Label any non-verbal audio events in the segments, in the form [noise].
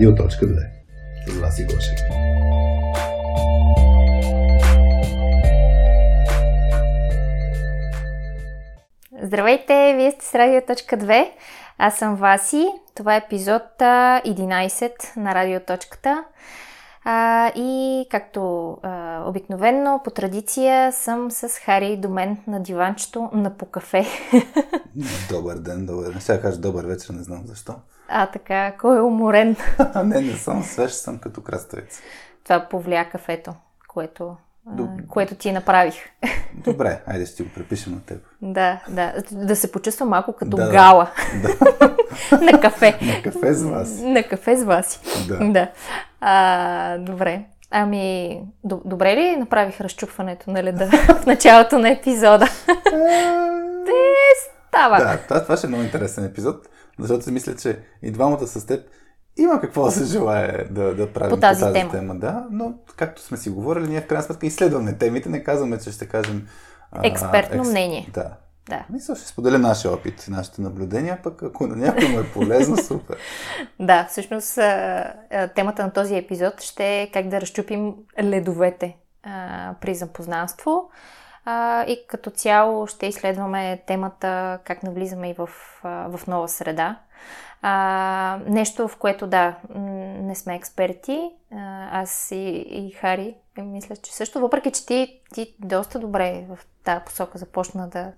Радио.2 с Васи Гошев. Здравейте, вие сте с Радио.2. Аз съм Васи. Това е епизод 11 на Радиоточката. А, и както а, обикновенно, по традиция съм с Хари до мен на диванчето на по кафе. [laughs] Добър ден, добър ден. Сега кажа добър вечер, не знам защо. А, така, кой е уморен? [laughs] не, не съм свеж, съм като краставица. Това повлия кафето, което Доб... което ти направих. [laughs] Добре, айде ще го препишем на теб. Да, да. Да се почувствам малко като да, гала. Да. [laughs] на кафе. На кафе с вас. На кафе с вас. Да. [laughs] да. А, добре. Ами, добре ли направих разчупването на леда [laughs] в началото на епизода? Те става. Да, това, това ще е много интересен епизод, защото си мисля, че и двамата с теб има какво да се желая да, да правим по тази, по тази тема. тема. Да, но както сме си говорили, ние в крайна сметка изследваме темите, не казваме, че ще кажем... Експертно екс... мнение. Да. Да. Мисля, ще споделя нашия опит, нашите наблюдения, пък ако на някой му е полезно, [laughs] супер. да, всъщност темата на този епизод ще е как да разчупим ледовете при запознанство. и като цяло ще изследваме темата как навлизаме и в, в нова среда. А, нещо, в което да, не сме експерти. Аз и, и Хари, мисля, че също, въпреки че ти, ти доста добре в тази посока започна да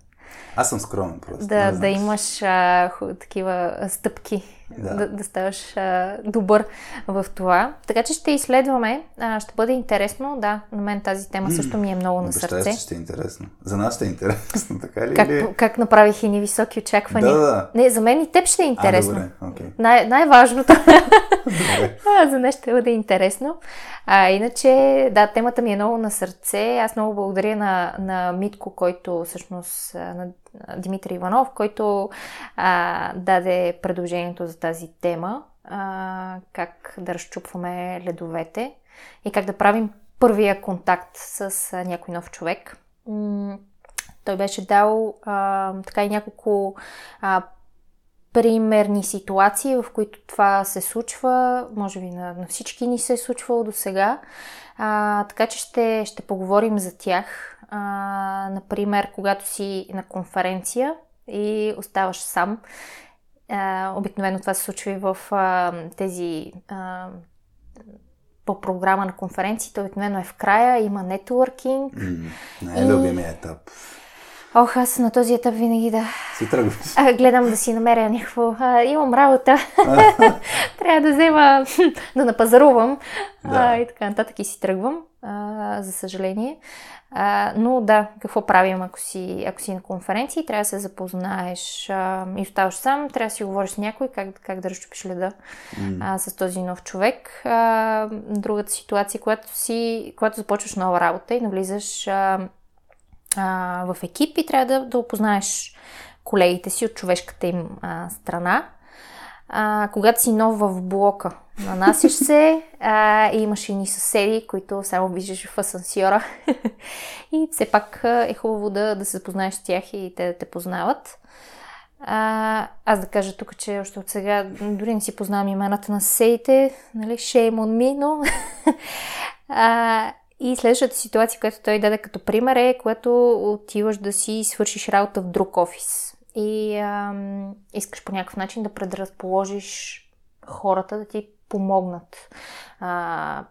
аз съм скромен просто. Да, да имаш а, такива стъпки, да, да, да ставаш а, добър в това. Така че ще изследваме. А, ще бъде интересно. Да, на мен тази тема също ми е много на сърце. Че ще е интересно. За нас ще е интересно, [laughs] така ли? Как, или... как направих и ни високи очаквания. Да, да. Не, за мен и теб ще е интересно. А, добре, okay. Най- най-важното. [laughs] за нас ще бъде интересно. А, иначе, да, темата ми е много на сърце. Аз много благодаря на, на Митко, който всъщност, на Димитър Иванов, който а, даде предложението за тази тема. А, как да разчупваме ледовете и как да правим първия контакт с а, някой нов човек. Той беше дал а, така и няколко а, примерни ситуации, в които това се случва. Може би на, на всички ни се е случвало до сега. Така че ще, ще поговорим за тях. А, например, когато си на конференция и оставаш сам. А, обикновено това се случва и в а, тези а, по програма на конференциите. Обикновено е в края, има нетворкинг. Mm, най-любимия и... етап. Ох, аз на този етап винаги да... Си тръгваш. А, гледам да си намеря някакво... А, имам работа. [laughs] Трябва да взема... [laughs] да напазарувам. Да. А, и така нататък и си тръгвам. А, за съжаление. А, но да, какво правим, ако си, ако си на конференции? Трябва да се запознаеш а, и оставаш сам, трябва да си говориш с някой как, как да разчупиш леда mm. а, с този нов човек. А, другата ситуация, когато, си, когато започваш нова работа и навлизаш а, а, в екип и трябва да, да опознаеш колегите си от човешката им а, страна. А, когато си нов в блока, нанасиш се а, и имаш и ни съседи, които само виждаш в асансьора. [laughs] и все пак е хубаво да, да се запознаеш с тях и те да те познават. А, аз да кажа тук, че още от сега дори не си познавам имената на съседите, нали, shame on me, но... [laughs] а, и следващата ситуация, която той даде като пример е, когато отиваш да си свършиш работа в друг офис и ам, искаш по някакъв начин да предразположиш хората да ти помогнат. А,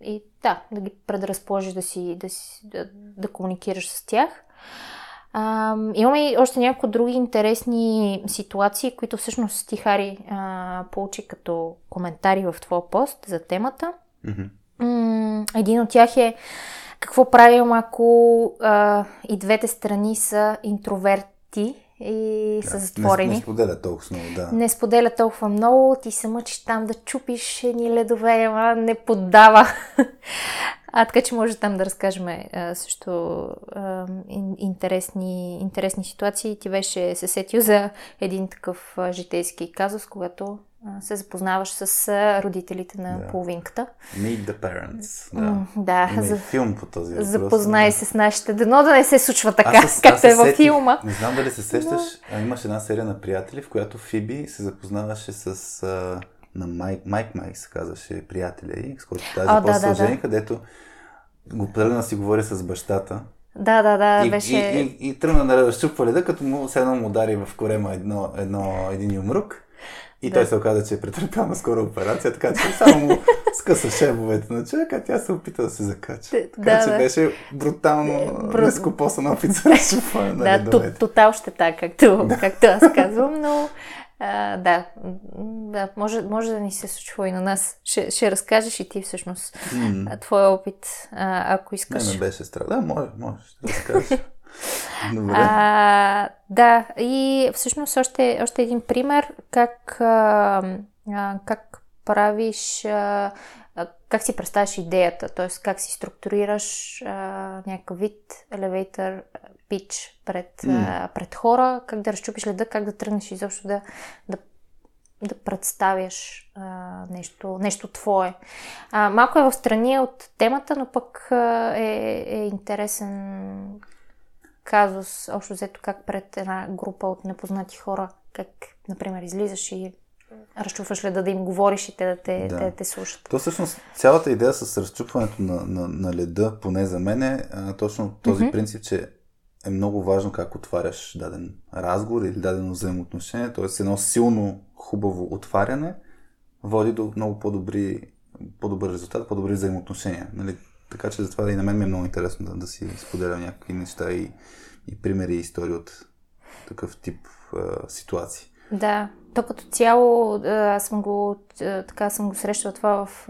и да, да ги предразположиш да, си, да, си, да, да комуникираш с тях. А, имаме и още няколко други интересни ситуации, които всъщност Тихари а, получи като коментари в твоя пост за темата. Mm-hmm. Един от тях е какво правим, ако а, и двете страни са интроверти и да, са затворени. Не, не споделя толкова много, да. Не споделя толкова много, ти се мъчиш там да чупиш ни ледове, ама не поддава. [laughs] а така че може там да разкажем а, също а, интересни, интересни ситуации. Ти беше се сетил за един такъв житейски казус, когато се запознаваш с родителите на да. половинката. Meet the parents. Да. да Има за... филм по този въпрос. Запознай да. се с нашите. Дано да не се случва така, както е във филма. Не знам дали се сещаш. Но... Имаше една серия на приятели, в която Фиби се запознаваше с а, на Майк, Майк Майк се казваше приятеля и, с който тази А, после да, да, се да. жени, където го тръгна да си говори с бащата. Да, да, да, и, беше... и, и, и тръгна да разчупва леда, като му все едно му удари в корема едно, едно, един юмрук. И Да. той се оказа, че е претърпял на скоро операция, така че само му скъса шебовете на човека, а тя се опита да се закача. Да, Така че да. беше брутално Бру- нескопосан за разчупване [laughs] на Да, то- тотал щета, както, [laughs] както аз казвам, но а, да, да може, може да ни се случва и на нас. Ще, ще разкажеш и ти всъщност а, твоя опит, а, ако Не искаш. ме беше страх. Да, може, може, ще разкажеш. Добре. А, да, и всъщност още, още един пример как, а, а, как правиш, а, как си представяш идеята, т.е. как си структурираш а, някакъв вид елевейтър пич пред, а, пред хора, как да разчупиш леда, как да тръгнеш изобщо да, да, да представяш а, нещо, нещо твое. А, малко е в страни от темата, но пък а, е, е интересен казус, общо взето как пред една група от непознати хора, как, например, излизаш и разчупваш леда да им говориш и те да те, Да. да. те, те слушат. То всъщност цялата идея с разчупването на, на, на леда, поне за мен е а, точно този Мгм. принцип, че е много важно как отваряш даден разговор или дадено взаимоотношение. Т.е. едно силно, хубаво отваряне води до много по-добри, по-добър резултат, по-добри взаимоотношения. Нали? Така че затова и на мен ми е много интересно да, да си споделя някакви неща и, и примери и истории от такъв тип а, ситуации. Да, то като цяло аз съм го, така съм го срещала това в,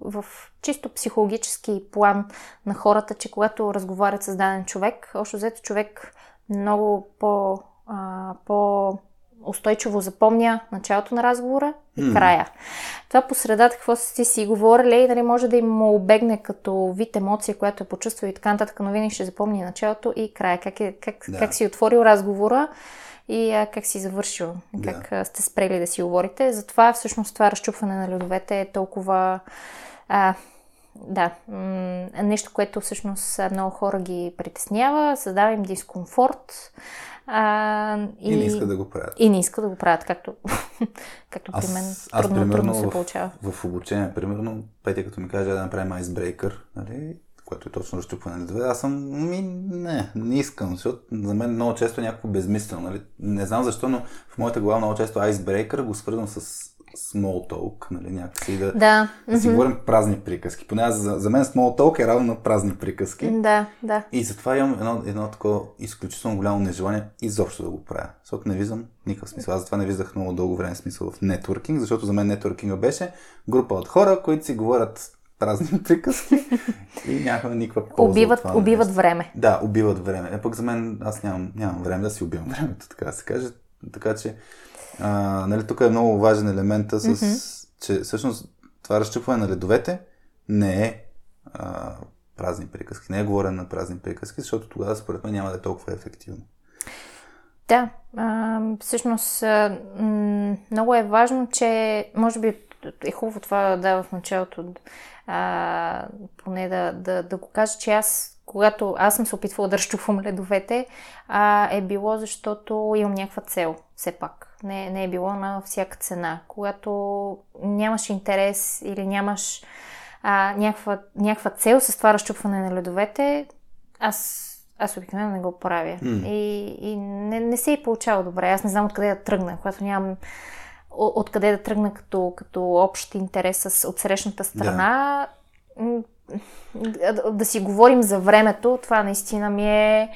в чисто психологически план на хората, че когато разговарят с даден човек, общо взето човек много по, по устойчиво запомня началото на разговора и М. края. Това по средата, какво сте си говорили, и дали може да им му обегне като вид емоция, която е почувства и така нататък, но винаги ще запомни началото и края. Как, е, как, Да. как си отворил разговора и а, как си завършил, Да. как а, сте спрели да си говорите. Затова всъщност това разчупване на ледовете е толкова... А, да, нещо, което всъщност много хора ги притеснява, създава им дискомфорт. А, И, не иска да го правят. и не иска да го правят, както, [laughs] както при мен аз трудно, примерно трудно се в, получава. в обучение, примерно, Петя като ми каже да направим icebreaker, нали, което е точно разчупване на ледове, аз съм, ми, не, не искам, защото за мен много често е някакво безмислено, нали, не знам защо, но в моята глава много често icebreaker го свързвам с small talk, нали, някакси да, Да, да си мгм. говорим празни приказки. Поне аз, за, за мен small talk е равно на празни приказки. да, да. И затова имам едно, едно такова изключително голямо нежелание изобщо да го правя. Защото не виждам никакъв смисъл. Аз затова не виждах много дълго време смисъл в нетворкинг, защото за мен нетворкинга беше група от хора, които си говорят празни [laughs] приказки и нямахме никаква полза. Убиват, това убиват нещо. време. Да, убиват време. Е, пък за мен аз нямам, нямам време да си убивам времето, така да се каже. Така че, а, нали, тук е много важен елемента с, че всъщност това разчупване на ледовете не е а, празни приказки. Не е говорене на празни приказки, защото тогава според мен няма да е толкова ефективно. Да, а, всъщност а, м- много е важно, че може би е хубаво това да в началото, а, поне да, да, да го кажа, че аз, когато аз съм се опитвала да разчупвам ледовете, а, е било защото имам някаква цел, все пак. Не, не е било на всяка цена. Когато нямаш интерес или нямаш а, някаква, някаква цел с това разчупване на ледовете, аз, аз обикновено не го правя. М. И, и не, не се и получава добре. Аз не знам откъде да тръгна, когато нямам откъде да тръгна като, като общ интерес с отсрещната страна. М, Да. да си говорим за времето, това наистина ми е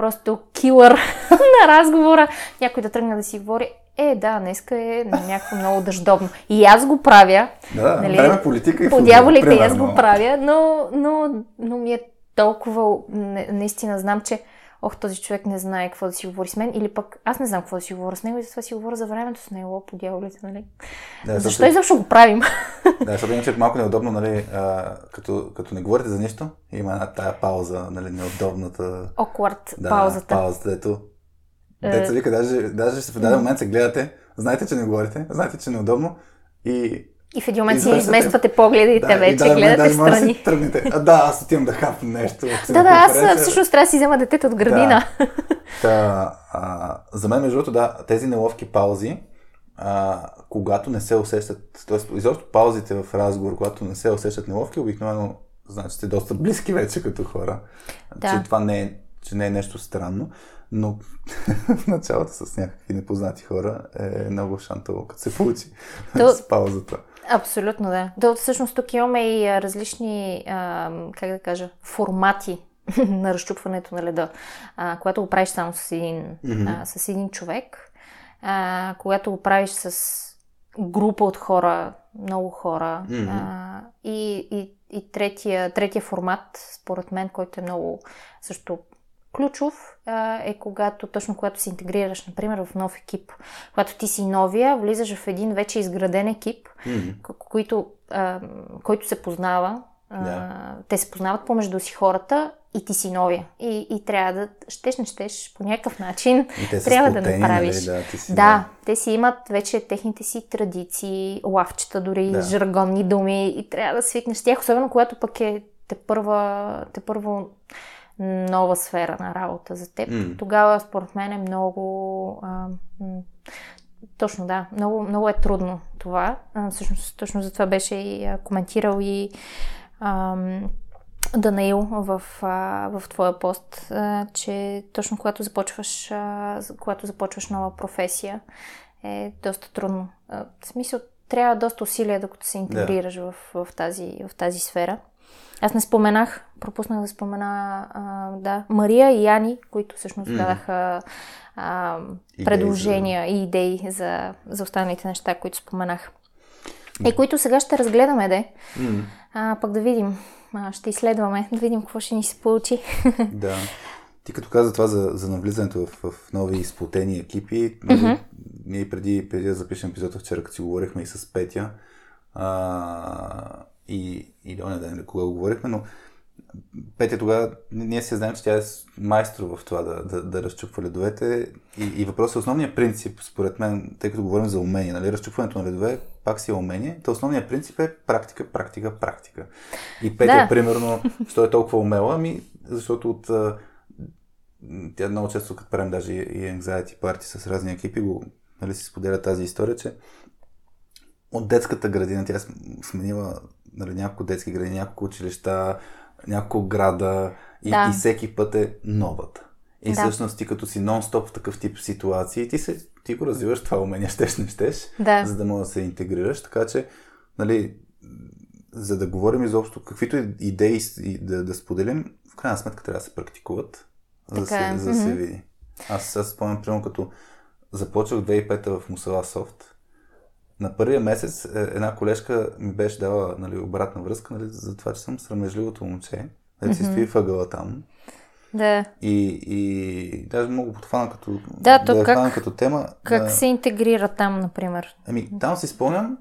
просто килър [laughs] на разговора. Някой да тръгне да си говори, е, да, днеска е някакво много дъждовно. И аз го правя. Да, Нали, време политика и футбол, дяволите и аз го правя, но, но, но ми е толкова, наистина знам, че ох, този човек не знае какво да си говори с мен, или пък аз не знам какво да си говоря с него и затова си говоря за времето с него, по дяволите, нали? Да, Защо изобщо го правим? Да, защото иначе е малко неудобно, нали, а, като, като не говорите за нищо, има една тая пауза, нали, неудобната Awkward да, паузата. паузата, ето. Е. Деца вика, даже, даже в даден момент се гледате, знаете, че не говорите, знаете, че е неудобно и И в един момент си измествате погледите да, вече, даже- гледате да страни. си тръгнете. А, да, аз отивам да хапна нещо. Да, да, аз всъщност трябва да си взема детето от градина. Та, а, за мен, между другото, да, тези неловки паузи а, когато не се усещат, т.е. изобщо паузите в разговор, когато не се усещат неловки, обикновено значи сте доста близки вече като хора. Да. Че това не е, че не е нещо странно, но [laughs] в началото с някакви непознати хора е много шантово, като се получи То... с паузата. Абсолютно, да. Да, всъщност тук имаме и различни, а, как да кажа, формати [laughs] на разчупването на леда. А, когато го правиш само с един, mm-hmm. а, с един човек, а, когато го правиш с група от хора, много хора. Mm-hmm. А, и, и, и третия, третия формат, според мен, който е много също ключов, а, е когато, точно когато се интегрираш, например, в нов екип. Когато ти си новия, влизаш в един вече изграден екип, mm-hmm. който, а, който се познава. Yeah. те се познават помежду си хората и ти си новия. И, и трябва да, щеш, не щеш, по някакъв начин трябва да направиш. Нали, да, си, да, да, те си имат вече техните си традиции, лавчета, дори да. жаргонни думи и трябва да свикнеш с тях, особено когато пък е те първа, те първо нова сфера на работа за теб. Mm. Тогава, според мен, е много... А, м- точно, да. Много, много е трудно това. А, всъщност, точно за това беше и а, коментирал и ам, Данаил в, а, в твоя пост, а, че точно когато започваш, а, когато започваш нова професия, е доста трудно. А, в смисъл, трябва доста усилия, докато се интегрираш да. в, в, тази, в тази сфера. Аз не споменах, пропуснах да спомена а, да, Мария и Яни, които всъщност mm. дадаха а, предложения и идеи за, за останалите неща, които споменах. И които сега ще разгледаме, де. Mm. А, пък да видим а, ще изследваме, да видим какво ще ни се получи. [laughs] Да. Ти като каза това за, за навлизането в, в нови изплутени екипи, mm-hmm. ние преди, преди да запишем епизода вчера, като си говорихме и с Петя, а, и, и оня ден, кога го говорихме, но Петя тогава, ние се знаем, че тя е майстор в това да, да, да разчупва ледовете и, и въпросът е основният принцип, според мен, тъй като говорим за умение, нали, разчупването на ледове пак си е умение, то основният принцип е практика, практика, практика. И Петя, да. примерно, що е толкова умела, ами, защото от тя много често, като правим даже и anxiety парти с разни екипи, го, нали, си споделя тази история, че от детската градина тя сменила нали, няколко детски градини, няколко училища, няколко града и, да. и всеки път е новата. И да. всъщност ти като си нон-стоп в такъв тип ситуации, ти, се, ти го развиваш това умение, [laughs] щеш, не щеш, да. за да можеш да се интегрираш. Така че, нали, за да говорим изобщо каквито идеи да, да споделим, в крайна сметка трябва да се практикуват, за, да е. се, за да се види. Аз сега спомням, примерно, като започнах 2005 в Мусала Софт, на първия месец е, една колежка ми беше дала нали, обратна връзка нали, за това, че съм срамежливото момче. Да си стои въгъла там. Да. И, и даже много подхвана като, да, то да как, като тема. Как а, се интегрира там, например? Ами, там си спомням,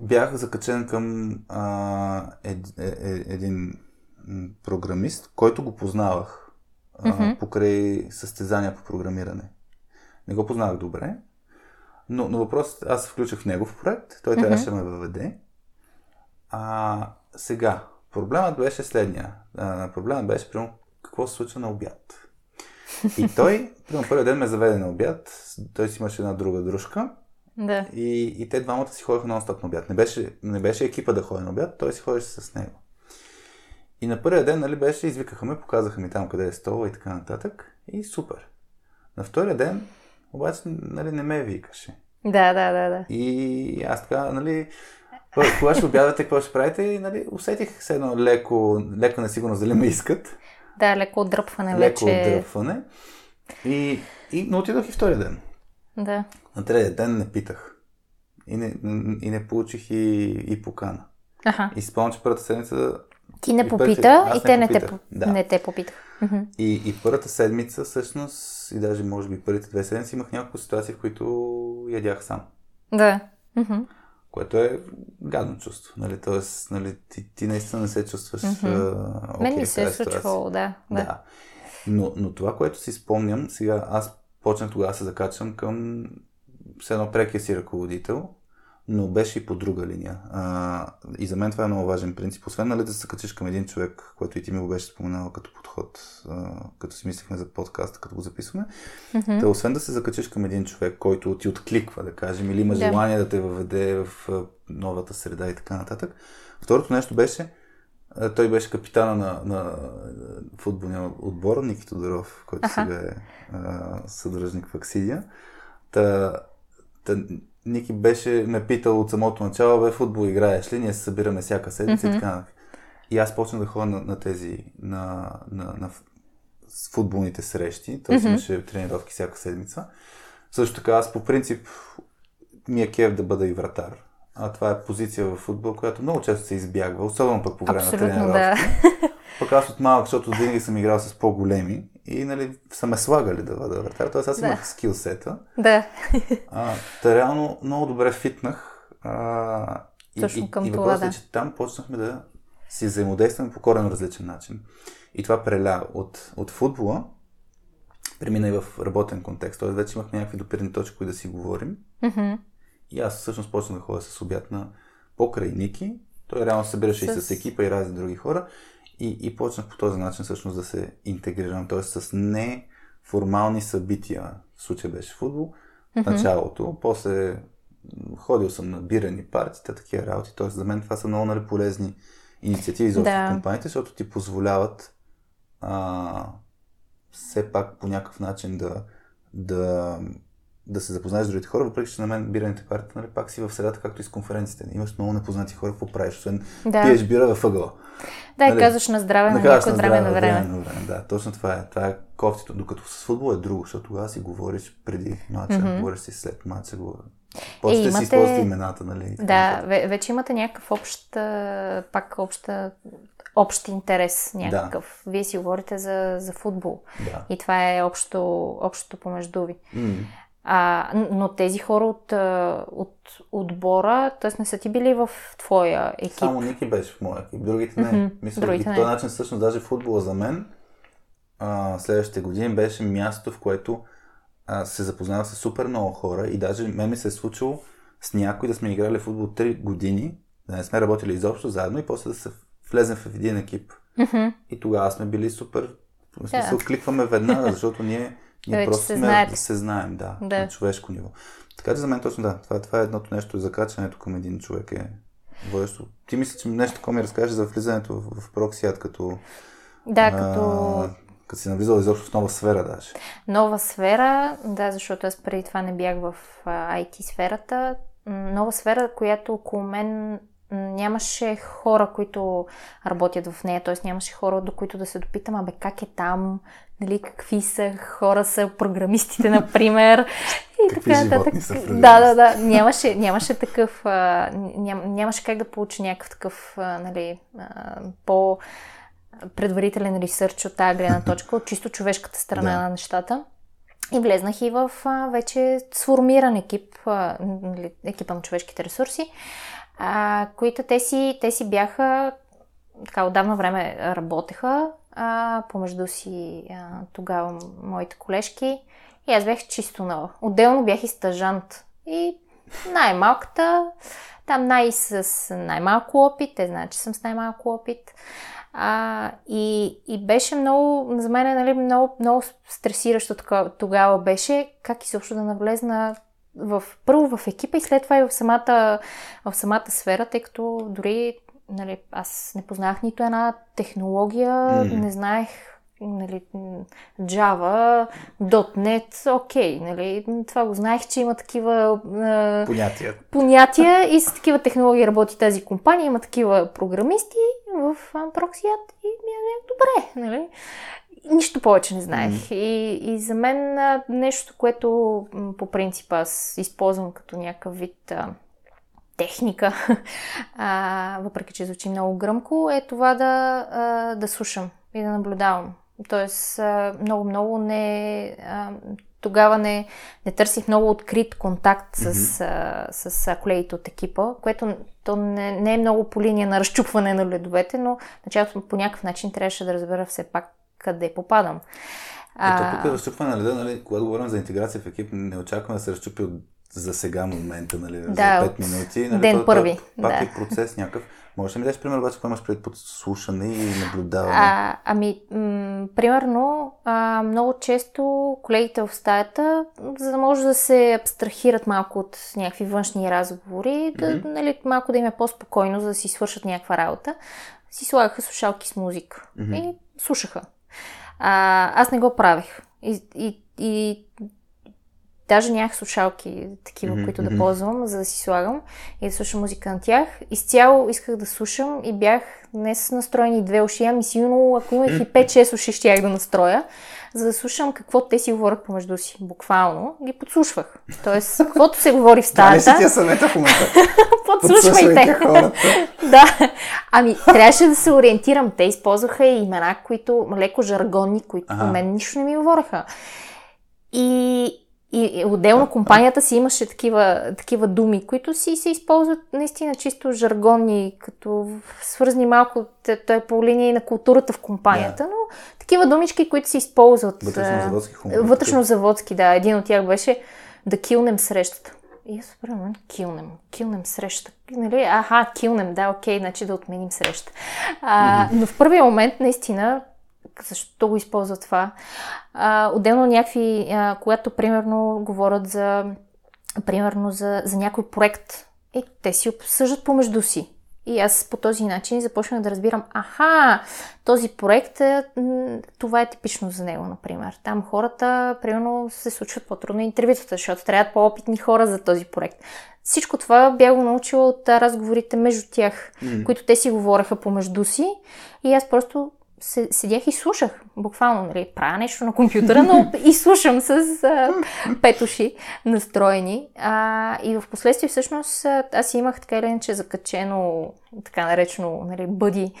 бях закачен към а, ед, е, е, един програмист, който го познавах а, mm-hmm. покрай състезания по програмиране. Не го познавах добре, но, но въпросът, аз се включих в негов проект, той трябваше да ме въведе. А сега, проблемът беше следния. А, проблемът беше, примерно, какво се случва на обяд. И той, примерно, първият ден ме заведе на обяд, той си имаше една друга дружка. Да. И, и те двамата си ходиха нон-стоп на обяд. Не беше, не беше екипа да ходи на обяд, той си ходеше с него. И на първия ден, нали, беше, извикаха ме, показаха ми там къде е стола и така нататък. И супер. На втория ден обаче нали, не ме викаше. Да, да, да, да. И аз така, нали, кога ще обядате, какво ще правите, и нали, усетих се едно леко, леко несигурност дали ме искат. Да, леко отдръпване леко вече. Леко отдръпване. И, и, но отидох и втория ден. Да. На третия ден не питах. И не, и не получих и, и покана. Ага. И спомням, че първата седмица ти не попита и те не те, да. не те попита. И, и първата седмица, всъщност, и даже може би първите две седмици, имах няколко ситуации, в които ядях сам. Да. Което е гадно чувство. Нали? Тоест, нали, ти, ти наистина не се чувстваш. Mm-hmm. okay, Мен ми се е случвало, да. да. да. Но, но това, което си спомням, сега аз почнах тогава да се закачам към все едно прекия си ръководител, но беше и по друга линия. А, и за мен това е много важен принцип. Освен нали, да се качиш към един човек, който и ти ми го беше споменала като подход, а, като си мислихме за подкаста, като го записваме, mm-hmm. да, освен да се закачиш към един човек, който ти откликва, да кажем, или има да. желание да те въведе в новата среда и така нататък. Второто нещо беше, той беше капитана на, на футболния отбор, Ники Тодоров, който ага. сега е съдръжник в Аксидия. Та, та, Ники беше ме питал от самото начало, бе, футбол играеш ли? Ние се събираме всяка седмица mm-hmm. и така. И аз почнах да ходя на, на тези, на, на, на футболните срещи, т.е. Mm-hmm. имаше тренировки всяка седмица. Също така аз по принцип ми е кев да бъда и вратар. А това е позиция в футбол, която много често се избягва, особено пък по време Абсолютно, на тренировки. Да. [laughs] Пък аз от малък, защото винаги съм играл с по-големи и нали, са ме слагали да бъда вратар. Тоест аз имах да. скилсета. Да. А, та реално много добре фитнах. А, и, Точно към и, това, и въпросът е, че там почнахме да си взаимодействаме по корен различен начин. И това преля от, от футбола, премина и в работен контекст. Тоест вече имахме някакви допирни точки, които да си говорим. Mm-hmm. И аз всъщност почнах да ходя с обяд на покрай Ники. Той реално събираше с... и с екипа и разни други хора. И, и почнах по този начин всъщност да се интегрирам, т.е. с неформални събития. В случая беше футбол, mm-hmm. началото, после ходил съм на бирани партита, такива работи. Т.е. за мен това са много нали, полезни инициативи за да. компаниите, защото ти позволяват а, все пак по някакъв начин да, да да се запознаеш с другите хора, въпреки че на мен бираните партии, нали, пак си в средата, както и с конференциите. Имаш много непознати хора, какво правиш, освен да. пиеш бира във ъгъла. Да, нали, и казваш на здраве, на някой време на време. време. време. Да, точно това е. Това е кофтито. Докато с футбол е друго, защото тогава си говориш преди мача, mm-hmm. говориш си след мача, говориш. После е, имате... си използвате имената, нали? Да, вече имате някакъв общ, пак обща общ интерес някакъв. Да. Вие си говорите за, за футбол. Да. И това е общо, общото помежду ви. Mm. А, но тези хора от, от отбора, т.е. не са ти били в твоя екип? Само Ники беше в моя екип, другите не. Mm-hmm. Мисля, другите по този начин всъщност даже футбола за мен а, следващите години беше място, в което а, се запознавах с супер много хора и даже мен ми се е случило с някой да сме играли футбол 3 години, да не сме работили изобщо заедно и после да се влезем в един екип. Mm-hmm. И тогава сме били супер, в смисъл, yeah. кликваме веднага, защото ние ние Вече просто се, сме, се знаем, да, да, на човешко ниво. Така че за мен точно да, това, това е едното нещо, закачането към един човек е водещо. Ти мисля, че нещо такова ми разкажеш за влизането в, в проксият като... Да, като... Като си навлизал изобщо в нова сфера даже. Нова сфера, да, защото аз преди това не бях в IT сферата. Нова сфера, която около мен нямаше хора, които работят в нея, т.е. нямаше хора, до които да се допитам, абе как е там, нали, какви са хора са програмистите, например. И какви така нататък. Да, да, да. Нямаше, нямаше такъв, ням, нямаше как да получи някакъв такъв, нали, по предварителен ресърч от тази гледна точка, от чисто човешката страна да. на нещата. И влезнах и в вече сформиран екип, нали, екипа на човешките ресурси, а, които те си, те си бяха така отдавна време работеха а, помежду си а, тогава моите колежки и аз бях чисто нова. Отделно бях и стъжант. И най-малката, там най- с най-малко опит, те знаят, че съм с най-малко опит. А, и, и беше много, за мен нали, много, много стресиращо тогава беше как изобщо да навлезна в, първо в екипа и след това и в самата, в самата сфера, тъй като дори нали, аз не познах нито една технология, mm. не знаех нали, Java, .NET, окей, okay, нали, това го знаех, че има такива е, понятия. понятия и с такива технологии работи тази компания, има такива програмисти в Proxyat и ми е добре, нали. Нищо повече не знаех. Mm. И, и за мен нещо, което по принцип аз използвам като някакъв вид техника, [laughs] а, въпреки че звучи много гръмко, е това да, а, да слушам и да наблюдавам. Тоест, много-много не. А, тогава не, не търсих много открит контакт с, mm-hmm. с, с колегите от екипа, което то не, не е много по линия на разчупване на ледовете, но началото по някакъв начин трябваше да разбера все пак къде попадам. Ето тук е разчупване на леда, нали, когато говорим за интеграция в екип, не очакваме да се разчупи от за сега момента, нали, Да, за 5 от минути. Нали, ден то- то първи, Пак да. е процес някакъв. Може да ми дадеш пример обаче, какво имаш пред подслушане и наблюдаване? А, ами, м- примерно, а, много често колегите в стаята, за да може да се абстрахират малко от някакви външни разговори, да, Мгм. нали, малко да им е по-спокойно, за да си свършат някаква работа, си слагаха слушалки с музика Мгм. и слушаха. А, аз не го правех. И, и, и даже нямах слушалки, такива, Мгм, които да ползвам, за да си слагам и да слушам музика на тях. Изцяло исках да слушам и бях не с настроени две уши, ами сигурно, ако имах и 5-6 уши, щях да настроя, за да слушам какво те си говорят помежду си. Буквално ги подслушвах. Тоест, [laughs] каквото се говори в Това не си стаята, съвета в момента. [laughs] подслушвайте. [laughs] Да. Ами, трябваше да се ориентирам. Те използваха и имена, които леко жаргонни, които Ага. по мен нищо не ми говореха. И, и, отделно компанията си имаше такива, такива думи, които си се използват наистина чисто жаргонни, като свързани малко, той е по линия и на културата в компанията, но такива думички, които се използват. Вътрешно-заводски хумор. Вътрешно-заводски, да. Един от тях беше да килнем срещата. И аз правилно, килнем, килнем среща. Нали? Аха, килнем, да, окей, значи да отменим среща. А, но в първия момент, наистина, защо го използва това? А, отделно някакви, а, когато примерно говорят за, примерно за, за някой проект, и те си обсъждат помежду си. И аз по този начин започнах да разбирам, аха, този проект, е, това е типично за него, например. Там хората, примерно, се случват по-трудно интервютата, защото трябват по-опитни хора за този проект. Всичко това бях го научила от разговорите между тях, М. които те си говореха помежду си. И аз просто седях и слушах. Буквално, нали, правя нещо на компютъра, но [laughs] и слушам с а, пет настроени. А, и в последствие всъщност аз имах така или иначе закачено, така наречено, нали, бъди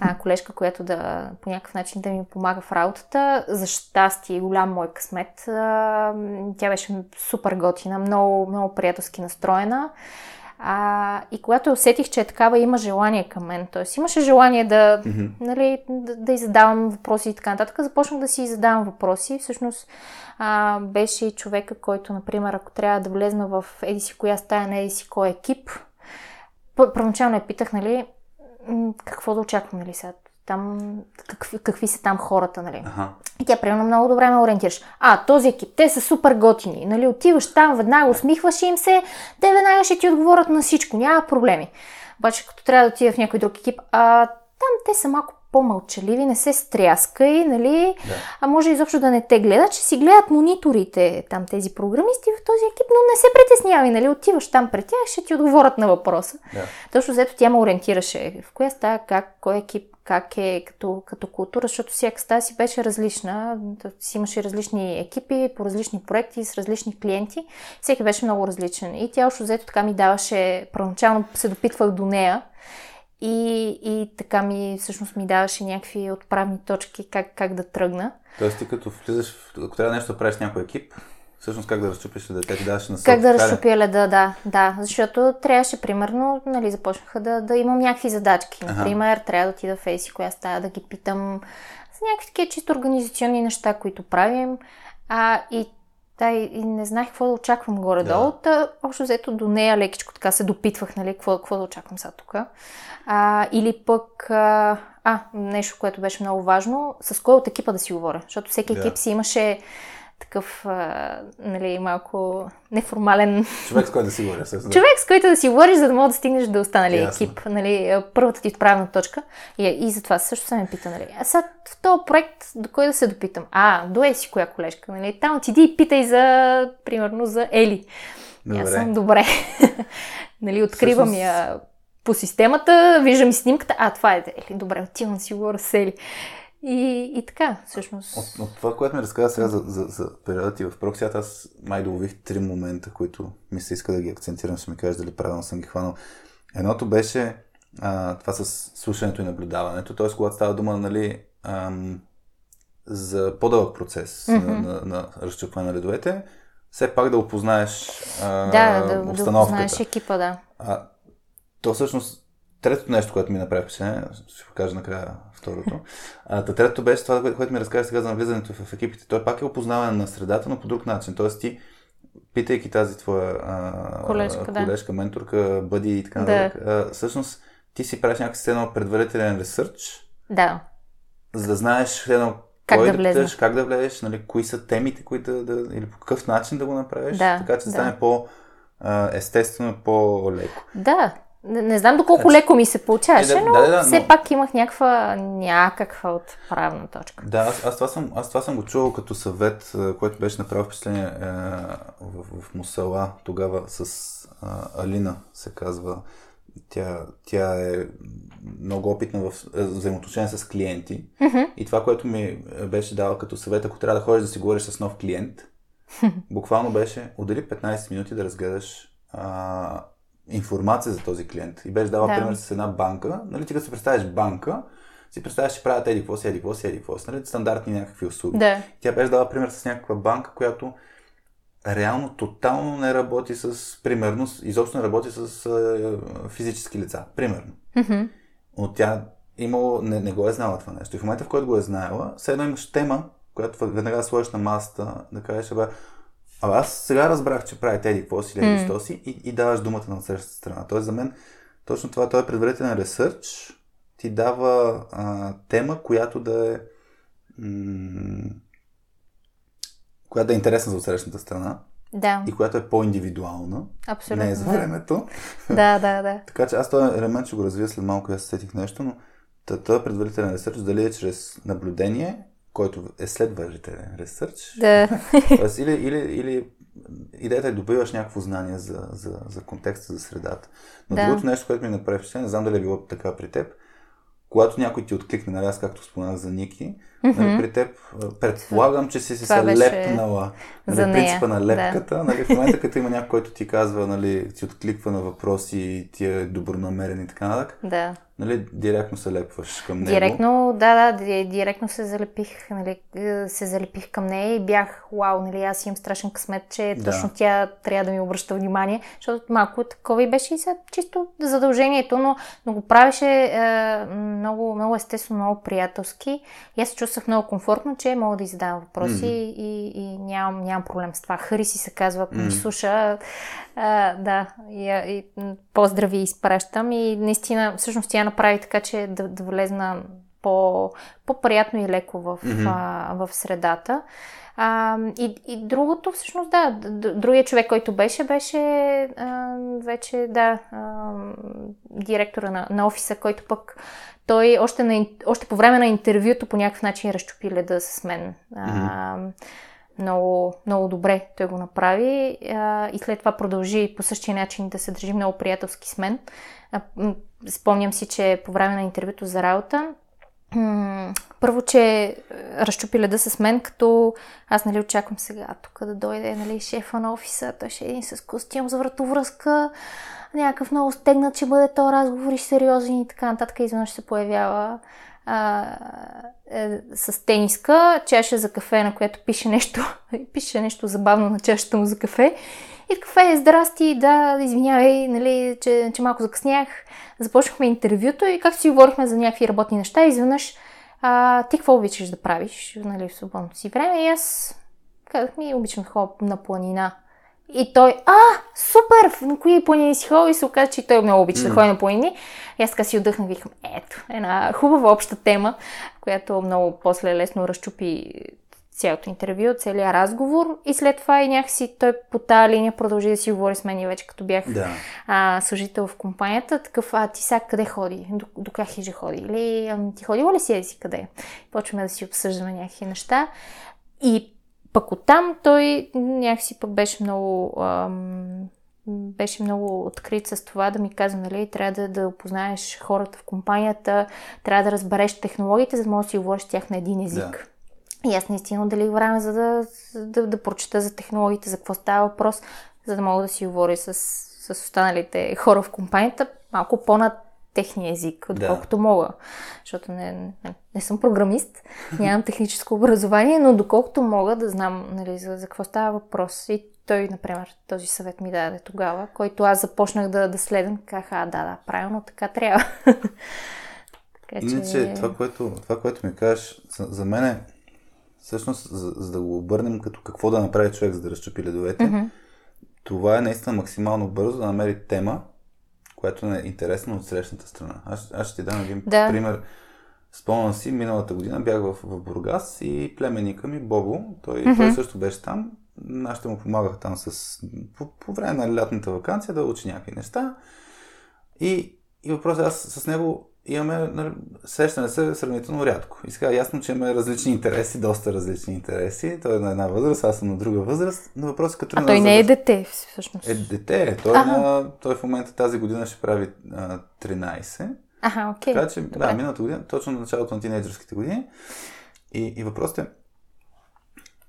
а, колежка, която да по някакъв начин да ми помага в работата. За щастие, голям мой късмет. А, тя беше супер готина, много, много приятелски настроена. А, и когато усетих, че е такава, има желание към мен, т.е. имаше желание да, Мгм. нали, да, да задавам въпроси и така нататък, започнах да си задавам въпроси. Всъщност а, беше и човека, който, например, ако трябва да влезна в еди си коя стая, на еди си кой екип, пър- първоначално я питах, нали, какво да очаквам, нали, сега там, какви, какви са там хората, нали. Аха. И тя примерно много добре ме ориентираш. А, този екип, те са супер готини. Нали, отиваш там, веднага усмихваш им се, те веднага ще ти отговорят на всичко, няма проблеми. Обаче, като трябва да отида в някой друг екип, а, там те са малко по-мълчаливи, не се стряскай, нали? Да. А може изобщо да не те гледат, че си гледат мониторите, там тези програмисти в този екип, но не се притеснявай, нали? Отиваш там пред тях, ще ти отговорят на въпроса. Да. Точно взето тя ме ориентираше в коя стая, как, кой екип, как е като, като култура, защото всяка стая си беше различна. Си имаше различни екипи по различни проекти с различни клиенти. Всеки беше много различен. И тя още взето така ми даваше, първоначално се допитвах до нея и, и така ми всъщност ми даваше някакви отправни точки как, как да тръгна. Тоест ти като влизаш, ако трябва нещо да правиш някой екип, всъщност как да разчупиш дете, ти даваш на Как да разшупя леда, да, да. Защото трябваше, примерно, нали, започнаха да, да имам някакви задачки. Ага. Например, трябва да отида в Фейси, коя стая, да ги питам за някакви такива чисто организационни неща, които правим. А, и да, и и не знаех какво да очаквам горе-долу. Да. Общо взето до нея лекичко така се допитвах, нали, какво, какво да очаквам сега тук. А, или пък, а, а, нещо, което беше много важно, с кой от екипа да си говоря. Защото всеки Да. екип си имаше такъв, а, нали, малко неформален Човек с който да си говоря. всъщност. човек, с който да си говориш, за да мога да стигнеш до останалия Ясно. екип. Нали, първата ти отправна точка. И, и затова също съм ме пита, нали. А сега в този проект до кой да се допитам? А, до е си коя колежка, нали. Там отиди и питай за, примерно, за Ели. И Аз Добре. съм добре. [laughs] нали, откривам Всъщност- я по системата, виждам снимката. А, това е Ели. Добре, отивам да си говоря с Ели. И, и така, всъщност. От, от това, което ми разказа сега за, за, за периода ти в проксията, аз май долових три момента, които ми се иска да ги акцентирам, ще ми кажеш дали правилно съм ги хванал. Едното беше а, това с слушането и наблюдаването, т.е. когато става дума нали, ам, за по-дълъг процес Мгм. на, на, на разчупване на ледовете, все пак да опознаеш а, да, да, да обстановката. познаеш екипа, да. А, то всъщност третото нещо, което ми направи впечатление, ще покажа накрая второто. А, та третото беше това, което, ми разказа сега за навлизането в екипите. Той пак е опознаване на средата, но по друг начин. Тоест ти питайки тази твоя а, колежка, колежка да. менторка, бъди и така нататък, да. всъщност ти си правиш някакси едно предварителен ресърч. Да. За да знаеш едно как да, да влезеш, как да влезеш, нали, кои са темите, които да, да, или по какъв начин да го направиш, да, така че да стане по естествено, по-леко. Да, не, не знам доколко леко ми се получаваше, е, да, но да, да, все но... пак имах някаква, някаква отправна точка. Да, аз, аз, това съм, аз това съм го чувал като съвет, който беше направил впечатление е, в, в Мусала тогава с е, Алина, се казва. Тя, тя е много опитна в взаимоотношения с клиенти. Mm-hmm. И това, което ми беше дала като съвет, ако трябва да ходиш да си говориш с нов клиент, [laughs] буквално беше отдели 15 минути да разгледаш а, информация за този клиент. И беше дала да. пример с една банка. Нали, ти като си представиш банка, си представяш, че правят еди какво си, еди какво си, еди какво си, нали, стандартни някакви услуги. Да. Тя беше дала пример с някаква банка, която реално тотално не работи с, примерно, изобщо не работи с а, физически лица, примерно. Mm-hmm. Но тя имало, не, не го е знала това нещо. И в момента, в който го е знаела, все едно имаш тема, която веднага сложиш на масата, да кажеш, бе, а аз сега разбрах, че прави еди какво си, или mm. си и, и даваш думата на следващата страна. Тоест за мен точно това, този предварителен ресърч ти дава а, тема, която да е м- която да е интересна за отсрещната страна. Да. И която е по-индивидуална. Абсолютно. Не е за времето. да, да, да. [laughs] така че аз този елемент ще го развия след малко, аз сетих нещо, но този предварителен ресърч дали е чрез наблюдение който е след въжителен ресърч. Да. [laughs] Тоест, или, или, или идеята е добиваш някакво знание за, за, за контекста, за средата. Но да. другото нещо, което ми направи впечатление, не знам дали е било така при теб, когато някой ти откликне, нали, аз както споменах за Ники, mm-hmm. нали, при теб предполагам, че си си се беше... лепнала нали, за принципа на лепката. Да. Нали, в момента, като има някой, който ти казва, нали, ти откликва на въпроси и ти е добронамерен и така нататък, да нали, директно се лепваш към него. Директно, да, да, директно се залепих, нали, се залепих към нея и бях, вау, нали, аз имам страшен късмет, че да. точно тя трябва да ми обръща внимание, защото малко такова и беше и сега чисто задължението, но, но го правеше е, много, много естествено, много приятелски. И аз се чувствах много комфортно, че мога да издавам въпроси mm. и, и нямам, нямам проблем с това. Хариси се казва, ако mm. ми слуша, а, да, и, и, поздрави изпращам и наистина, всъщност тя направи така, че да, да влезна по, по-приятно и леко в, mm-hmm. а, в средата. А, и, и другото, всъщност, да, другия човек, който беше, беше а, вече, да, а, директора на, на офиса, който пък той още, на, още по време на интервюто по някакъв начин разчупи леда с мен. Mm-hmm. А, много, много добре той го направи а, и след това продължи по същия начин да се държи много приятелски с мен. А, спомням си, че по време на интервюто за работа първо, че разчупи леда с мен, като аз нали очаквам сега тук да дойде нали, шефа на офиса, той ще е един с костюм за вратовръзка, някакъв много стегнат, ще бъде то разговори сериозен и така нататък. Изведнъж се появява а, е, с тениска, чаша за кафе, на която пише нещо, [laughs] пише нещо забавно на чашата му за кафе. И кафе, здрасти, да, извинявай, нали, че, че малко закъснях. Започнахме интервюто и както си говорихме за някакви работни неща, изведнъж а, ти какво обичаш да правиш нали, в свободното си време? И аз казах ми, обичам да на планина. И той, а, супер, на кои планини си ходил? И се оказа, че той много обича mm. да ходи на планини. И аз така си отдъхнах, викам, ето, една хубава обща тема, която много после лесно разчупи цялото интервю, целият разговор и след това и някакси той по тази линия продължи да си говори с мен и вече като бях да. а, служител в компанията, такъв, а ти сега къде ходи? До, до как хижа ходи? Или ами, ти ходила ли си си къде? Почваме да си обсъждаме някакви неща и пък оттам той някакси пък беше много ам, беше много открит с това да ми казва, нали, трябва да, да опознаеш хората в компанията, трябва да разбереш технологиите, за да можеш да си говориш с тях на един език. Да. И аз наистина отделих време, за да, да, да прочета за технологиите, за какво става въпрос, за да мога да си говоря с, с останалите хора в компанията малко по-над техния език, отколкото да. мога. Защото не, не, не съм програмист, нямам техническо образование, но доколкото мога да знам нали, за, за какво става въпрос. И той, например, този съвет ми даде тогава, който аз започнах да, да следвам, казах, а, да, да, правилно, така трябва. [laughs] така, Иначе, че... това, което, това, което ми кажеш, за, за мен е, всъщност, за, за да го обърнем като какво да направи човек, за да разчупи ледовете, mm-hmm. това е наистина максимално бързо да намери тема, която е интересна от срещната страна. Аз, аз ще ти дам един да. пример. Спомням си, миналата година бях в, в Бургас и племенника ми, Бобо, той, mm-hmm. той също беше там. Аз ще му помагах там с, по, по време на лятната вакансия да учи някакви неща. И, и въпросът аз с него имаме, нали, срещане се сравнително рядко. И сега ясно, че имаме различни интереси, доста различни интереси. Той е на една възраст, аз съм на друга възраст. Но въпросът е като А той не е дете, всъщност. Е дете. Той, е на, той в момента тази година ще прави а, 13. Ага, окей. Така че, Добре. да, миналата година, точно на началото на тинейджърските години. И, и въпросът е,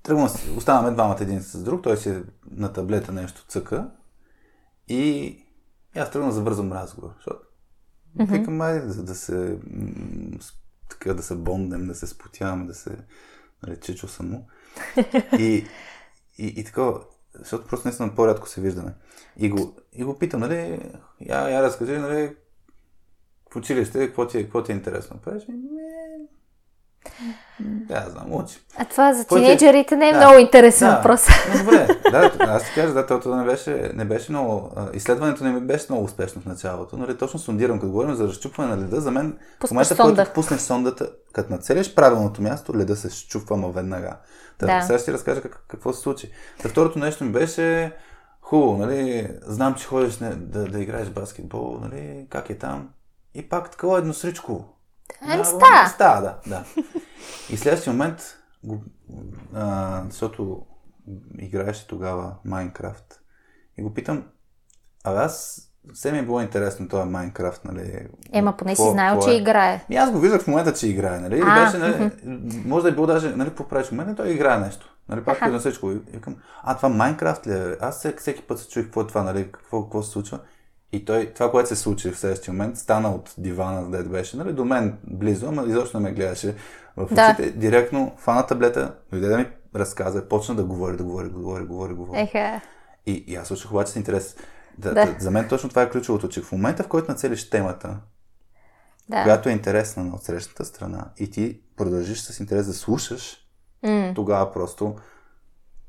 тръгваме, оставаме двамата един с друг, той си е на таблета нещо цъка и, и аз тръгвам да завързвам разговор, защото Mm-hmm. Викам, айде да, да се така да се бондем, да се спотяваме, да се нали, чичо само. [laughs] И, и, и така, защото просто наистина по-рядко се виждаме. И го, и го питам, нали, я, я разкажи, нали, в училище, какво ти, е, какво ти е интересно? Правиш ми, да, знам, учи. А това за тинейджерите не е да, много интересен да, въпрос. [laughs] Добре, да, аз ти кажа, да, това не беше, не беше много... Изследването не ми беше много успешно в началото, но нали, точно сондирам, като говорим за разчупване на леда, за мен Пускаш в момента, сонда. когато пуснеш сондата, като нацелиш правилното място, леда се щупва ма веднага. Та, да. Сега ще ти разкажа как, какво се случи. Та второто нещо ми беше хубаво, нали, знам, че ходиш не, да, да играеш баскетбол, нали, как е там. И пак такова едносричко Ем ста. Ста, да, да. И следващия момент, го, а, защото играеше тогава Майнкрафт, и го питам, а аз все ми е било интересно това Майнкрафт, нали? Ема, поне си знаел, че е. играе. И аз го виждах в момента, че играе, нали? А, беше, нали, може да е било даже, нали, какво правиш в момента, той играе нещо. Нали, пак на всичко. И викам, а това Майнкрафт ли е? Аз всеки, всеки път се чуих какво е това, нали, какво, какво се случва. И той, това, което се случи в следващия момент, стана от дивана, където беше, нали, до мен близо, ама изобщо не ме гледаше в очите. Да. Директно фана таблета, дойде да ми разказа, почна да говори, да говори, говори, говори, говори. Еха. И, и аз слушах обаче с интерес. Да, да. За мен точно това е ключовото, че в момента, в който нацелиш темата, да. която е интересна на отсрещната страна и ти продължиш с интерес да слушаш, mm. тогава просто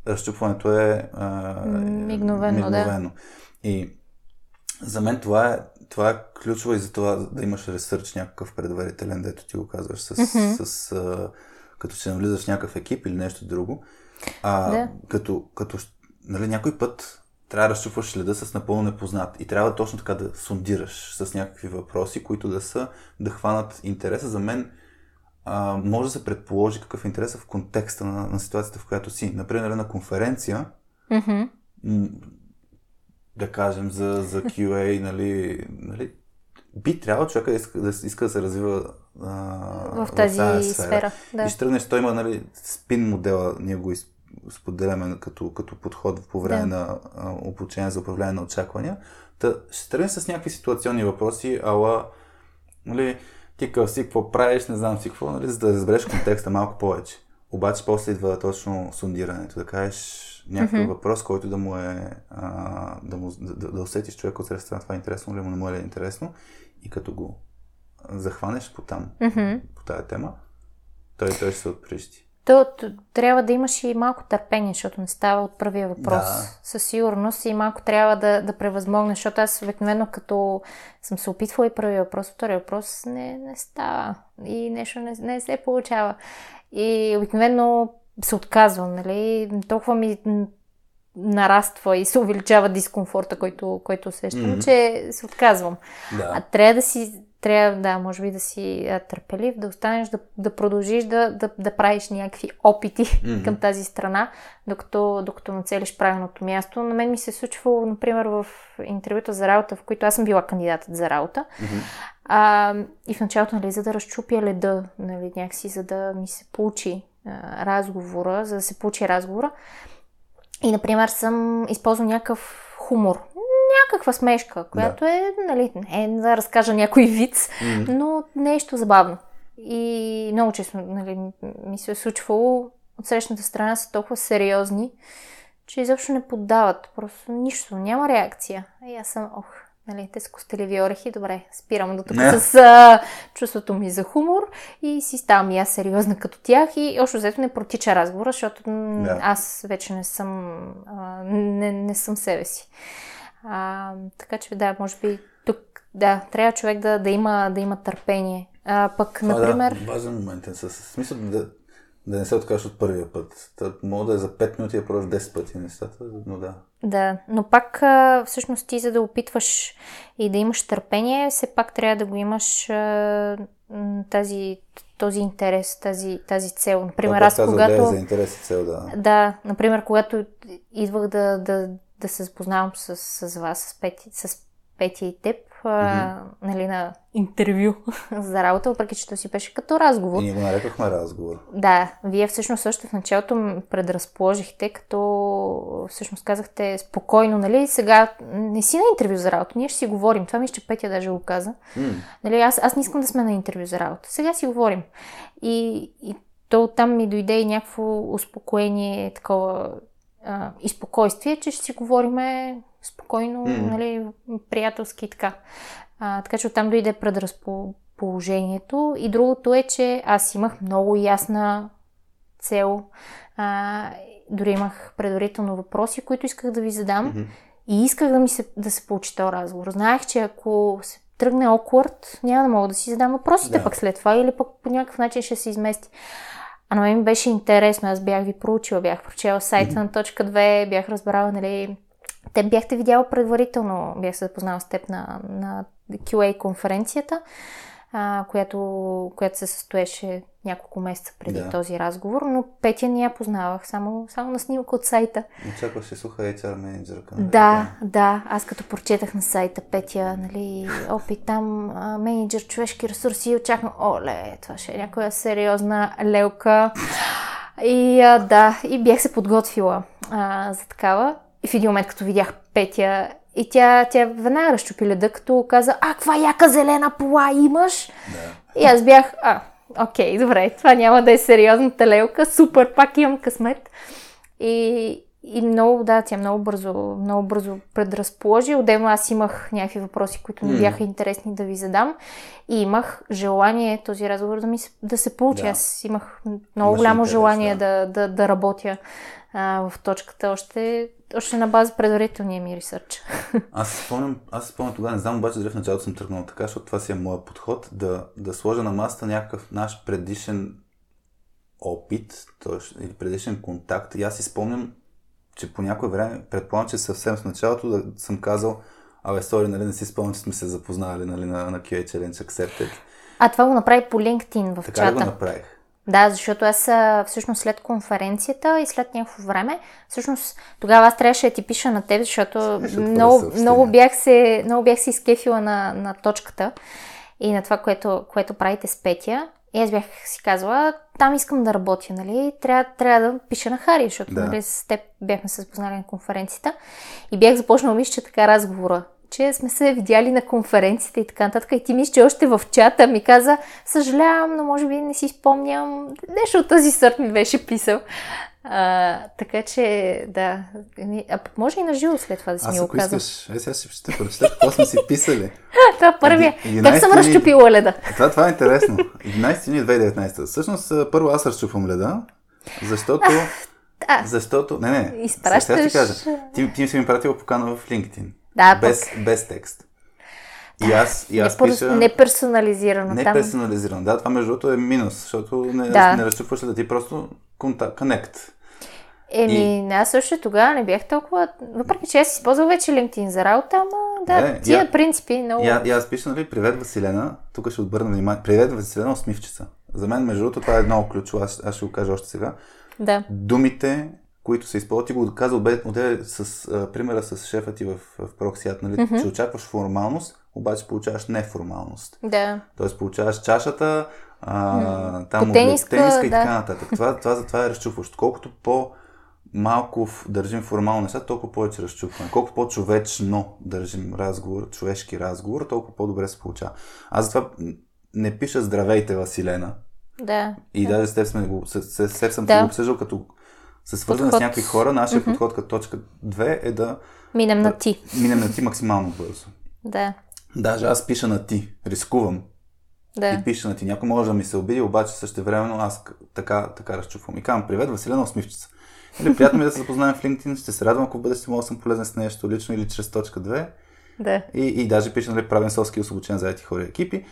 разчупването е а, мигновено. мигновено. Да. И за мен това е, това е ключово и за това да имаш ресърч някакъв предварителен, дето ти го казваш, с, mm-hmm. с, а, като се навлизаш в някакъв екип или нещо друго. А, да. Като, като нали, някой път трябва да разчупваш следа с напълно непознат и трябва точно така да сондираш с някакви въпроси, които да са, да хванат интереса. За мен а, може да се предположи какъв е интересът в контекста на, на ситуацията, в която си. Например, на конференция, mm-hmm да кажем, за, за QA, нали, нали, би трябвало човека да иска да, иска да се развива а, в тази, в сфера. сфера да. И ще тръгнеш, той има нали, спин модела, ние го споделяме като, като подход по време да. на а, обучение за управление на очаквания. Та, ще тръгнеш с някакви ситуационни въпроси, ала, нали, ти къв си, какво правиш, не знам си какво, нали, за да разбереш контекста малко повече. Обаче после идва точно сондирането, да кажеш някакъв mm-hmm. въпрос, който да му е, а, да, му, да, да усетиш човек от страна това е интересно или му не му е интересно и като го захванеш по там, mm-hmm. по тази тема, той, той ще се отприщи. То, то, трябва да имаш и малко търпение, защото не става от първия въпрос. Да. Със сигурност и малко трябва да, да превъзмогнеш, защото аз обикновено като съм се опитвала и първия въпрос, втория въпрос не, не става и нещо не, не се получава. И обикновено се отказвам, нали? Толкова ми нараства и се увеличава дискомфорта, който, който усещам, mm-hmm. че се отказвам. Да. А трябва да си, трябва, да, може би да си а, търпелив, да останеш, да, да продължиш да, да, да правиш някакви опити mm-hmm. към тази страна, докато, докато нацелиш правилното място. На мен ми се е случвало, например, в интервюта за работа, в които аз съм била кандидатът за работа. Mm-hmm. А, и в началото, нали, за да разчупя леда, нали, някакси, за да ми се получи а, разговора, за да се получи разговора. И, например, съм използвал някакъв хумор, някаква смешка, която да. е, нали, не е да разкажа някой виц, mm. но нещо забавно. И много често нали, ми се е случвало от срещната страна са толкова сериозни, че изобщо не поддават. Просто нищо, няма реакция. И аз съм, ох, Нали, те са костеливи орехи, добре, спирам до тук yeah. с а, чувството ми за хумор и си ставам и аз сериозна като тях и още взето не протича разговора, защото yeah. аз вече не съм, а, не, не съм себе си. А, така че да, може би тук, да, трябва човек да, да, има, да има търпение. А, пък, Това, например... Да, важен момент е. С смисъл да, да не се откажеш от първия път. мога да е за 5 минути да пробваш 10 пъти нещата, но да. Да, но пак всъщност ти за да опитваш и да имаш търпение, все пак трябва да го имаш тази, този интерес, тази, тази цел. Например, аз когато... Да, за интерес и цел, да. Да, например, когато идвах да, да, да се запознавам с, с вас, с Пети, с Петя и теб, mm-hmm. нали, на интервю за работа, въпреки че то си беше като разговор. И ние го нарекохме разговор. Да, вие всъщност също в началото предразположихте, като всъщност казахте спокойно, нали, сега не си на интервю за работа, ние ще си говорим. Това ми че Петя даже го каза. Mm. Нали, аз, аз не искам да сме на интервю за работа. Сега си говорим. И, и то там ми дойде и някакво успокоение, такова а, и спокойствие, че ще си говориме спокойно, mm. нали, приятелски и така. А, така че оттам дойде предразположението. И другото е, че аз имах много ясна цел. А, дори имах предварително въпроси, които исках да ви задам. Mm-hmm. И исках да, ми се, да се получи този разговор. Знаех, че ако се тръгне awkward, няма да мога да си задам въпросите да. пък след това или пък по някакъв начин ще се измести. А на мен беше интересно. Аз бях ви проучила, бях прочела сайта на точка 2, бях разбрала, нали, те бяхте видяла предварително, бях се запознала с теб на, на QA конференцията, а, която, която се състоеше няколко месеца преди да. този разговор, но Петя не я познавах, само, само на снимка от сайта. Очакваш се суха HR менеджер. Да, да, аз като прочетах на сайта Петя, нали, опит там, менеджер човешки ресурси, очаквам, оле, това ще е някоя сериозна лелка. И а, да, и бях се подготвила а, за такава. И в един момент, като видях Петя, и тя, тя веднага разчупи леда, като каза, а, каква яка зелена пола имаш? Да. И аз бях, а, окей, добре, това няма да е сериозната лелка, супер, пак имам късмет. И, и много, да, тя много бързо, много бързо предразположи. Отделно аз имах някакви въпроси, които ми бяха интересни да ви задам. И имах желание този разговор да, ми, да се получи. Да. Аз имах много голямо интерес, желание да. Да, да, да работя а, в точката още още на база предварителния ми ресърч. [laughs] Аз спомням, аз спомням тогава, не знам, обаче дали в началото съм тръгнал така, защото това си е моят подход, да, да сложа на масата някакъв наш предишен опит, т.е. или предишен контакт. И аз си спомням, че по някое време, предполагам, че съвсем в началото да съм казал, абе, сори, нали, не си спомням, че сме се запознали нали, на, на QA Challenge Accepted. А това го направи по LinkedIn в така чата. Така го направих. Да, защото аз всъщност след конференцията и след някакво време, всъщност тогава аз трябваше да ти пиша на теб, защото много, много, бях се, много бях се изкефила на, на точката и на това, което, което правите с Петя. И аз бях си казала, там искам да работя, нали? Трябва, трябва да пиша на Хари, защото да. нали, с теб бяхме се запознали на конференцията. И бях започнала, мисля, че така разговора че сме се видяли на конференцията и така нататък. И ти мисля, че още в чата ми каза, съжалявам, но може би не си спомням. Нещо от този сорт ми беше писал. А, така че, да. А пък може и на живо след това да си Аз, ми го казал. Аз е, сега ще прочета какво сме си писали. [laughs] това е първия. Как съм разчупила леда? Това, това е интересно. 11 юни 2019. Всъщност, първо аз разчупвам леда, защото... [laughs] Да. Защото... Не, не. Изпращаш... Сега ти кажа. Ти, ти си ми пратила покана в LinkedIn. Да, без, пък... без текст. И аз, и аз не, пиша... Неперсонализирано. Неперсонализирано, да. Това между другото е минус, защото не, да. не разчупваш да ти просто контакт, connect. Еми, и... аз също тогава не бях толкова... Въпреки, че аз използвам вече LinkedIn за работа, ама да, е, тия я, принципи много... Я, и аз пиша, нали, привет Василена, тук ще отбърна внимание. Привет Василена, усмивчица. За мен, между другото, това е много ключово, аз, аз ще го кажа още сега. Да. Думите, които се използват. Ти го каза отделе с а, примера с шефа ти в, в проксият, нали? Mm-hmm. че очакваш формалност, обаче получаваш неформалност. Да. Тоест получаваш чашата, а, mm. там тениска, тениска да. и така нататък. Това, това, това, това е разчупващо. Колкото по малко държим формално неща, толкова повече разчупване. Колкото по-човечно държим разговор, човешки разговор, толкова по-добре се получава. Аз затова не пиша здравейте, Василена. Да. И да. даже с теб, сме го, с, с, с теб съм да. го обсъждал като се свързваме подход. с някакви хора, нашия mm-hmm. подход като точка 2 е да минем на ти. Минем на ти максимално бързо. Да. Даже аз пиша на ти, рискувам. Да. И пиша на ти. Някой може да ми се обиди, обаче също времено аз така, така разчупвам. И казвам, привет, Василена Усмивчица. Или приятно ми е да се запознаем в LinkedIn, ще се радвам, ако в бъдеще мога да съм полезен с нещо лично или чрез точка 2. Да. И, и даже пише, нали, правен соски освободен за ети хора и екипи.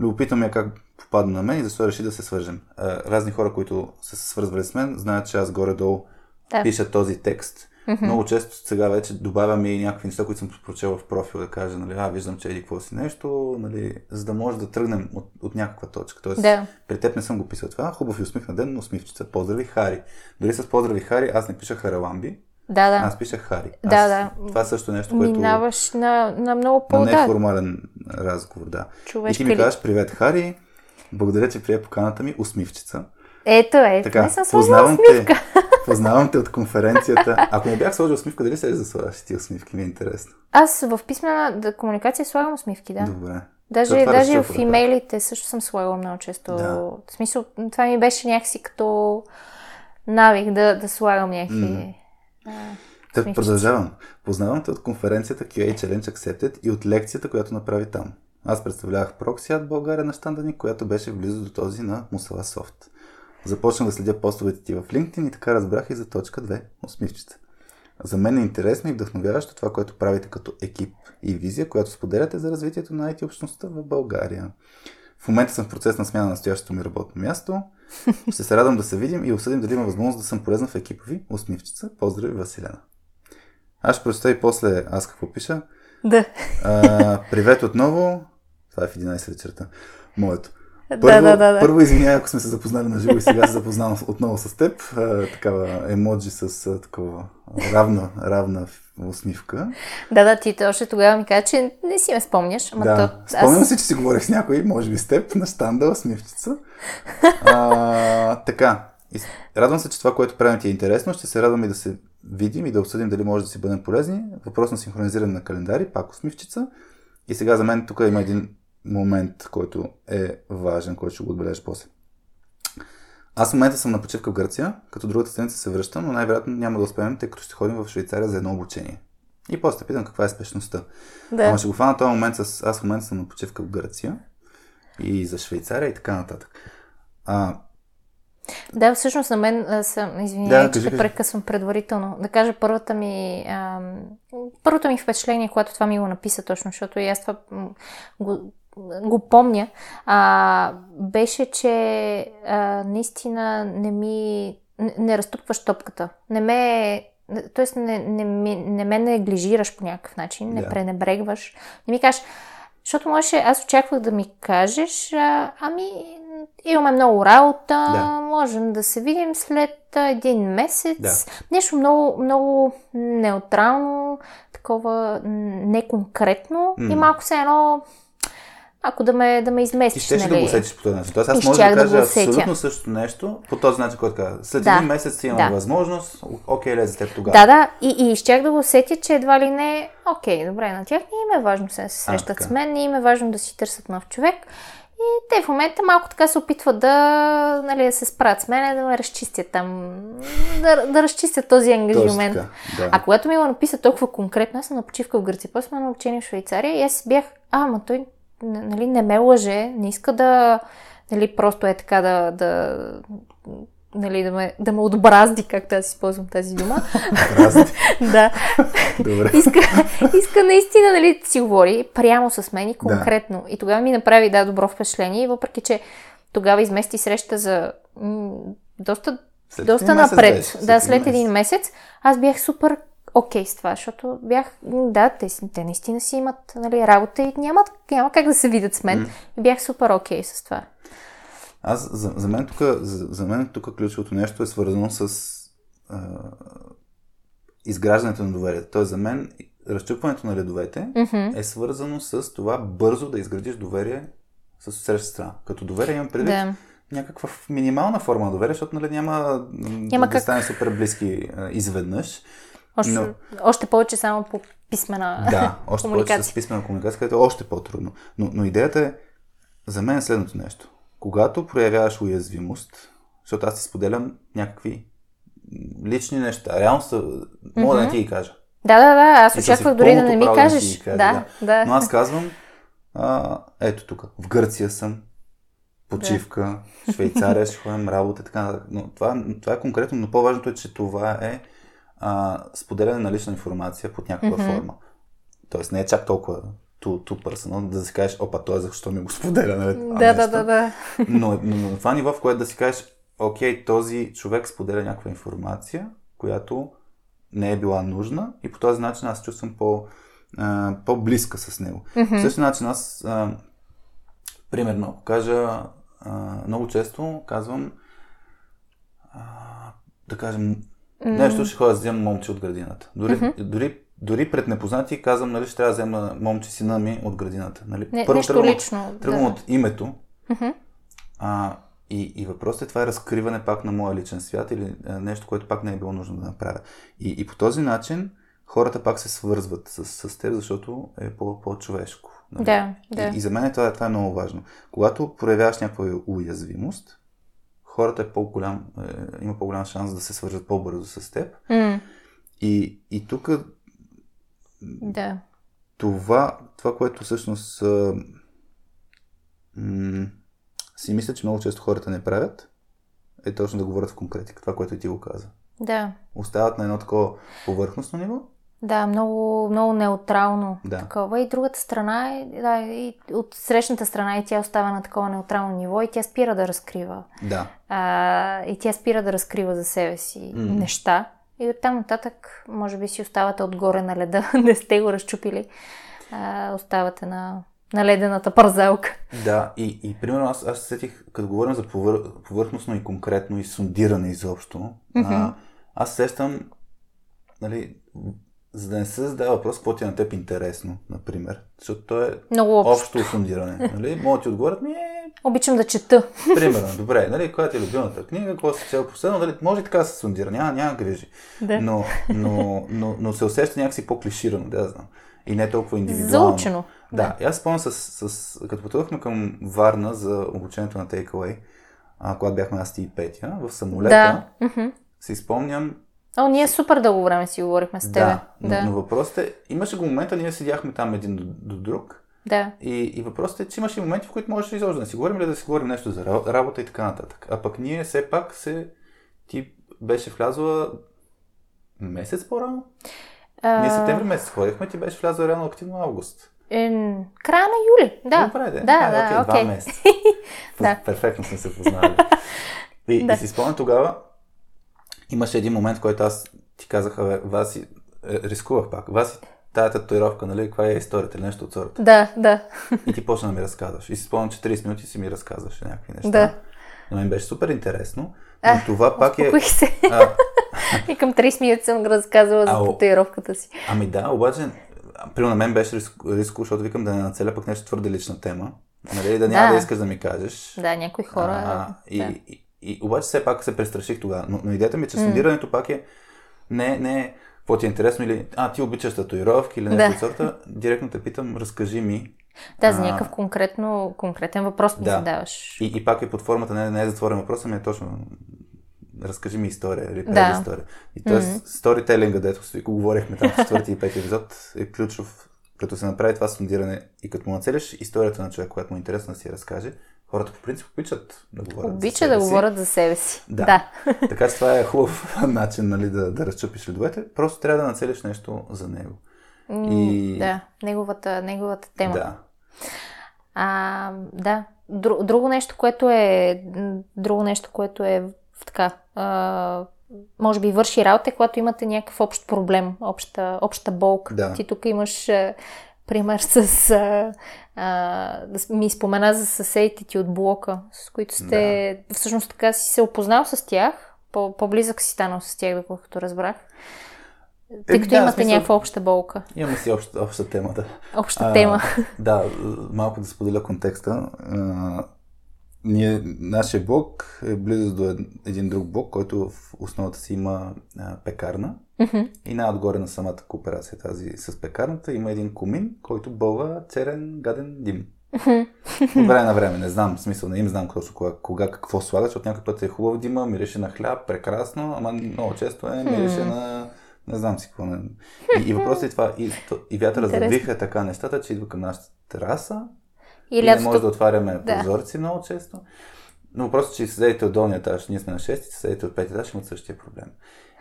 Любопитам я как попадна на мен и защо реши да се свържем. разни хора, които са се свързвали с мен, знаят, че аз горе-долу да. пиша този текст. Mm-hmm. Много често сега вече добавям и някакви неща, които съм прочел в профил, да кажа, нали, а, виждам, че еди какво си нещо, нали, за да може да тръгнем от, от някаква точка. Тоест, да. при теб не съм го писал това. Хубав и усмихна ден, но усмивчица. Поздрави, Хари. Дори с поздрави, Хари, аз не пиша Хараламби, да, да. Аз пишех Хари. Да, Аз, да. Това също е нещо, което... Минаваш на, на много по На неформален разговор, да. Човешка и ти ми кажеш, привет, Хари, благодаря, че прие поканата ми, усмивчица. Ето, ето, така, не съм познавам те, [laughs] познавам те от конференцията. Ако не бях сложил усмивка, дали се да слагаш ти усмивки? Ми е интересно. Аз в писмена комуникация слагам усмивки, да. Добре. Даже, даже в имейлите също съм слагала много често. Да. В смисъл, това ми беше някакси като навик да, да слагам някакви... Mm. Та продължавам. Познавам те от конференцията QA Challenge Accepted и от лекцията, която направи там. Аз представлявах Proxy България на щанда ни, която беше близо до този на Musala Soft. Започнах да следя постовете ти в LinkedIn и така разбрах и за точка 2, усмивчица. За мен е интересно и вдъхновяващо това, което правите като екип и визия, която споделяте за развитието на IT общността в България. В момента съм в процес на смяна на настоящото ми работно място. Ще се радвам да се видим и обсъдим дали има възможност да съм полезна в екипа ви. Усмивчица. Поздрави, Василена. Аз ще прочета и после аз какво пиша. Да. А, привет отново. Това е в 11 вечерта. Моето. Първо, да, да, да. Първо извинявай, ако сме се запознали на живо и сега се запознавам отново с теб. А, такава емоджи с а, такова равна, равна усмивка. Да, да, ти още тогава ми каза, че не си ме спомняш. Ама да, то, спомням аз... си, че си говорих с някой, може би с теб, на штанда усмивчица. А, така, радвам се, че това, което правим ти е интересно. Ще се радвам и да се видим и да обсъдим дали може да си бъдем полезни. Въпрос на синхронизиране на календари, пак усмивчица. И сега за мен тук има един момент, който е важен, който ще го отбележа после. Аз в момента съм на почивка в Гърция, като другата седмица се връщам, но най-вероятно няма да успеем, тъй като ще ходим в Швейцария за едно обучение. И после питам каква е спешността. Да. Ама ще го фана този момент с... Аз в момента съм на почивка в Гърция и за Швейцария и така нататък. А, да, всъщност на мен съм, извинявай, да, че те прекъсвам предварително. Да кажа първата ми, а, първото ми впечатление, когато това ми го написа точно, защото и аз това го, го помня, а, беше, че а, наистина не ми, не, не разтупваш топката. Не ме Тоест не, не, не, не ме неглижираш по някакъв начин, не yeah. пренебрегваш. Не ми кажеш, защото можеше, аз очаквах да ми кажеш, а, ами имаме много работа, да. можем да се видим след един месец. Да. Нещо много, много неутрално, такова неконкретно mm. и малко се едно ако да ме, да ме изместиш. И ще нали? да го усетиш по този начин. Тоест, аз мога да, да кажа абсолютно същото нещо по този начин, който каза. След да. един месец имам да. възможност, окей, лезе теб тогава. Да, да, и, и щях да го усетя, че едва ли не, окей, добре, на тях не им е важно се срещат а, с мен, не им е важно да си търсят нов човек. И те в момента малко така се опитват да, нали, да се справят с мен, да ме разчистят там, да, да разчистят този ангажимент. Така, да. А когато ми го написа толкова конкретно, аз съм на почивка в Гърция, после сме на обучение в Швейцария и аз бях, а, ама той нали, не ме лъже, не иска да нали, просто е така да, да нали, да, ме, да ме отбразди, както аз използвам тази дума. [laughs] да. Добре. Иска, иска наистина нали, да си говори прямо с мен и конкретно. Да. И тогава ми направи да, добро впечатление, въпреки че тогава измести среща за м- доста, след доста напред. След да, след един месец. Аз бях супер окей okay с това, защото бях, да, те, те наистина си имат нали, работа и няма, няма как да се видят с мен. Mm. Бях супер окей okay с това. Аз, за, за мен тук, за, за мен тук ключовото нещо е свързано с а, изграждането на доверието. Тоест за мен разчупването на редовете mm-hmm. е свързано с това бързо да изградиш доверие с среща страна. Като доверие имам предвид да. някаква минимална форма на доверие, защото нали, няма, няма да как... стане супер близки а, изведнъж. Още, но... още повече само по писмена Да, още повече с писмена комуникация, което е още по-трудно. Но, но идеята е за мен е следното нещо. Когато проявяваш уязвимост, защото аз ти споделям някакви лични неща, реално са, мога mm-hmm. да не ти ги кажа. Да, да, да, аз очаквах дори да не ми да кажеш. ги кажа, Да, да. Но аз казвам, а, ето тук, в Гърция съм, почивка, Швейцария ще ходим, работа и така нататък. Но това, това е конкретно, но по-важното е, че това е а, споделяне на лична информация под някаква Мгм. форма. Тоест не е чак толкова too, too personal, да си кажеш, опа, той защо ми го споделя, нали? Да, да, нещо. да, да. Но, но на това ниво, в което да си кажеш, окей, този човек споделя някаква информация, която не е била нужна и по този начин аз чувствам по, а, по-близка с него. Мгм. По същия начин аз, а, примерно, ако кажа, а, много често казвам, а, да кажем, нещо ще ходя да взема момче от градината. Дори, дори, дори пред непознати казвам, нали, ще трябва да взема момче сина ми от градината. Нали? Не, Първо нещо тръгвам лично. Тръгвам да. от името, Мгм. а, и, и въпросът е това е разкриване пак на моя личен свят или а, нещо, което пак не е било нужно да направя. И, и по този начин хората пак се свързват с, с теб, защото е по, по-човешко. нали? Да, да. И, и за мен това, това е много важно. Когато проявяваш някаква уязвимост, хората е по-голям, е, има по-голям шанс да се свържат по-бързо с теб. М, И, и тук Да. това, това, което всъщност а, м- си мисля, че много често хората не правят, е точно да говорят в конкретика. Това, което и ти го каза. Да. Остават на едно такова повърхностно ниво. Да, много, много неутрално Да. такова. И другата страна е, да, и от срещната страна и тя остава на такова неутрално ниво и тя спира да разкрива. Да. А, и тя спира да разкрива за себе си М. неща. И оттам нататък, може би си оставате отгоре на леда, [laughs] не сте го разчупили. А, оставате на, на ледената парзалка. Да, и, и примерно аз, аз се сетих, като говорим за повър... повърхностно и конкретно и сундиране изобщо, а, аз сещам, нали, за да не се зададе въпрос, какво ти е на теб интересно, например. Защото то е Много общо. общо сундиране. Нали? Могат ти отговорят ми е, Обичам да чета. примерно, добре, нали, коя ти е любимата книга, какво си цел последно, нали, може и така да се сундира, няма, няма грижи. Да. Но, но, но, но се усеща някакси по-клиширано, да знам. И не толкова индивидуално. Заучено. Да, и аз спомням с, с, като пътувахме към Варна за обучението на Takeaway, а, когато бяхме аз ти и Петя, в самолета, Да. Си спомням, О, ние супер дълго време си говорихме с тебе. да, но, да. но въпросът е, имаше го момента, ние седяхме там един до, до друг, да. и, и въпросът е, че имаше и моменти, в които можеш изобщо да си говорим или да си говорим нещо за ра- работа и така нататък. А пък ние все пак се, ти беше влязла месец по-рано. А, Ние септември месец ходихме, ти беше влязла реално активно август. Е, края на юли, да. Добре. Да, а, да, окей, окей. Два месеца. [laughs] Да. Перфектно сме се познали. И, [laughs] Да. и си спомням тогава, имаше един момент, в който аз ти казах, бе, Васи, е, рискувах пак. Васи, тая татуировка, нали, каква е историята или нещо от сорта. Да, да. И ти почна да ми разказваш. И си спомням, че 30 минути си ми разказваше някакви неща. Да. На мен беше супер интересно. Но А, това пак е... Се. А, [laughs] И към 30 минути съм разказвала за татуировката си. ами да, обаче, при на мен беше риск, риско, защото викам да не нацеля пък нещо твърде лична тема. Нали, да няма Да. да искаш да ми кажеш. Да, някои хора... А, и, да. и, и, обаче все пак се престраших тогава. Но, но идеята ми е, че сундирането пак е не, не какво ти е интересно или а, ти обичаш татуировки или нещо Да. от сорта. Директно те питам, разкажи ми. Да, за някакъв конкретно, конкретен въпрос ми Да. задаваш. И, и пак е под формата, не, не е затворен въпрос, ами е точно разкажи ми история или Да. история. И т.е. mm-hmm. сторителинга, дето си го говорихме там в четвърти и пети епизод, е ключов. Като се направи това сундиране и като му нацелиш историята на човек, която му е интересно да си разкаже, хората по принцип обичат да говорят за Обича себе да си. говорят за себе си. Да. да. [laughs] Така че това е хубав [laughs] начин нали, да, да разчупиш ледовете. Просто трябва да нацелиш нещо за него. И- Да, неговата, неговата тема. Да. А, да. Дру, друго нещо, което е друго нещо, което е така а, може би върши работа, е когато имате някакъв общ проблем, обща, обща болка. Да. Ти тук имаш пример с а, а, да ми спомена за съседите ти от блока, с които сте всъщност така си се опознал с тях, по, по-близък си станал с тях, доколкото разбрах. Тъй като да, имате смисъл- някаква обща болка, Имаме си обща, обща тема, да. обща тема. Да, малко да споделя контекста. А, ние, нашия блок е близо до ед- един друг блок, който в основата си има а, пекарна. Мгм. И най-отгоре на самата кооперация, тази с пекарната, има един комин, който бълва черен гаден дим. От време на време, не знам, смисъл, не им знам точно кога, кога какво слагат, защото някой път е хубав дима, мирише на хляб, прекрасно, ама много често е, мирише на Не знам си какво. Не... И, и въпросът е това. И, и вятъра задвиха така нещата, че идва към нашата тераса. И, и не може да отваряме да. прозорци много често. Но въпросът е, че седите от долния етаж, ние сме на 6, си седите от 5 етаж, имат същия проблем.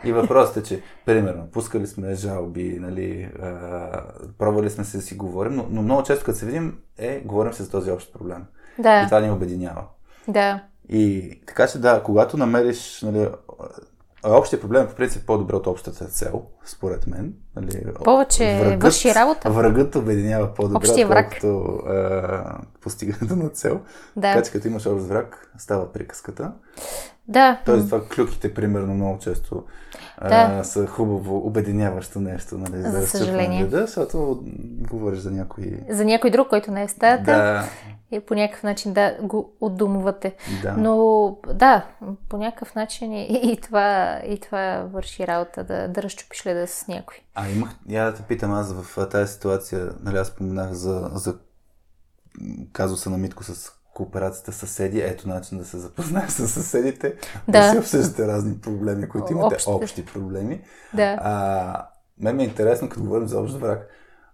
И въпросът е, че, примерно, пускали сме жалби, нали, а, пробвали сме се да си говорим, но, но много често, като се видим, е, говорим се за този общ проблем. Да. И това ни обединява. Да. И така че да, когато намериш нали, общия проблем, по принцип, е по-добре от общата цел, според мен. Нали, Повече врагът, върши работа. Врагът обединява по-добре, отколкото постигането на цел. Да. Така че като имаш общ враг, става приказката. Да. Тоест това клюките, примерно, много често да. а, са хубаво обединяващо нещо, нали, за, за съжаление. Да, защото говориш за някой... За някой друг, който не е в стаята. Да. И по някакъв начин да го отдумвате. Да. Но да, по някакъв начин и, и, това, и това върши работа, да, да разчупиш леда с някой. А имах, я да те питам аз в тази ситуация, нали аз споменах за, за казуса на Митко с кооперацията съседи, ето начин да се запознаеш с съседите, да, да си обсъждате разни проблеми, които имате общи, общи проблеми. Да. А, мен ми е интересно, като говорим за общ враг,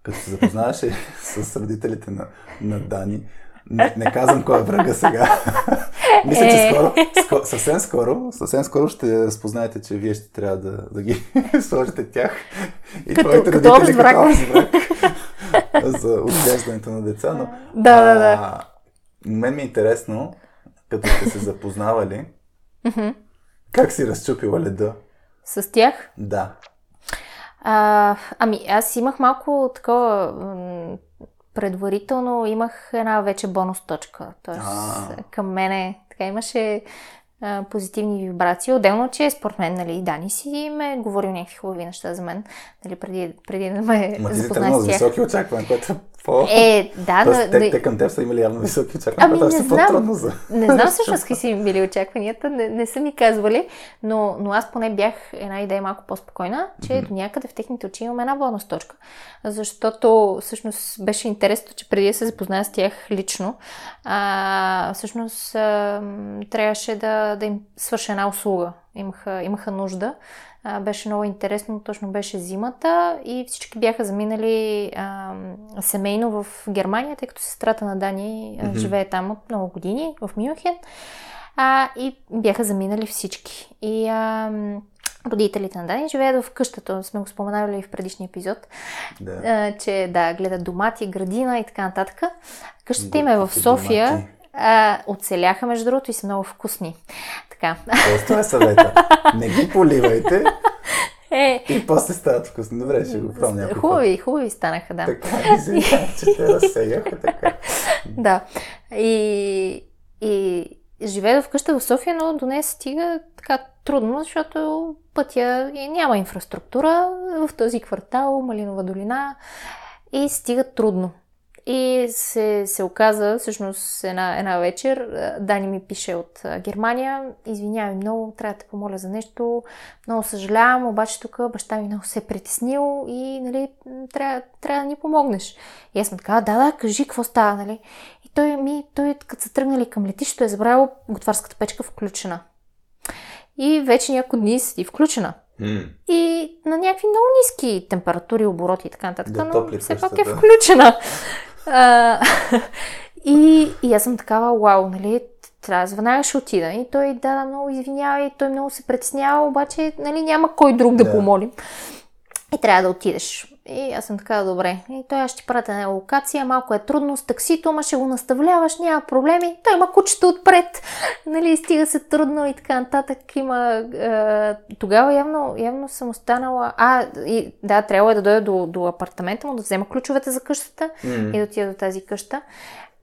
като се запознаваш [laughs] с родителите на, на Дани, не, не казвам кой е врага сега. [laughs] Мисля, че е. скоро, скоро, съвсем скоро, съвсем скоро ще разпознаете, че вие ще трябва да, да ги [laughs] сложите тях и като, твоите като родители като общ враг за отглеждането на деца. Но, да, да, да. Мен ми е интересно, като сте се запознавали, как си разчупила леда? С тях? Да. А, ами, аз имах малко такова предварително имах една вече бонус точка. Тоест, А-а-а. към мене така имаше а, позитивни вибрации. Отделно, че според мен, нали, Дани си ме е говорил някакви хубави неща за мен, нали, преди, преди да ме запознае с тях. високи очаквания, което по... Е, да, но... Те, те към теб са имали явно високи очаквания, ами, не знам, за... не знам [laughs] всъщност какви са им били очакванията, не, не са ми казвали, но, но аз поне бях една идея малко по-спокойна, че mm-hmm. до някъде в техните очи имам една бонус точка. Защото всъщност беше интересно, че преди да се запозная с тях лично, а, всъщност а, трябваше да, да им свърша една услуга. Имаха, имаха нужда а, беше много интересно, точно беше зимата и всички бяха заминали а, семейно в Германия, тъй като сестрата на Дани mm-hmm. живее там от много години, в Мюнхен. А, и бяха заминали всички. И а, родителите на Дани живеят в къщата, сме го споменали в предишния епизод, да. А, че да, гледат домати, градина и така нататък. Къщата им е в София. Домати. А, оцеляха, между другото, и са много вкусни. Така. Просто е съвета. Не ги поливайте. Е. И после стават вкусни. Добре, ще го пробвам някой Хубави, хубави станаха, да. Така, извинявам, че те разсеяха така. Да. И, и живея в къща в София, но до нея стига така трудно, защото пътя няма инфраструктура в този квартал, Малинова долина и стига трудно. И се, се оказа, всъщност една, една вечер, Дани ми пише от Германия, извинявай много, трябва да те помоля за нещо, много съжалявам, обаче тук баща ми много се е притеснил и нали, трябва, трябва да ни помогнеш. И аз съм така, да, да, кажи какво става, нали? И той ми, той като са тръгнали към летището е забравил готварската печка включена. И вече няколко дни си включена. Mm. И на някакви много ниски температури, обороти и така нататък, да, но все пак е включена. А, [laughs] и, и аз съм такава, вау, нали, трябва веднага ще отида. И той, да, да, много извинява и той много се притеснява, обаче, нали, няма кой друг да, да помолим. И трябва да отидеш. И аз съм така, добре. И той аз ще пратя на локация, малко е трудно с таксито, ама ще го наставляваш, няма проблеми. Той има кучето отпред, [laughs] нали, стига се трудно и така нататък. Има, е, тогава явно, явно съм останала... А, и, да, трябва да дойда до, до апартамента му, да взема ключовете за къщата mm-hmm. и да отида до тази къща.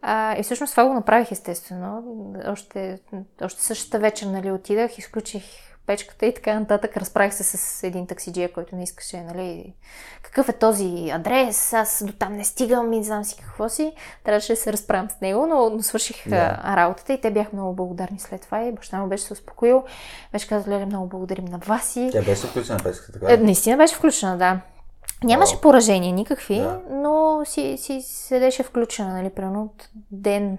А, и всъщност това го направих естествено. Още, още същата вечер нали, отидах, изключих печката и така нататък. Разправих се с един таксиджия, който не искаше, нали, какъв е този адрес, аз до там не стигам и не знам си какво си. Трябваше да се разправям с него, но, но свърших yeah. работата и те бяха много благодарни след това и баща му беше се успокоил. Беше казал, Леля, много благодарим на вас и... Тя беше включена печката, така? Е, наистина беше включена, да. Нямаше поражения никакви, да. но си, си седеше включена, нали, примерно ден,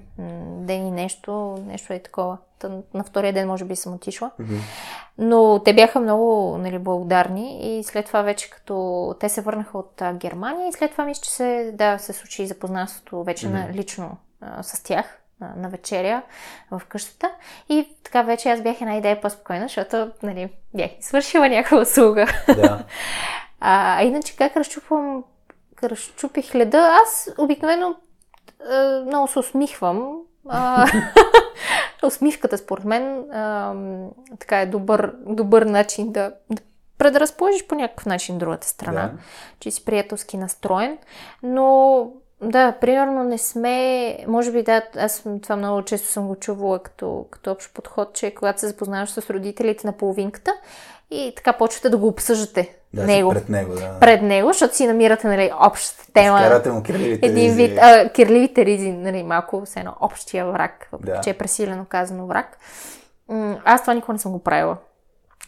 ден и нещо, нещо е такова. На втория ден може би съм отишла. Mm-hmm. Но те бяха много нали, благодарни и след това вече като те се върнаха от а, Германия и след това мисля, че се, да, се случи запознанството вече mm-hmm. на, лично а, с тях на, на вечеря в къщата. И така вече аз бях една идея по-спокойна, защото нали, бях свършила някаква услуга. Да. [laughs] а, а иначе как разчупвам, разчупих леда, аз обикновено много се усмихвам. [laughs] усмивката, според мен, а, така е добър, добър начин да, да предразположиш по някакъв начин другата страна, да. че си приятелски настроен, но да, примерно не сме, може би да, аз това много често съм го чувала като, като общ подход, че когато се запознаваш с родителите на половинката и така почвате да го обсъждате да, него. Пред него, да. Пред него, защото си намирате нали, общата тема. Изкарате му кирливите Един ризи. вид, а, кирливите ризи, нали, малко с едно общия враг, да. че е пресилено казано враг. Аз това никога не съм го правила.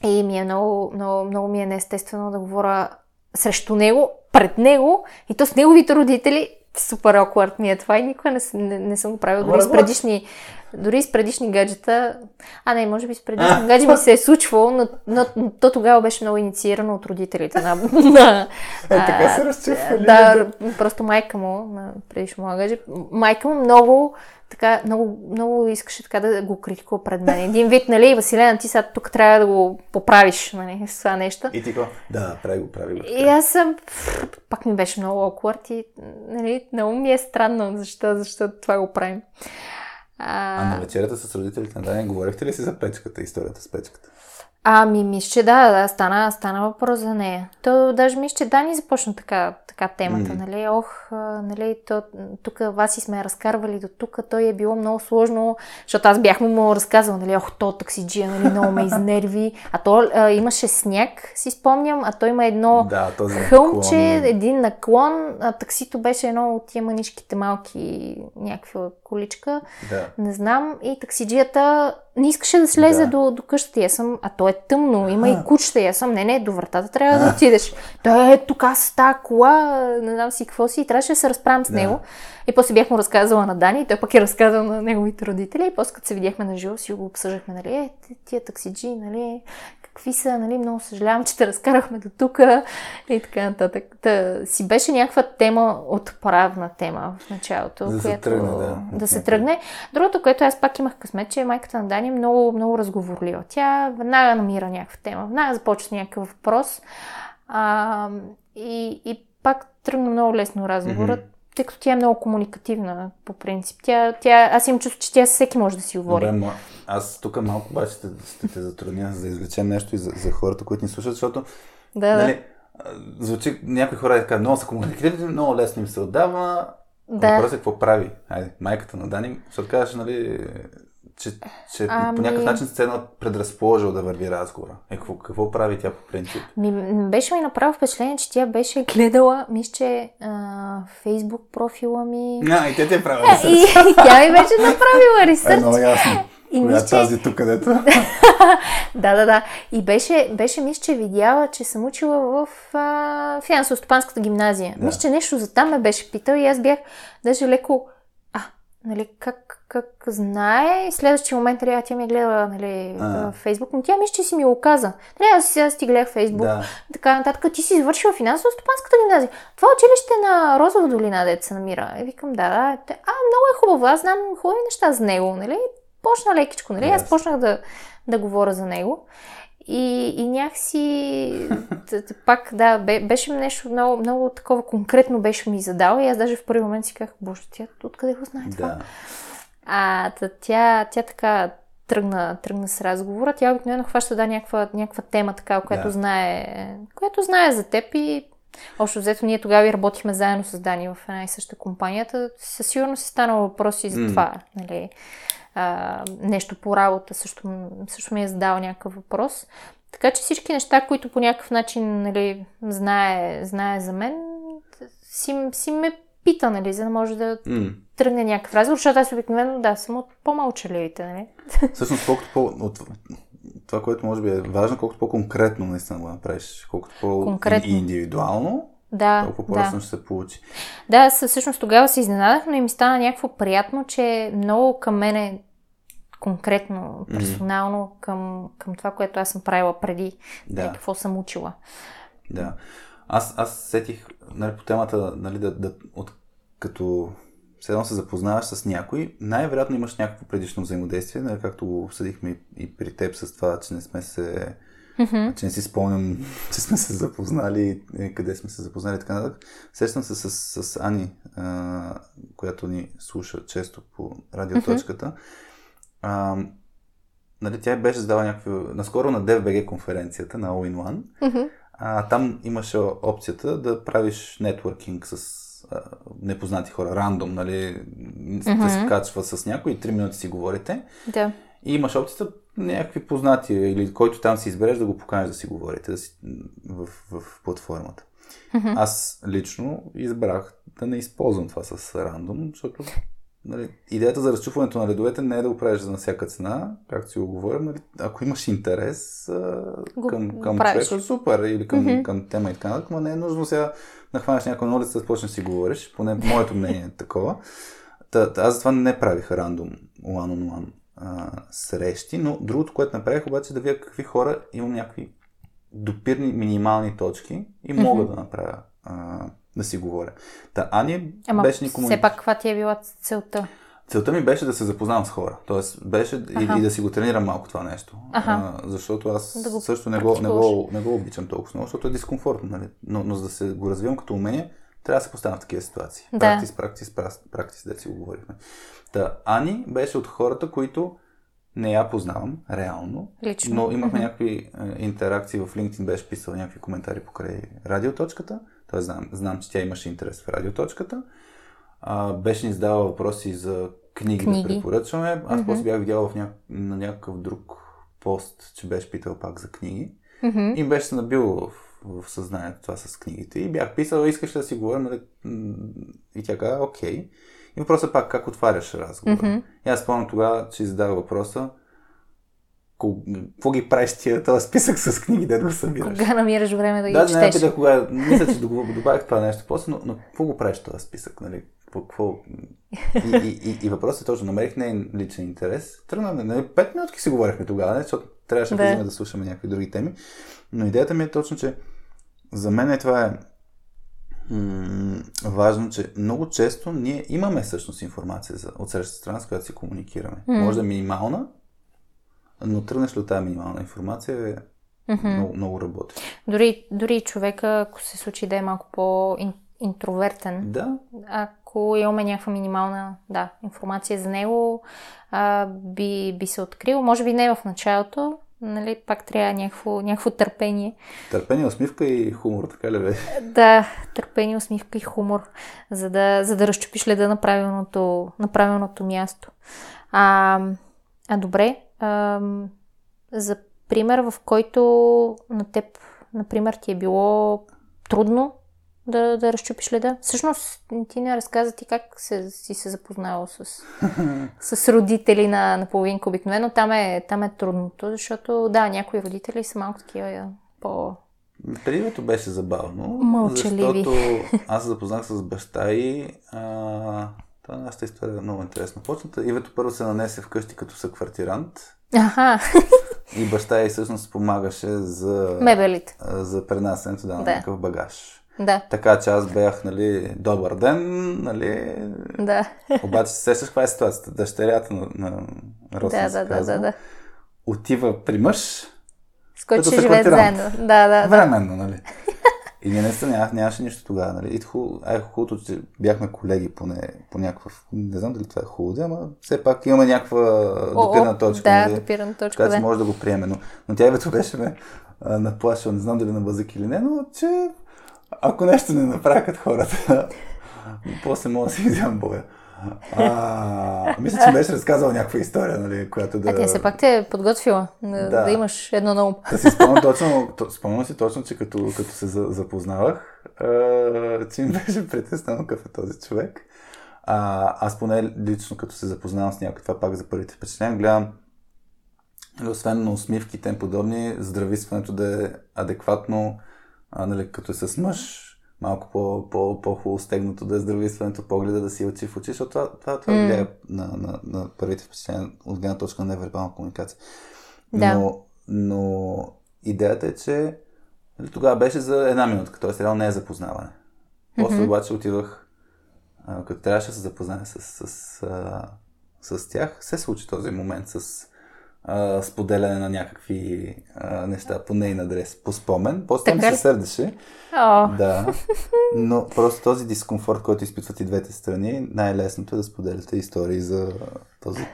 И ми е много, много, много ми е неестествено да говоря срещу него, пред него и то с неговите родители супер awkward ми е това и никога не, не, не съм го правила. Дори с предишни, дори с предишни гаджета. А, не, може би с предишни гаджи ми се е случвало, но, но, но то тогава беше много инициирано от родителите на... [laughs] на е, така се разчувствали. Да, просто майка му, на предишно моя гадже, майка му много така много, много искаше така да го критикува пред мен. Един вид, нали, Василена, ти сега тук трябва да го поправиш, нали, с това нещо. И ти го, да, прави го, прави го. И аз съм, пак ми беше много awkward и, нали, много ми е странно, защо, защо това го правим. А, а на вечерята с родителите на Дани говорихте ли си за печката, историята с печката? Ами, мисля, че да, да, стана, стана въпрос за нея. То даже мисля, че Дани започна така, така темата, mm. нали? Ох, нали, то, тук вас и сме разкарвали до тук, той е било много сложно, защото аз бях му разказвала, нали, ох, то таксиджия, нали, много ме изнерви. А то а, имаше сняг, си спомням, а той има едно да, хълмче, наклон. един наклон, а таксито беше едно от тия манишките малки, някаква количка, да. не знам, и таксиджията не искаше да слезе да. До, до къщата. Я съм, а то е тъмно, има а. и кучета. Я съм, не, не, до вратата трябва а. да отидеш. Той е тук, аз с тази кола, не знам си какво си, и трябваше да се разправям с да. него. И после бях му разказала на Дани, и той пък е разказал на неговите родители. И после като се видяхме на живо, си го обсъждахме, нали, е, тия таксиджи, нали, какви са, нали, много съжалявам, [laughs] че те разкарахме до тук и така нататък. Та, си беше някаква тема, отправна тема в началото, да която се тръгне, да. да се тръгне. Другото, което аз пак имах късмет, че майката на Дани е много, много разговорлива. Тя веднага намира някаква тема, веднага започва някакъв въпрос а, и, и пак тръгна много лесно разговорът. Mm-hmm тъй като тя е много комуникативна по принцип. Тя, тя, аз имам чувство, че тя всеки може да си говори. Добре, аз тук малко обаче ще, ще те затрудня за да извлечем нещо и за, за хората, които ни слушат, защото да, нали, да. звучи някои хора така много са комуникативни, много лесно им се отдава. Да. Въпросът е какво прави. Айде, майката на Дани, защото казваш, нали, че, че ами... по някакъв начин се едно предразположил да върви разговора. Е, какво, какво прави тя по принцип? Ми, беше ми направо впечатление, че тя беше гледала, мисля, че фейсбук профила ми. А, и те те е правила ресърч. И, и [laughs] тя ми беше направила ресърч. Е, много ясно. И Коя мисля, тази тук, където? [laughs] да, да, да. И беше, беше мисля, че видяла, че съм учила в финансово-стопанската гимназия. Да. Мисля, че нещо за там ме беше питал и аз бях даже леко нали, как, как знае. И следващия момент, нали, тя ми е гледала нали, Фейсбук, но тя мисля, че си ми го каза. Нали, аз сега ти гледах Фейсбук, да. така нататък. Ти си извършила финансово-стопанската гимназия. Това училище на Розова долина, де се намира. И викам, да, да. А, много е хубаво, аз знам хубави неща за него, нали. Почна лекичко, нали. Yes. Аз почнах да, да говоря за него. И, и някакси, пак, да, беше нещо много, много такова конкретно беше ми задала и аз даже в първи момент си казах, боже, тя откъде го знае това? Да. А тя, тя така тръгна, тръгна с разговора. Тя обикновено хваща да някаква, някаква тема, така, която, да. знае, която знае за теб и Общо взето, ние тогава и работихме заедно с Дани в една и съща компанията. Със сигурност си станало въпроси за mm. това. Нали? А, нещо по работа, също, също ми е задал някакъв въпрос. Така че всички неща, които по някакъв начин нали, знае, знае за мен, си, си ме пита, нали, за да може да mm. тръгне някакъв разговор, защото аз обикновено, да, съм от по-мълчаливите, нали. [laughs] Всъщност, колкото по... От това, което може би е важно, колкото по-конкретно наистина го направиш, колкото по-индивидуално, да, толкова по-лесно да. ще се получи. Да, всъщност тогава се изненадах, но и ми стана някакво приятно, че много към мене конкретно, персонално mm-hmm. към, към това, което аз съм правила преди, да. Не, какво съм учила. Да. Аз, аз сетих нали, по темата, нали, да, да, от, като все едно се запознаваш с някой, най-вероятно имаш някакво предишно взаимодействие, нали, както го обсъдихме и при теб с това, че не сме се Mm-hmm. Че не си спомням, [laughs] че сме се запознали, къде сме се запознали и така нататък. Сещам се с, с, с Ани, а, която ни слуша често по радиоточката. Mm-hmm. А, нали, тя беше задала някакви... Наскоро на DFBG конференцията на All in One. Mm-hmm. А, там имаше опцията да правиш нетворкинг с а, непознати хора, рандом, нали, mm-hmm. да се качва с някой и 3 минути си говорите. Да. И имаш опцията някакви познати или който там си избереш да го поканеш да си говорите да си, в, в платформата. Mm-hmm. Аз лично избрах да не използвам това с рандом, защото нали, идеята за разчупването на редовете не е да го правиш за на всяка цена, както си го говорим. Нали, ако имаш интерес а, го, към, към човека, супер, или към, mm-hmm. към тема и така нататък, но не е нужно сега да хванеш някой на улица да почнеш си говориш, поне моето мнение е такова. Та, аз затова не правих рандом one-on-one а, срещи, но другото, което направих обаче е да видя какви хора имам някакви допирни минимални точки и мога mm-hmm. да направя а, да си говоря. Та Ани Ама беше ни комуни... все пак каква ти е била целта? Целта ми беше да се запознавам с хора. Тоест, беше и, и да си го тренирам малко това нещо. А, защото аз да също не го, не, го, не го обичам толкова много, защото е дискомфортно. Нали? Но, но за да се го развивам като умение, трябва да се поставям в такива ситуации. Да. Практис, практис, практис, да си го говорихме. Та, Ани беше от хората, които не я познавам реално, Лично. но имахме mm-hmm. някакви е, интеракции в LinkedIn, беше писал някакви коментари покрай радиоточката, т.е. знам, знам, че тя имаше интерес в радиоточката. А, беше ни задавала въпроси за книги, книги. да препоръчваме. Аз mm-hmm. после бях видял в ня... на някакъв друг пост, че беше питал пак за книги. Mm-hmm. И беше се набил в, в съзнанието това с книгите. И бях писал, искаш да си говорим. Нали? И тя каза, окей. И въпросът е пак, как отваряш разговора. Mm-hmm. И аз спомням тогава, че задава въпроса, какво ги правиш тия този списък с книги, да го събираш? Кога намираш време да ги да, четеш? Да, не кога, мисля, че добавих това нещо после, но, но какво го правиш този списък, нали? Какво, И, и, и, и въпросът е точно, намерих не личен интерес. Тръгна, нали, пет минутки си говорихме тогава, не? защото трябваше да. да, да слушаме някакви други теми. Но идеята ми е точно, че за мен е това е м- важно, че много често ние имаме всъщност информация за, от срещата страна, с която си комуникираме. Mm. Може да е минимална, но тръгнеш ли от тази минимална информация, mm-hmm. много, много работи. Дори, дори човека, ако се случи да е малко по-интровертен, да. ако имаме някаква минимална да, информация за него, а, би, би се открил. Може би не в началото, нали, пак трябва някакво, някакво търпение. Търпение, усмивка и хумор, така ли бе? Да, търпение, усмивка и хумор, за да, за да разчупиш леда на правилното, на правилното място. А, а добре, а, за пример, в който на теб, например, ти е било трудно да, да разчупиш леда. Всъщност, ти не разказа ти как се, си се запознала с, [laughs] с родители на, на половинка. Обикновено там е, там е трудното, защото да, някои родители са малко такива по... Предимето беше забавно, Мълчаливи. защото [laughs] аз се запознах с баща и а, това е нашата история е много интересна. Почната, Ивето първо се нанесе вкъщи като съквартирант. Аха. И баща й всъщност помагаше за... Мебелите. За пренасенето да, на да. някакъв багаж. Да. Така че аз бях, нали, добър ден, нали. Да. Обаче се сещаш каква е ситуацията. Дъщерята на, на Росен да, да, да, да, да. отива при мъж, с който ще живеят заедно. Да, да, Временно, нали. И ние наистина нямаше, нямаше нищо тогава, нали. И хубаво, е хубавото, че бяхме колеги поне по някакъв, не знам дали това е хубаво, ама все пак имаме някаква допирна точка. Да, нали? допирна точка, така, да. може да го приеме. Но, но тя вече беше ме наплашила, не знам дали на бъзък или не, но че ако нещо не направят хората, [laughs] после мога да си вземам боя. А, мисля, че беше разказал някаква история, нали, която да... А тя все пак те е подготвила да, да. да имаш едно на ум. Да си спомням точно, спомням си точно, че като, като се запознавах, а, че ми беше притеснено какъв е този човек. А, аз поне лично, като се запознавам с някой, това пак за първите впечатления, гледам освен на усмивките и подобни, здрависването да е адекватно, а, нали, като е с мъж, малко по, по, по-хубаво стегнато да е здравействането, погледа да си очи в очи, защото това, това, това mm. влияе на, на, на първите впечатления от гледна точка на невербална комуникация. Да. Но, но идеята е, че нали, тогава беше за една минутка, т.е. реално не е запознаване. После mm-hmm. обаче отивах, а, като трябваше да се запозная с, с, с, а, с тях, се случи този момент с а, споделяне на някакви а, неща по нейн адрес, по спомен. После ми се сърдеше. Oh. Да. Но просто този дискомфорт, който изпитват и двете страни, най-лесното е да споделяте истории за този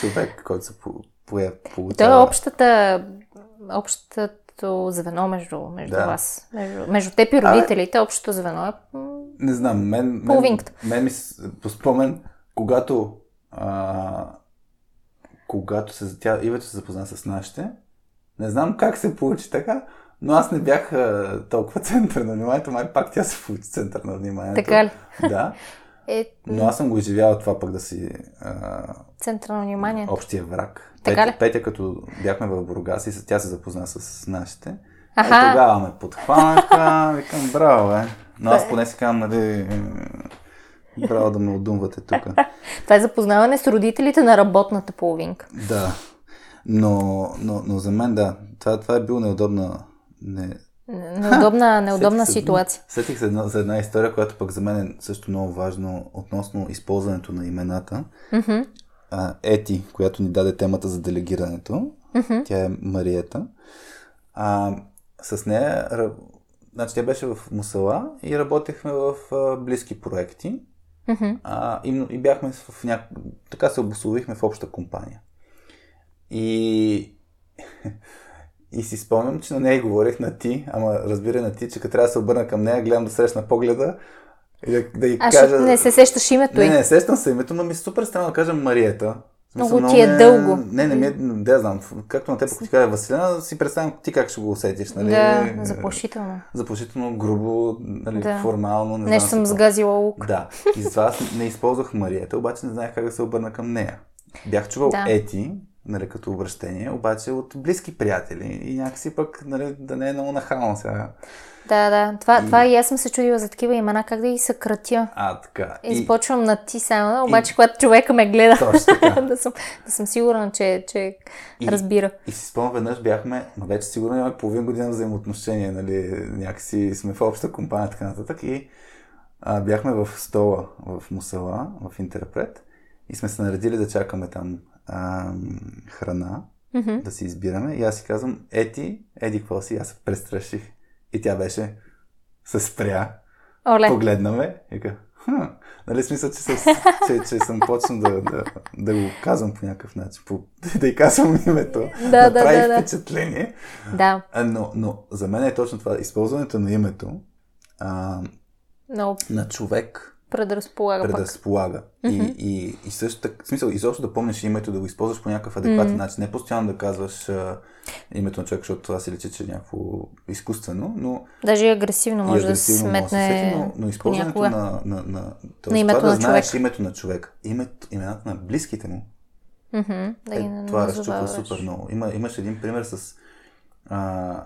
човек, който се получава. Това е общата, общото звено между, между да. вас. Между, между теб и родителите, а, общото звено е Не знам, мен, мен, мен, мен ми по спомен, когато а, когато се, тя, Ивето се запозна с нашите, не знам как се получи така, но аз не бях а, толкова [laughs] център на вниманието, май пак тя се получи център на вниманието. Така ли? [laughs] Да. Е... Но аз съм го изживявал това пък да си... А... Център на вниманието. Общия враг. Така Петя, ли? Петя, като бяхме в Бургас и тя се запозна с нашите, Аха. Е, тогава ме подхванаха, викам, браво, бе. Но аз поне си казвам, нали, Браво да ме отдумвате тук. [laughs] Това е запознаване с родителите на работната половинка. Да. Но, но, но за мен да, това, това е било неудобна. Не... Неудобна, [laughs] неудобна сетих ситуация. Сетих се за една история, която пък за мен е също много важно относно използването на имената. Mm-hmm. А, Ети, която ни даде темата за делегирането, mm-hmm. тя е Мариета. А, с нея, значи тя беше в Мусала и работехме в а, близки проекти. Mm-hmm. А, и, и бяхме в няк... така се обословихме в обща компания. И... [laughs] и си спомням, че на нея говорих на ти, ама разбира на ти, че като трябва да се обърна към нея, гледам да срещна погледа и да, да й а, кажа... не се сещаш името Не, не, сещам се името, но ми е супер странно да кажа Мариета. Много ти е не, дълго. Не, не ми е, да знам. Както на теб, ако ти кажа Василина, си представям ти как ще го усетиш. Нали? Да, заплашително. Заплашително, грубо, нали, да. формално. Не, не съм сгазила лук. Да. И затова аз не използвах Марията, обаче не знаех как да се обърна към нея. Бях чувал да. Ети, нали, като обращение, обаче от близки приятели и някакси пък нали, да не е много нахално сега. Да, да. Това, и... това и аз съм се чудила за такива имена, как да ги съкратя. А, така. И започвам на ти само, обаче и... когато човека ме гледа, [laughs] да, съм, да съм сигурна, че, че и, разбира. И си спомням, веднъж бяхме, но вече сигурно имаме половин година взаимоотношения, нали, някакси сме в обща компания, така нататък. И а, бяхме в стола в Мусала, в Интерпрет, и сме се наредили да чакаме там а, храна, mm-hmm. да си избираме. И аз си казвам, ети, еди, какво си? Аз се престраших. И тя беше, се спря, Оле. погледна ме и ка, хм, нали смисъл, че, с, че, че съм почнал да, да, да го казвам по някакъв начин, по, да й казвам името, да, да, прави да, впечатление. Да. Но, но за мен е точно това, използването на името а, no. на човек, предразполага. Предразполага. Пък. И, и, и също така, в смисъл, изобщо да помниш името, да го използваш по някакъв адекватен mm-hmm. начин. Не постоянно да казваш а, името на човек, защото това се лечи, че е някакво изкуствено, но... Даже и агресивно може агресивно да се сметне сети, но, но използването на, на, на, на, на името това на да знаеш името на човек, името, имената на близките му, Mm-hmm. Да е, това разчупва супер много. Има, имаш един пример с а,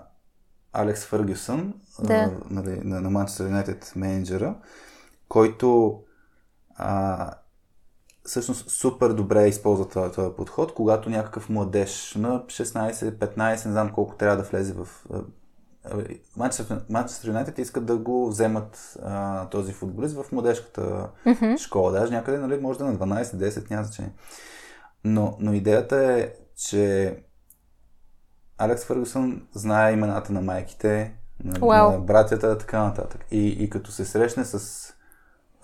Алекс Фъргюсън, да. а, нали, на, на Manchester United менеджера, който а, всъщност супер добре използва този, този подход, когато някакъв младеж на 16-15, не знам колко трябва да влезе в... Манчестър Юнайтед искат да го вземат а, този футболист в младежката mm-hmm. школа. Даже някъде, нали, може да на 12-10, няма значение. Но, но идеята е, че Алекс Фъргусън знае имената на майките, на, wow. на братята, така нататък. И, и като се срещне с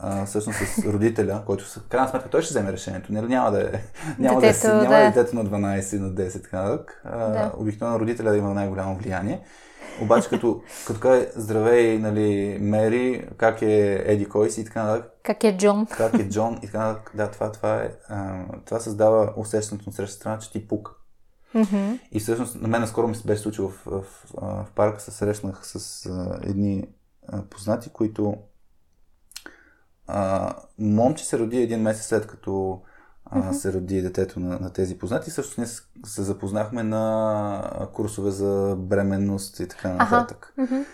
а, всъщност с родителя, който в крайна сметка той ще вземе решението. Нали, няма да е, няма детето, да, е, няма да. е детето на 12, на 10, така нататък. Да. Обикновено родителя да има най-голямо влияние. Обаче като, като каже здравей, нали, Мери, как е Еди кой си и така нататък. Как е Джон. Как е Джон и така нататък. Да, това, това е. А, това създава усещането на среща страна, че ти пука. Mm-hmm. И всъщност на мен скоро ми се беше случило в, в, в, в парка, се срещнах с а, едни а, познати, които а, момче се роди един месец след като а, се роди детето на, на тези познати. Също ние се запознахме на курсове за бременност и така нататък. Mm-hmm.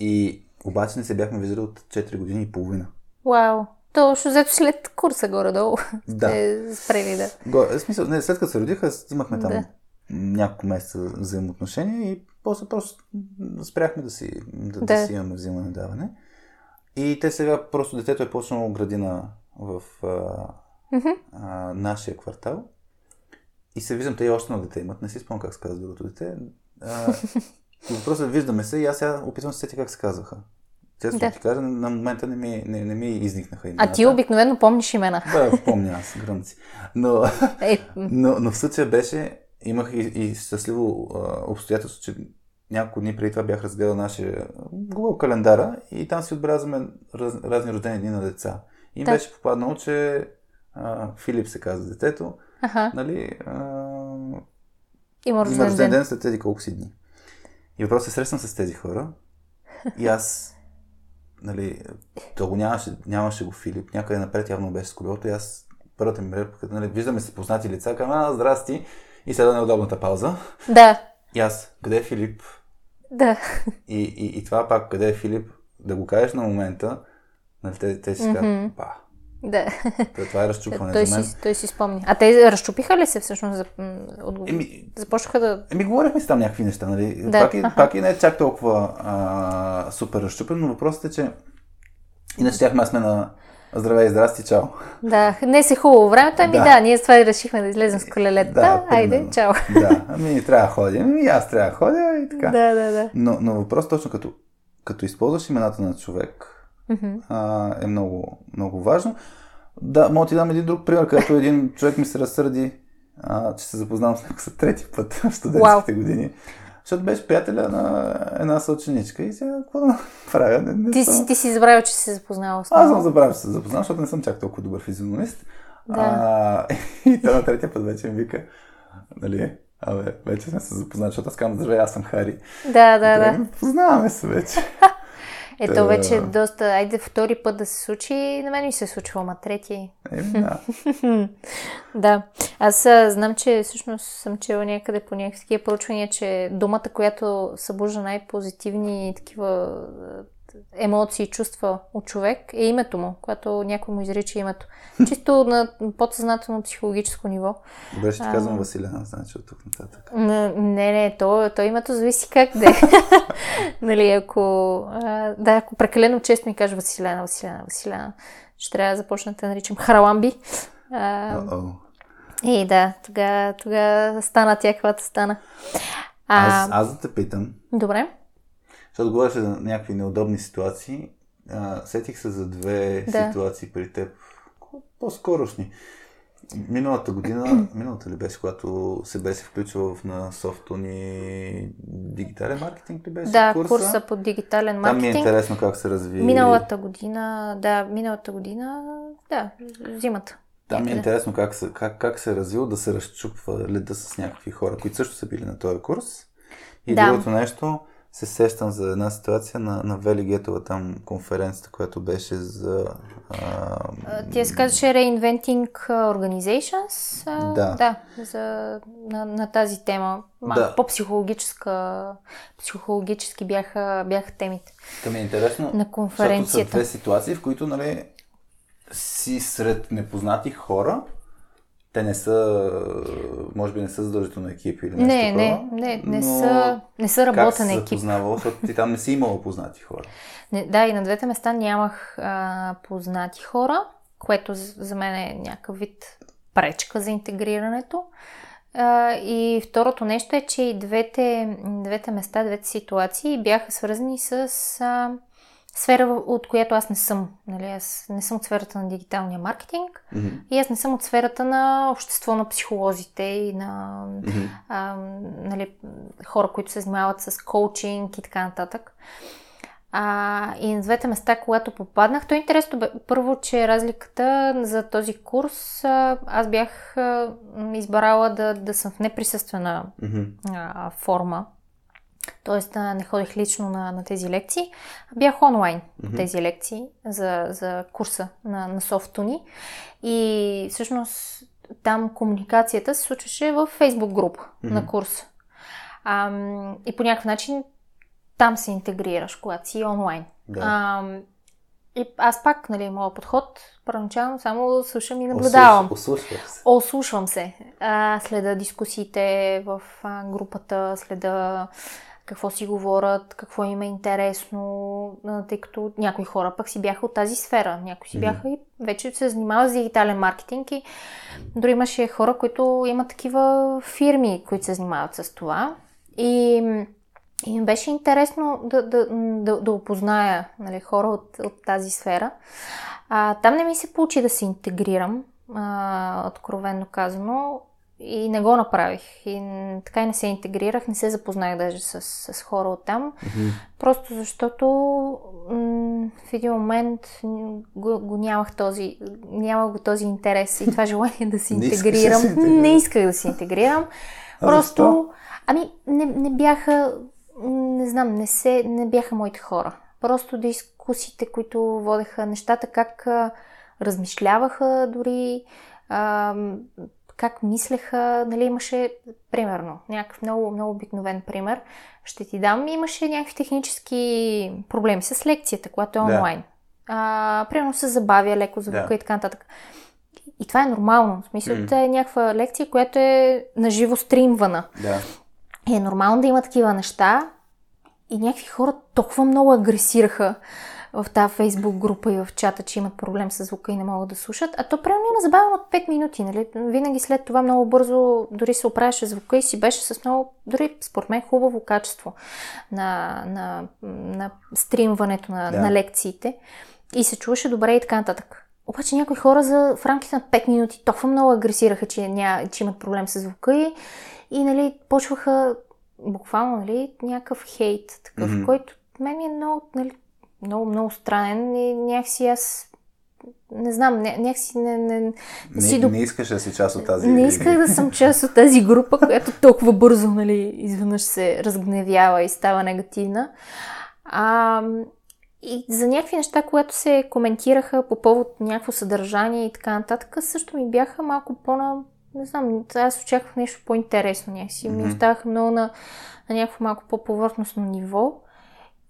И Обаче не се бяхме виждали от 4 години и половина. Вау! То още взето след курса горе-долу. Да. Сте спрели, да. Го, в смисъл, не, след като се родиха, имахме там Да. няколко месеца взаимоотношения и после просто спряхме да си, да, да. Да. си имаме взимане даване. И те сега, просто детето е почнало градина в а, а, нашия квартал. И се виждам, те и още едно дете имат, не си спомням как се казва другото дете. А, [laughs] и въпросът виждаме се и аз сега опитвам се сетя как се казваха. Честно Да. ти кажа, на момента не ми, не, не ми изникнаха А имената. ти обикновено помниш имена. Да, помня аз, гръмци. Но, Е, [laughs] но, но в случая беше, имах и, и щастливо а, обстоятелство, че няколко дни преди това бях разгледал нашия Google календара и там си отбелязваме раз, разни рождени дни на деца. И Да. беше попаднало, че а, Филип се казва детето, аха, нали, а, има има рожден рожден ден. ден след тези колко си дни. И въпросът се срещам с тези хора и аз, нали, то го нямаше, нямаше го Филип, някъде напред явно беше с колелото и аз първата ми реплика, нали, виждаме се познати лица, казвам, а, здрасти, и следва неудобната пауза. Да, И аз, къде е Филип? Да. И, и, и това пак, къде е Филип, да го кажеш на момента, нали, те, те си казват, Мгм. па, Да. това- е разчупване той, за мен. си, той си спомни. А те разчупиха ли се всъщност? За, от... Еми, Започнаха да... Еми, говорихме си там някакви неща, нали? Да, пак, и, аха. пак и не е чак толкова а, супер разчупен, но въпросът е, че иначе щяхме да сме на здравей здрасти, чао. Да, не се хубаво времето, ами да. Да. ние с това и решихме да излезем с колелета. Да, Айде, примерно. чао. Да, ами трябва да ходим, и аз трябва да ходя и така. Да, да, да. Но, но въпрос точно като, като използваш имената на човек Мгм. а, е много, много важно. Да, мога ти дам един друг пример, където един човек ми се разсърди, а, че се запознавам с него за трети път [laughs] в студентските години. Защото беше приятеля на една съученичка и сега какво да правя? Не, не Ти, съм- ти си забравил, че си се запознал с Аз съм забравил, че се запознал, защото не съм чак толкова добър физиономист. Да. А, [laughs] и той на третия път вече ми вика, нали, абе, вече сме се запознали, защото аз казвам, здравей, аз съм Хари. Да, да, И да. «Ами, Познаваме се вече. [laughs] Ето вече е доста... Айде втори път да се случи. На мен ми се е случило, ма трети. Еми, да. [laughs] Да. Аз знам, че всъщност съм чела някъде по някакви такива проучвания, че думата, която събужда най-позитивни такива емоции и чувства от човек е името му, когато някой му изрича името. Чисто на подсъзнателно психологическо ниво. Добре, ще ти А. казвам Василена, значи от тук нататък. Не, не, то, то името зависи как да е. [laughs] нали, ако, а, да, ако прекалено често ми каже Василена, Василена, Василена, ще трябва да започна да наричам Хараламби. А, и да, тогава тога стана тя, каквато стана. А, Аз, аз да те питам, Добре. Защото говориш за някакви неудобни ситуации, а, сетих се за две Да. ситуации при теб, по-скорошни. Миналата година, [clears throat] миналата ли беше, когато се беше включила в на софто ни дигитален маркетинг ли беше Да, курса? курса по дигитален Там ми е маркетинг. интересно как се разви. Миналата година, да, миналата година, да, зимата. Там ми е интересно как се, как, как се е развил да се разчупва леда с някакви хора, които също са били на този курс. И Да. другото нещо, се сещам за една ситуация на, на Вели Гетова там конференцията, която беше за... А, Тя се казваше Reinventing Organizations. а, Да. Да, за, на, на тази тема. Малко Да. по-психологическа, психологически бяха, бяха темите ми е интересно, на защото са конференцията. две ситуации, в които нали, си сред непознати хора, те не са, може би не са задължително екипи или нещо Не, не, такова, не, не, но са, не са как работен се екип. запознавал, защото ти там не си имала познати хора. Не, да, и на двете места нямах а, познати хора, което за за мен е някакъв вид пречка за интегрирането. А, и второто нещо е, че и двете, двете места, двете ситуации бяха свързани с а, сфера, от която аз не съм. Нали? Аз не съм от сферата на дигиталния маркетинг Мгм. и аз не съм от сферата на общество на психолозите и на Мгм. а, нали, хора, които се занимават с коучинг и така нататък. А, и на двете места, когато попаднах, то е интересно. бе, Първо, че разликата за този курс, а, аз бях а, избрала да, да съм в неприсъствена Мгм. а, форма. Тоест, а, не ходих лично на, на тези лекции. Бях онлайн Мгм. тези лекции за, за курса на, на софтуни. И всъщност там комуникацията се случваше в фейсбук група Мгм. на курса. И по някакъв начин там се интегрираш, когато си онлайн. Да. А, и аз пак, нали, моят подход, първоначално само слушам и наблюдавам. Ослушвам се. Ослушвам се. А, следа дискусиите в групата, следа какво си говорят, какво им е интересно, тъй като някои хора пък си бяха от тази сфера. Някои си бяха и вече се занимават с дигитален маркетинг и дори имаше хора, които имат такива фирми, които се занимават с това. И и ми беше интересно да, да, да, да опозная нали, хора от, от тази сфера. А, там не ми се получи да се интегрирам, а, откровенно казано, и не го направих. И така и не се интегрирах, не се запознах даже с, с хора от там. Мгм. Просто защото м- в един момент го, го нямах този, нямах го този интерес и това желание да се Не да интегрирам. се интегрираш. не исках да се интегрирам. А Просто, защо? ами, не, не бяха, не знам, не, се, не бяха моите хора. Просто дискусиите, които водеха нещата, как а, размишляваха дори, а, как мислеха, нали, имаше, примерно, някакъв много, много обикновен пример, ще ти дам, имаше някакви технически проблеми с лекцията, която е Да. онлайн. А, примерно се забавя леко звука Да. и така нататък. И това е нормално. В смисъл, това е някаква лекция, която е наживо стримвана. Да. И е нормално да има такива неща. И някакви хора толкова много агресираха в тази фейсбук група и в чата, че имат проблем с звука и не могат да слушат. А то примерно има забавено от 5 минути. Нали? Винаги след това много бързо дори се оправяше звука и си беше с много, дори според мен, хубаво качество на, на, на стримването на, Да. на лекциите. И се чуваше добре и така нататък. Обаче някои хора за, в рамките на 5 минути толкова много агресираха, че, ня, че имат проблем с звука и, и нали, почваха буквално нали, някакъв хейт, такъв, Мгм. който мен ми е много, нали, много, много странен и някакси аз не знам, ня, някакси не, не, не, Не, си доп- не искаш да си част от тази... не исках да съм част от тази група, която толкова бързо, нали, изведнъж се разгневява и става негативна. А, и за някакви неща, които се коментираха по повод някакво съдържание и така нататък, също ми бяха малко по-на... Не знам, аз очаквах нещо по-интересно някакси. Ми Мгм. оставаха много на, на някакво малко по-повърхностно ниво.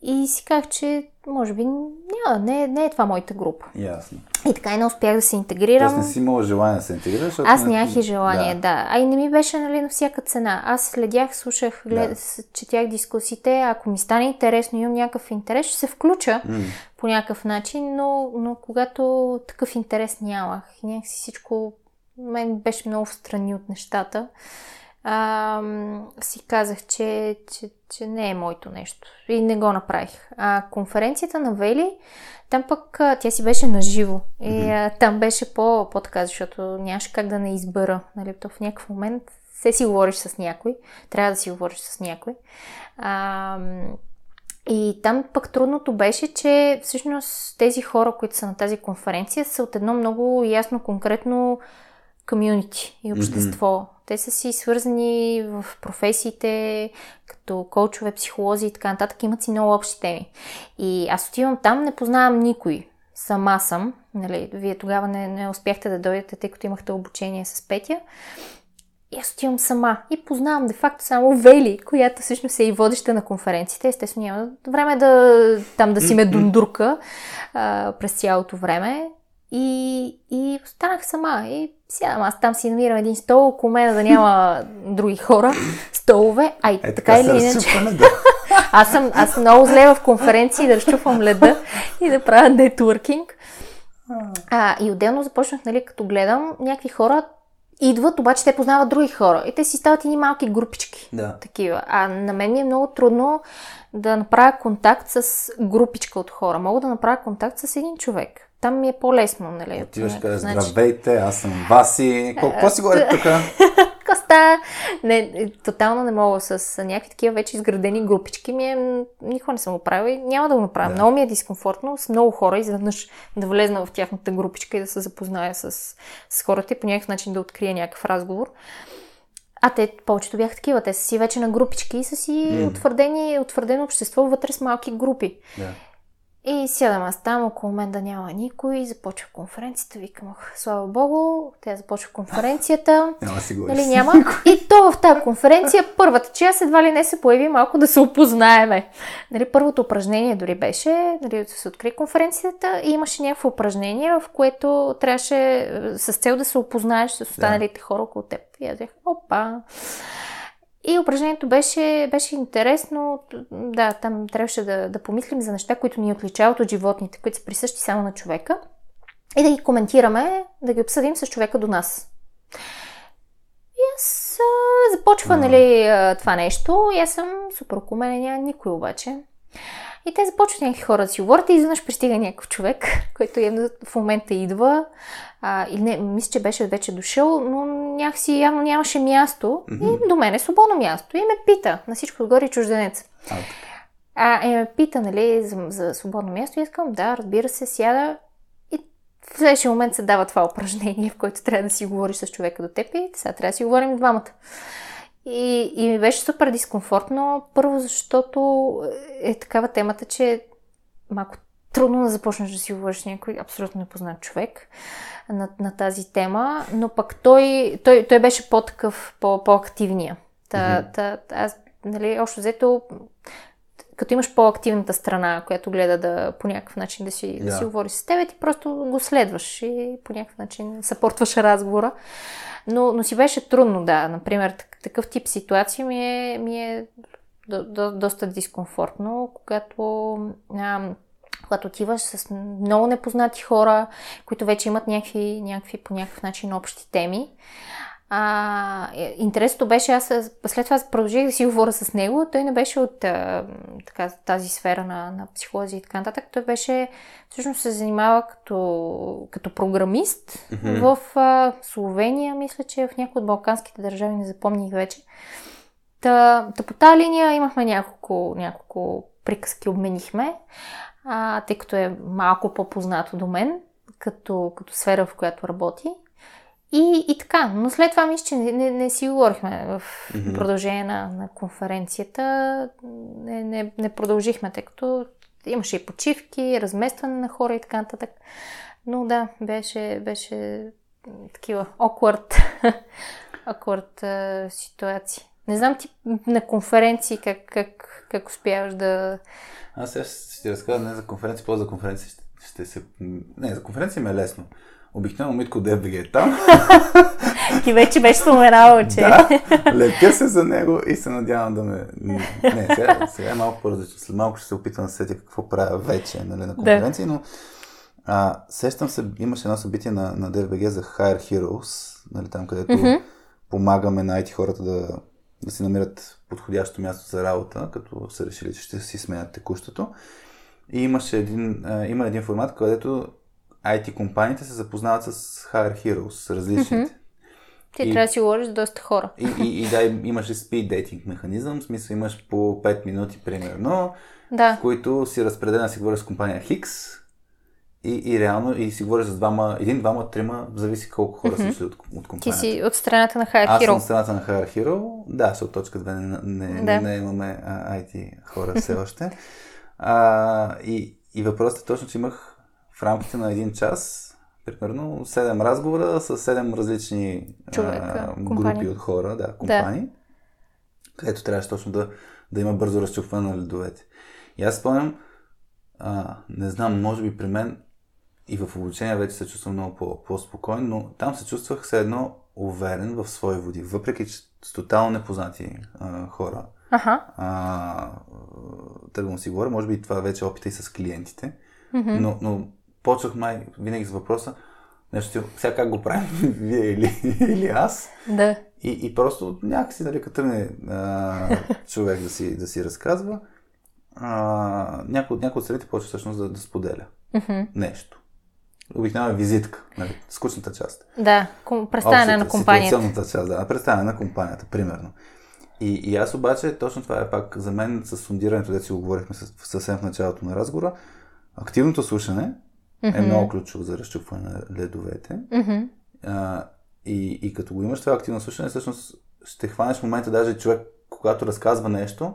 И си казах, че може би няма, не, не е това моята група. Ясно. И така и не успях да се интегрирам. Тоест не си имала желание да се интегрираш. Аз не- нямах и желание, да. да. А и не ми беше нали, на всяка цена. Аз следях, слушах, глед... Да. четях дискусиите. Ако ми стане интересно, имам някакъв интерес, ще се включа М, по някакъв начин, но, но когато такъв интерес нямах някакси всичко мен беше много встрани от нещата, а, си казах, че, че, че не е моето нещо. И не го направих. А конференцията на Вели, там пък а, тя си беше наживо. И а, там беше по, по-така, защото нямаше как да не избера. Нали? То в някакъв момент се си говориш с някой. Трябва да си говориш с някой. А, и там пък трудното беше, че всъщност тези хора, които са на тази конференция, са от едно много ясно, конкретно комюнити и общество. Те са си свързани в професиите, като коучове, психолози и така нататък. Имат си много общи теми. И аз отивам там, не познавам никой. Сама съм. Нали, вие тогава не, не успяхте да дойдете, тъй като имахте обучение с Петя. И аз отивам сама и познавам де-факто само Вели, която всъщност е и водеща на конференцията. Естествено няма време да там да си ме дундурка а, през цялото време. И, и останах сама. И сядам, аз там си намирам един стол, около мен да няма [laughs] други хора, столове. А и Е, така, така или иначе. [laughs] Аз съм, аз съм много зле в конференции да разчупвам леда и да правя нетворкинг. А, и отделно започнах, нали, като гледам, някакви хора идват, обаче те познават други хора. И те си стават едни малки групички. Да. Такива. А на мен ми е много трудно да направя контакт с групичка от хора. Мога да направя контакт с един човек. Там ми е по-лесно, нали? Отиваш къде, начин. здравейте, аз съм Васи. Колко какво си горе тук? [laughs] Коста! Не, тотално не мога с някакви такива вече изградени групички. Ми е, никога не съм го правила и няма да го направя. Да. Много ми е дискомфортно с много хора изведнъж да влезна в тяхната групичка и да се запозная с, с хората и по някакъв начин да открия някакъв разговор. А те повечето бяха такива. Те са си вече на групички и са си М. утвърдени, утвърдено общество вътре с малки групи. Да. И сядам аз там, около мен да няма никой, започва конференцията, викам, слава богу, тя започва конференцията. [laughs] Няма си нали, няма. И то в тази конференция, първата част едва ли не се появи малко да се опознаеме. Нали, първото упражнение дори беше, нали, да се откри конференцията и имаше някакво упражнение, в което трябваше е, с цел да се опознаеш с останалите да. хора около теб. И аз бях, опа. И упражнението беше, беше интересно. Да, там трябваше да, да помислим за неща, които ни отличават от животните, които са присъщи само на човека. И да ги коментираме, да ги обсъдим с човека до нас. И аз а, започва, mm. нали, това нещо. И аз съм супер около мене, няма никой обаче. И те започват някакви хора да си говорят и изведнъж пристига някакъв човек, [laughs] който явно в момента идва. А, или не, мисля, че беше вече дошъл, но някакси явно нямаше място. Mm-hmm. И до мен е свободно място. И ме пита, на всичко отгоре чужденец. А, а и ме пита, нали, за, за свободно място. И искам, да, разбира се, сяда. И в следващия момент се дава това упражнение, в което трябва да си говориш с човека до теб и сега трябва да си говорим двамата. И, и ми беше супер дискомфортно. Първо, защото е такава темата, че малко трудно да започнеш да си говориш някой абсолютно непознат човек на, на тази тема, но пък той, той, той беше по-такъв, по, по-активния. Та, mm-hmm. та, аз, нали, още взето, като имаш по-активната страна, която гледа да по някакъв начин да си, yeah. да си говори с теб, ти просто го следваш и по някакъв начин съпортваш разговора. Но, но си беше трудно, да. Например, такъв тип ситуация ми е, ми е до, до, доста дискомфортно, когато, а, когато отиваш с много непознати хора, които вече имат някакви, някакви по някакъв начин общи теми. А, е, интересното беше, аз след това продължих да си говоря с него. Той не беше от а, така, тази сфера на, на психология и така нататък. Той беше, всъщност се занимава като, като програмист mm-hmm. в а, Словения, мисля, че в някои от балканските държави, не запомних вече. Та, та по тази линия имахме няколко, няколко приказки, обменихме, а, тъй като е малко по-познато до мен, като, като сфера, в която работи. И, и така, но след това мисля, че не, не, не си говорихме в mm-hmm. продължение на, на конференцията. Не, не, не продължихме, тъй като имаше и почивки, разместване на хора и така нататък. Но да, беше, беше такива awkward, [laughs] awkward uh, ситуации. Не знам ти на конференции как, как, как успяваш да... Аз сега ще ти разкажа не за конференции, по за конференции ще, ще се... Не, за конференции ми е лесно. Обикновено Митко ДБГ е там. [laughs] Ти вече беше споменавал, [laughs] че... Да, лепя се за него и се надявам да ме... Не, сега, сега е малко по-различно. След малко ще се опитам да сетя какво правя вече нали, на конференции, да. но а, сещам се, имаше едно събитие на, на DFBG за Hire Heroes, нали, там където mm-hmm. помагаме на IT хората да, да си намерят подходящо място за работа, като са решили, че ще си сменят текущото. И имаше един, а, има един формат, където IT компаниите се запознават с Hire Heroes, с различните. Mm-hmm. Ти и, трябва да си говориш с доста хора. И, и, и да, имаш и speed dating механизъм, в смисъл имаш по 5 минути примерно, да. в които си разпределена си говориш с компания Хикс и, и реално и си говориш с двама, един, двама, трима, зависи колко хора mm-hmm. са от, от компанията. Ти си от страната на Hire Hero. Аз съм от страната на Hire Hero, да, защото точка 2 не, не, да. не имаме а, IT хора все [laughs] още. А, и, и въпросът е точно, че имах в рамките на един час примерно 7 разговора с 7 различни Човека, а, групи от хора, да, компании, да. където трябваше точно да, да има бързо разчупване на ледовете. И аз спомням, а, не знам, може би при мен и в обучение вече се чувствам много по- по-спокоен, но там се чувствах все едно уверен в свои води, въпреки че с тотално непознати а, хора. Ага. А, тръгвам си говоря, може би това вече е опита и с клиентите, mm-hmm. но, но почвах май винаги с въпроса, нещо, сега как го правим, [laughs] вие или, или аз. Да. И, и просто някакси, нали, като тръгне човек да си, да си разказва, а, някой, някой от страните почва всъщност да, да споделя mm-hmm. нещо. Обикновена визитка, нали, скучната част. Да, представяне на компанията. Ситуационната част, да, представяне на компанията, примерно. И, и аз обаче, точно това е пак за мен с сундирането, да си го говорихме съвсем в началото на разговора, активното слушане mm-hmm. е много ключово за разчупване на ледовете. Mm-hmm. А, и, и като го имаш това активно слушане, всъщност ще хванеш момента даже човек, когато разказва нещо,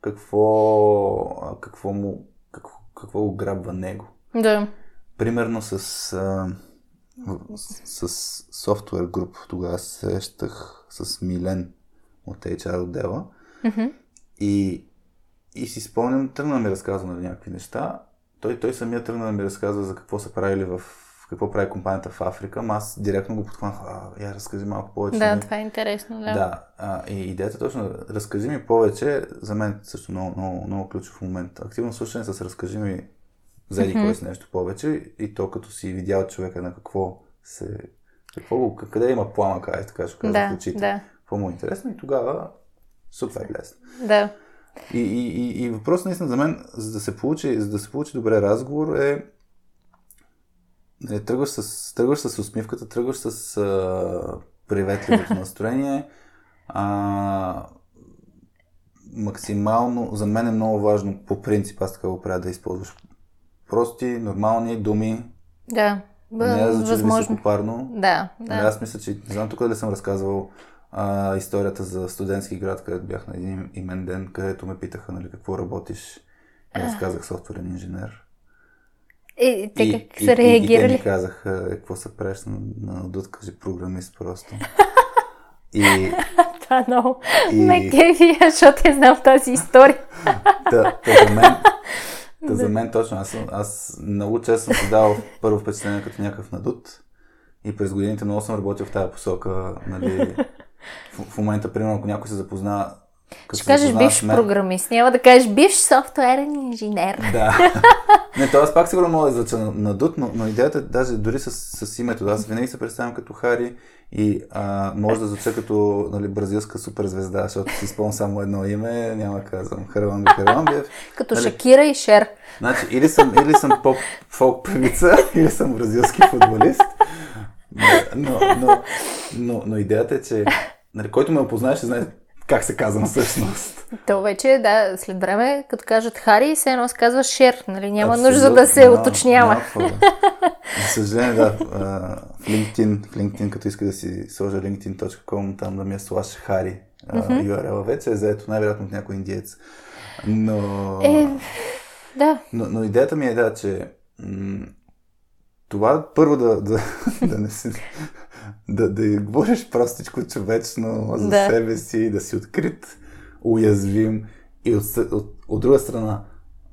какво, какво му какво, какво го грабва него. Да. Примерно с, а, с, с софтуер груп тогава срещах с Милен от HR отдела Мгм. и, и си спомням, тръгна ми разказва нали, някакви неща. Той, той самия тръгна да ми разказва за какво са правили в какво прави компанията в Африка, ама аз директно го подхванах, а, я разкажи малко повече. Да, нали? това е интересно, да. Да, а, и идеята точно, разкажи ми повече, за мен също много, много, много ключов момент. Активно слушане с разкажи ми за еди кой си нещо повече и то като си видял човека на какво се... Какво, къде има пламък, ай така ще кажа, в Да, очите. да, Какво му е интересно и тогава супер лесно. да. И, и, и, и въпрос наистина за мен, за да се получи, за да се получи добре разговор е нали, тръгваш, с, тръгваш с усмивката, тръгваш с а, приветливото [laughs] настроение. А, максимално, за мен е много важно, по принцип, аз така го правя да използваш прости, нормални думи, Да. Б- не да звучи високопарно. Да, Нали, да. аз мисля, че не знам тук дали съм разказвал а, историята за студентски град, където бях на един имен ден, където ме питаха нали, какво работиш. И аз казах софтуерен инженер. И те как и, са и, и те реагирали? ми казаха, е, какво се правиш на, на дуд, кажи програмист просто. [laughs] и Това е много И- ме кефи, защото я знам тази история. [laughs] да, та за мен, [laughs] та за мен точно, аз, аз много често съм си дал първо впечатление като някакъв надут. И през годините много съм работил в тази посока. Нали, в, в момента, примерно, ако някой се запозна като Ще кажеш бивш мен- програмист, няма да кажеш бивш софтуерен инженер. Да. [laughs] Не, то аз пак сигурно мога да излъча на, на дуд, но, но идеята е даже дори с, с името. Аз винаги се представям като Хари и а, може да звуча като нали, бразилска суперзвезда, защото си спомням само едно име, няма казвам Хараламби Хараламбиев. Като Нали? Шакира и Шер. Значи, или съм, или съм поп фолк певица, или съм бразилски футболист. Но, но, но, но идеята е, че нали, който ме опознае, ще знае как се казвам всъщност. То вече, да, след време, като кажат Хари, се едно се казва Шер, нали? Няма Абсолютно, нужда да се няма- уточнява. За съжаление, да. В LinkedIn, в LinkedIn, като иска да си сложа linkedin.com, там да ми е слаш Хари. URL вече е заето най-вероятно от някой индиец. Но, Е, да, но, но идеята ми е да, че м- това първо да, да, да не си да, да говориш простичко човечно за Да. себе си, да си открит, уязвим и от, от, от друга страна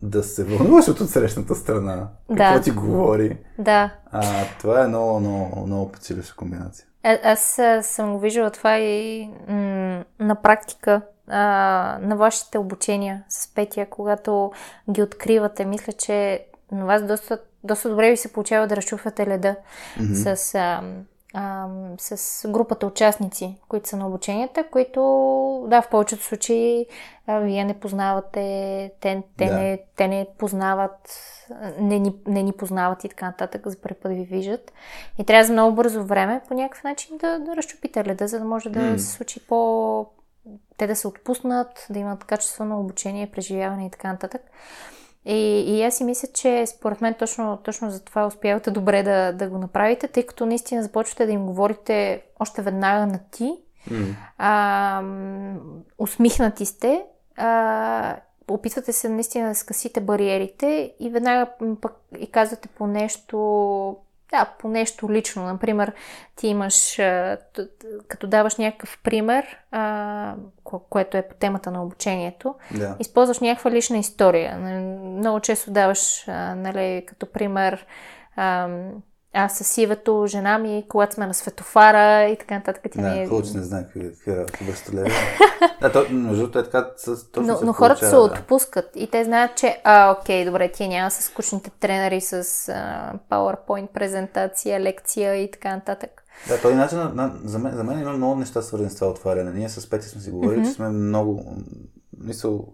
да се вълнуваш от отсрещната страна, какво Да. ти говори. да. А, това е много, много, много печеливша комбинация. А, аз съм го виждала това и м- на практика а, на вашите обучения с Петя, когато ги откривате. Мисля, че на вас доста, доста добре ви се получава да разчупвате леда Мгм. с, а, а, с групата участници, които са на обученията, които, да, в повечето случаи а, вие не познавате, те, те, Да. не, те не познават, не ни, не ни познават и така нататък, за първи път ви виждат. И трябва за много бързо време по някакъв начин да, да разчупите леда, за да може да М. се случи по... те да се отпуснат, да имат качествено обучение, преживяване и така нататък. И, и аз си мисля, че според мен точно, точно за това успявате добре да, да го направите, тъй като наистина започвате да им говорите още веднага на ти, М. а, усмихнати сте, а, опитвате се наистина да скъсите бариерите и веднага пък и казвате по нещо, да, по нещо лично. Например, ти имаш, като даваш някакъв пример, което е по темата на обучението, Да. използваш някаква лична история. Нали, Много често даваш, нали, като пример, аз със сивето, жена ми, когато сме на светофара и така нататък. Ти ми Да, е... хубаво, че не знае какви, представлява. [laughs] да, то, между другото е така, с, точно Но, се но хората се да. отпускат и те знаят, че а, окей, добре, тия няма с скучните тренери с а, PowerPoint презентация, лекция и така нататък. Да, той начин, на, на, за, мен, за мен има много неща свързани с това отваряне. Ние с Пети сме си говорили, че сме много... Мисъл,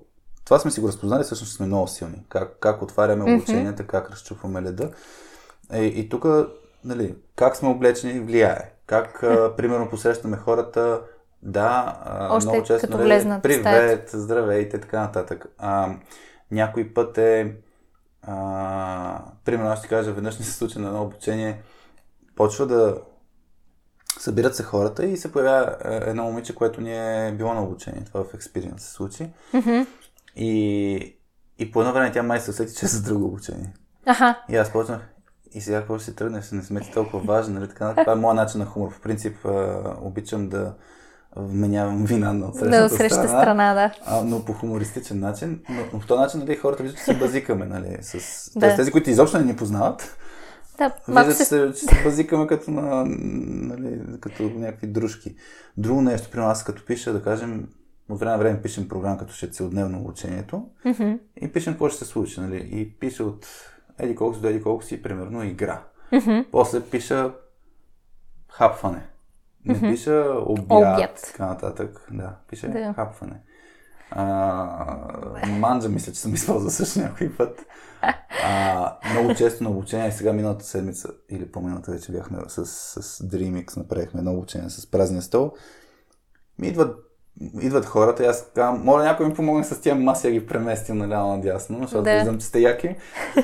това сме си го разпознали, всъщност сме много силни. Как, как отваряме обученията, как разчупваме леда. И, и тук, нали, как сме облечени влияе. Как, а, [laughs] примерно, посрещаме хората, да, а, Още много често, нали, привет, здравейте, така нататък. А, някой път е, а, примерно, аз ще кажа, веднъж ни се случи на едно обучение, почва да събират се хората и се появява е, едно момиче, което ни е било на обучение. Това в Experience се случи. Мгм. И, и по едно време тя май се усети, че е за друго обучение. Аха. И аз почнах, и сега какво ще си тръгнеш, не сме ти толкова важен, нали така? Това е моят начин на хумор. В принцип а, обичам да вменявам вина на отсрещната Да, страна, страна, да. а, но по хумористичен начин. Но, но по този начин нали, хората виждат, че се базикаме. Нали, с... Да. Тоест, тези, които изобщо не ни познават, Да, виждат, се... че, се, се базикаме като, на, нали, като някакви дружки. Друго нещо, примерно аз като пиша, да кажем, от време на време пишем програма като ще целодневно обучението Мгм. и пишем какво ще се случи. Нали? И пиша от еди колко си до еди колко си, примерно, игра. Мгм. После пиша хапване. Не пиша обяд, Обяд. така нататък. Да, пише Да. хапване. А, манджа мисля, че съм използвал също някой път. А, много често на обучение, сега миналата седмица, или по-миналата вече бяхме с, с DreamX, направихме едно обучение с празния стол. Ми идват, идват хората и аз казвам, моля някой ми помогне с тия маси да ги преместим наляво надясно, защото Да. виждам, че сте яки.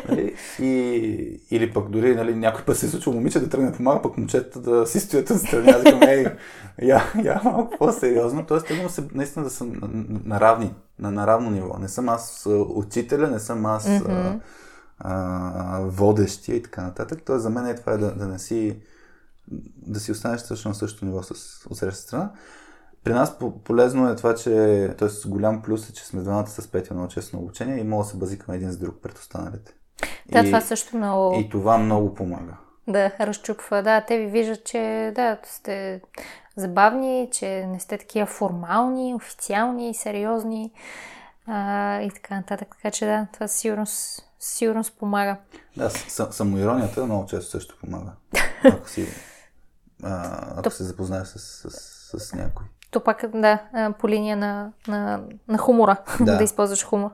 Нали? И, или пък дори нали, някой път се случва момиче да тръгне да помага, пък момчета да си стоят отстрани. Аз викам, ей, я, я малко по-сериозно. Тоест, тръгвам се наистина да съм на, на, равни, на, на равно ниво. Не съм аз учителя, не съм аз а, а, водещия и така нататък. Тоест, за мен е това е да, да не си да си останеш точно на същото ниво с отсреща страна. При нас по- полезно е това, че т.е. голям плюс е, че сме двамата с Петя много честно обучение и мога да се базикаме един с друг пред останалите. Да, и, това също много и това много помага. да разчупва. Да, те ви виждат, че да, сте забавни, че не сте такива формални, официални, сериозни а, и така нататък. Така че да, това сигурност, сигурност помага. Да, самоиронията много често също помага. [laughs] Ако си а, ако се запознаеш с, с, с някой. То пак, да, по линия на, на, на хумора, [laughs] Да. да. използваш хумор.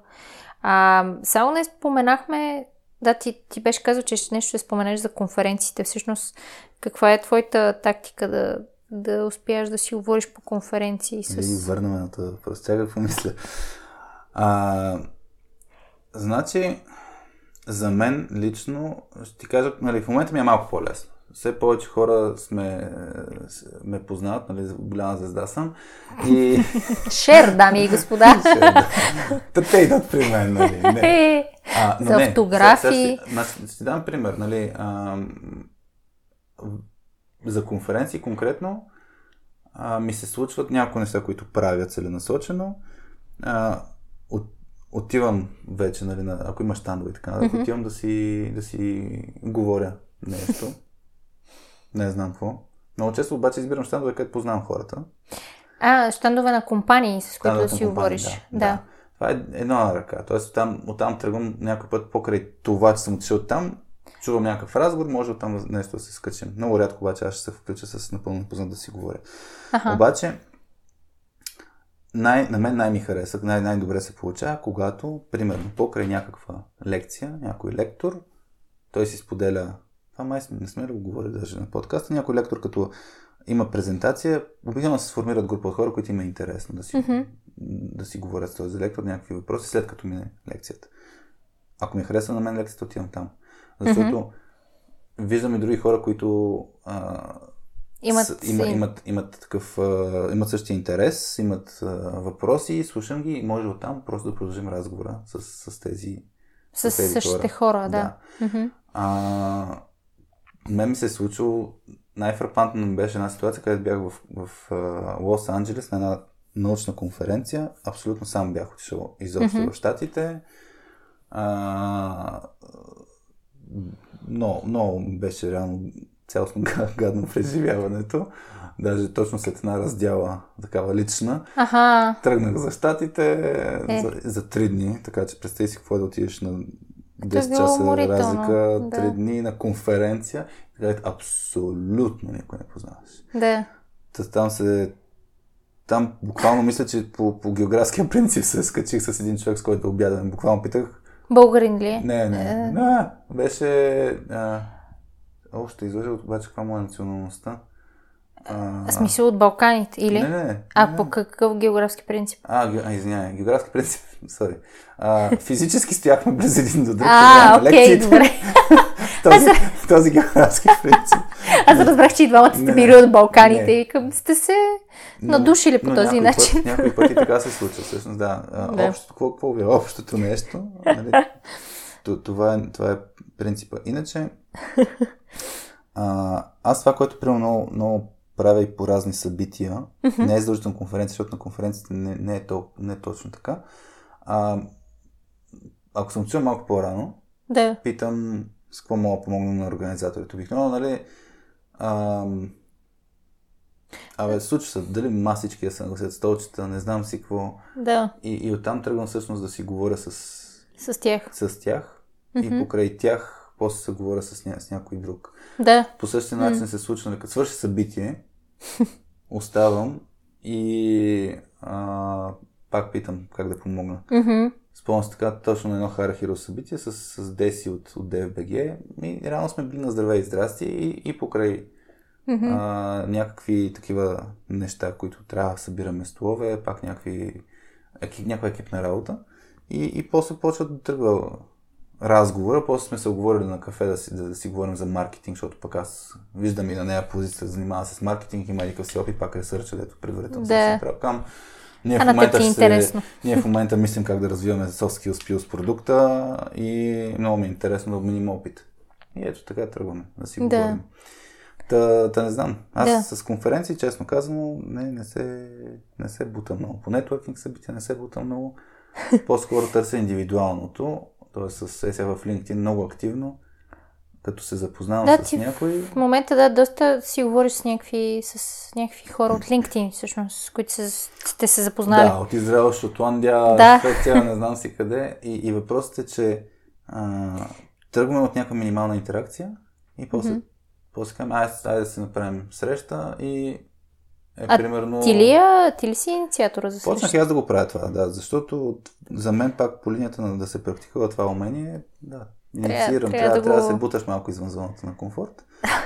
А, само не споменахме, да, ти, ти беше казал, че ще нещо ще споменеш за конференциите. Всъщност, каква е твоята тактика да, да успееш да си говориш по конференции с... върнем на този въпрос. Сега какво мисля? А, значи, за мен лично, ще ти кажа, нали, в момента ми е малко по-лесно. Все повече хора сме, ме познават, нали, голяма звезда съм. И... Шер, дами и господа! Та те идват при мен, нали? Не. А, За автографи. Сега, сега ще, ще ти дам пример, нали? А, за конференции конкретно а, ми се случват някои неща, които правя целенасочено. А, от, отивам вече, нали, на, ако има щандове и така, mm-hmm. отивам да си, да си говоря нещо. Не знам какво. Много често обаче избирам щандове, където познавам хората. А, щандове на компании, с които да си компании, говориш. Да, Да. да. Това е една на ръка. Тоест оттам, оттам тръгвам някой път покрай това, че съм отишъл там, чувам някакъв разговор, може оттам нещо да се скачим. Много рядко обаче аз ще се включа с напълно непознат да си говоря. Аха. Обаче, най, на мен най-ми хареса, най- най-добре се получава, когато, примерно, покрай някаква лекция, някой лектор, той си споделя, това май не сме ли го говорили даже на подкаста, някой лектор като има презентация, обикновено се сформират група от хора, които има интересно да си, да си говорят с този лектор някакви въпроси, след като мине лекцията. Ако ми хареса на мен лекцията, отивам там. Защото виждам и други хора, които а, Имат с, има, си- имат, имат, такъв, а, имат същия интерес, имат а, въпроси, слушам ги и може оттам просто да продължим разговора с, с тези С тези същите хора, да. Мгм. А, мен ми се е случило, най-фрапантно беше една ситуация, където бях в, в а, Лос-Анджелес на една научна конференция. Абсолютно сам бях отишъл изобщо Мгм. в Штатите. А, много ми беше реално цялостно га- гадно преживяването. Даже точно след една раздяла, такава лична, Аха, тръгнах за Штатите Е. за, за 3 дни, така че представи си какво е да отидеш на 10 било часа разлика, да. 3 дни на конференция, където абсолютно никой не познаваш. да. Та Там се... Там буквално мисля, че по, по географския [laughs] принцип се скачих с един човек, с който обядвам. Буквално питах. Българин ли е? Не, не, не. Беше... А... О, ще излъжа обаче каква му е националността. А, смисъл от Балканите или? Не, не, не. А не. по какъв географски принцип? А, а извинявай, географски принцип, [laughs] сори. Физически стояхме близо един до друг. А, окей, добре. [laughs] този, [laughs] този географски принцип. Аз разбрах, че и двамата сте били от Балканите не. и към сте се надушили по но този начин. Път, някои пъти така се случва, всъщност, да. да. Общото, какво, какво е общото нещо? Нали? Това, е, това е принципа. Иначе, а, аз това, което приема много, много правя и по разни събития, mm-hmm. не е задължително конференция, защото на конференцията не, не, е, тол, не е точно така. А, ако съм чул малко по-рано, да. питам с какво мога да помогна на организаторите. Обикновено, нали, а, Абе, случва се, дали масички да се нагласят столчета, не знам си какво. Да. И, и оттам тръгвам всъщност да си говоря с... С тях. С тях. Mm-hmm. И покрай тях после се говоря с, ня... с някой друг. Да. По същия начин mm-hmm. се случва, нали, като свърши събитие, [laughs] оставам и а, пак питам как да помогна. Mm-hmm. Спомням се така точно на едно Хара събитие с, с Деси от, от DFBG и реално сме били на здраве и здрасти и, и покрай mm-hmm. а, някакви такива неща, които трябва да събираме столове, пак някакви, екип, някаква екипна работа и, и после почва да тръгва разговора, после сме се оговорили на кафе да си, да, да си говорим за маркетинг, защото пък аз виждам и на нея позиция, занимава се с маркетинг, има и къв си опит, пак ресърча, дето предварително да. съм правил. Ние в, момента е се, ние в момента мислим как да развиваме soft skills с продукта и много ми е интересно да обменим опит. И ето така тръгваме да си да. говорим. Та, та не знам. Аз да. с конференции, честно казано, не, не, се, не се бута много. По нетворкинг събития не се бута много. [laughs] По-скоро търся индивидуалното т.е. с е в LinkedIn много активно, като се запознавам да, с някой. В момента да, доста си говориш с някакви, с някакви хора от LinkedIn, всъщност, с които се, сте се запознали. Да, от Израел, Шотландия, да. Швеция, не знам си къде. И, и въпросът е, че а, тръгваме от някаква минимална интеракция и после, mm-hmm. после казваме, айде, айде да се направим среща и е, а примерно... ти, ли, ти ли си инициатора за Почнах аз да го правя това, да, защото за мен пак по линията на да се практикува това умение, да, инициирам, трябва, трябва, да, трябва го... да се буташ малко извън зоната на комфорт.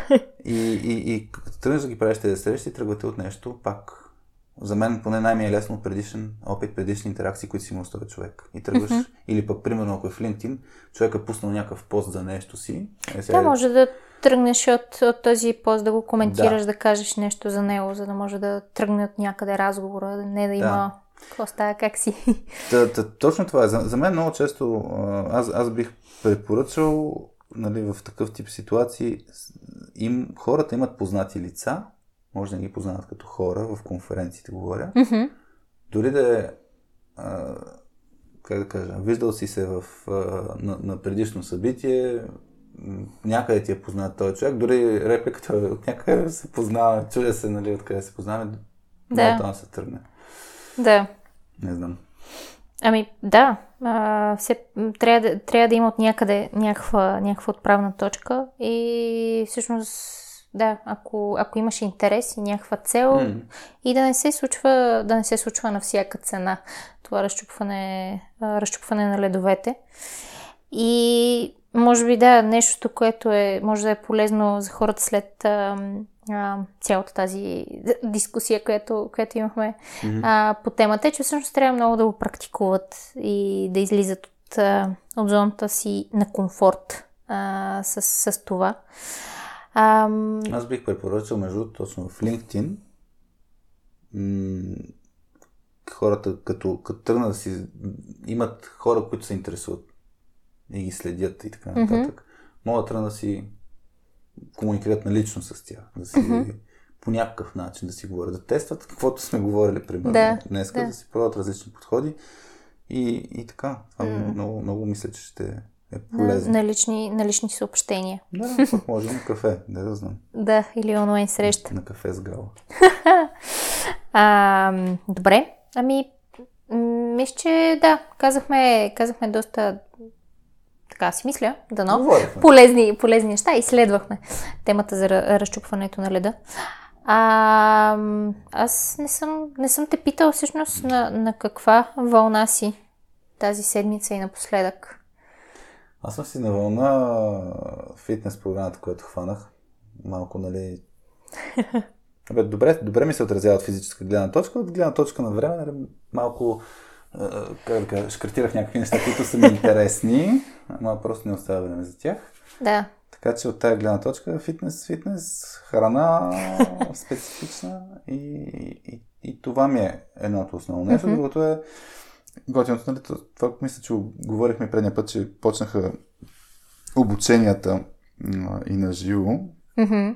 [laughs] и, и, и тръгнеш да ги правиш тези срещи, тръгвате от нещо, пак за мен поне най-ми е лесно предишен опит, предишни интеракции, които си имал с този човек. И тръгваш, mm-hmm. или пък, примерно, ако е в LinkedIn, човек е пуснал някакъв пост за нещо си. Е, сега... Да, може да тръгнеш от, от този пост да го коментираш, да. да кажеш нещо за него, за да може да тръгне от някъде разговора, не да има да. какво става, как си. Та, та, точно това е. За, за мен много често аз, аз бих препоръчал нали, в такъв тип ситуации им, хората имат познати лица, може да ги познават като хора, в конференциите говоря. Mm-hmm. Дори да е как да кажа, виждал си се в, на, на предишно събитие, някъде ти е познат този човек, дори репликата от някъде се познава, чудя се, нали, откъде се познаваме, да. това се тръгне. Да. Не знам. Ами, да. А, все, трябва, да, трябва да има от някъде някаква, някаква отправна точка и всъщност да, ако, ако имаш интерес и някаква цел mm. и да не се случва, да не се случва на всяка цена това разчупване, разчупване на ледовете. И може би да, нещото, което е, може да е полезно за хората след а, а, цялата тази дискусия, която, която имахме mm-hmm. а, по темата, е, че всъщност трябва много да го практикуват и да излизат от, от зоната си на комфорт а, с, с това. А, Аз бих препоръчал, между точно в LinkedIn, м- хората, като, като тръгнат да си имат хора, които се интересуват и ги следят и така нататък, mm-hmm. могат да си комуникират налично с тях, да си mm-hmm. по някакъв начин да си говорят, да тестват каквото сме говорили примерно да, днес, да. да си пробват различни подходи и, и така. Това mm. много, много мисля, че ще е полезно. На, лични, на лични съобщения. Да, [laughs] пък може на кафе, да да знам. Да, или онлайн среща. На, на кафе с гала. [laughs] а, добре, ами мисля, че да, казахме, казахме доста така си мисля, дано, полезни, полезни неща. Изследвахме темата за разчупването на леда. А, аз не съм, не съм те питал всъщност на, на каква вълна си тази седмица и напоследък. Аз съм си на вълна фитнес програмата, която хванах. Малко, нали... [laughs] Абе, добре, добре ми се отразява от физическа гледна точка, от гледна точка на време, нали, малко как да кажа, шкартирах някакви неща, които са ми интересни, ама просто не оставя време за тях. Да. Така че от тази гледна точка фитнес, фитнес, храна [laughs] специфична и, и, и това ми е едното основно нещо. Mm-hmm. Другото е готиното, нали, това мисля, че говорихме предния път, че почнаха обученията и на живо. Mm-hmm.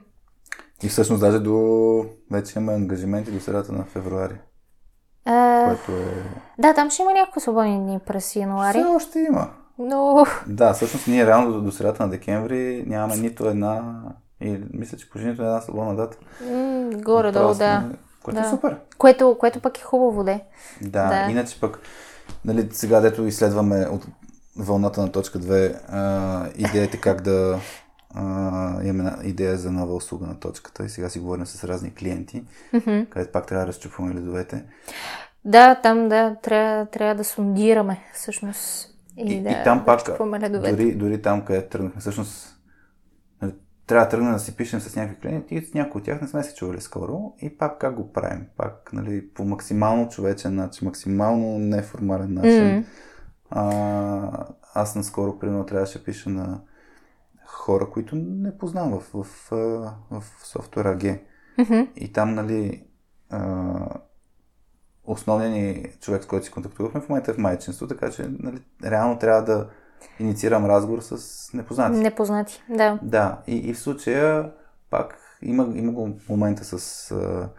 И всъщност даже до вече има ангажименти до средата на февруари. А... Което е... Да, там ще има някакво свободни дни през януари. Все още има. Но... Да, всъщност ние реално до, до средата на декември нямаме нито една и мисля, че почти нито една свободна дата. М, горе-долу, да. Което да. е супер. Което, което пък е хубаво, де. Да, Да. иначе пък, нали, сега дето изследваме от вълната на точка 2, а, идеята как да а, имаме идея за нова услуга на точката и сега си говорим с разни клиенти, Мгм. където пак трябва да разчупваме ледовете. Да, там да, трябва, трябва да сондираме всъщност. И, И, да, и там да пак, дори, дори там, където тръгнахме, всъщност трябва да тръгнем да си пишем с някакви клиенти и с някои от тях не сме се чували скоро и пак как го правим? Пак нали, по максимално човечен начин, максимално неформален начин. М. А, аз наскоро, примерно, трябваше да пиша на хора, които не познавам в, в, а, в софтуер AG. Мгм. И там, нали, а, основният ни човек, с който си контактувахме в момента е в майчинство, така че, нали, реално трябва да инициирам разговор с непознати. Непознати, да. Да, и, и в случая пак има, има го момента с... А,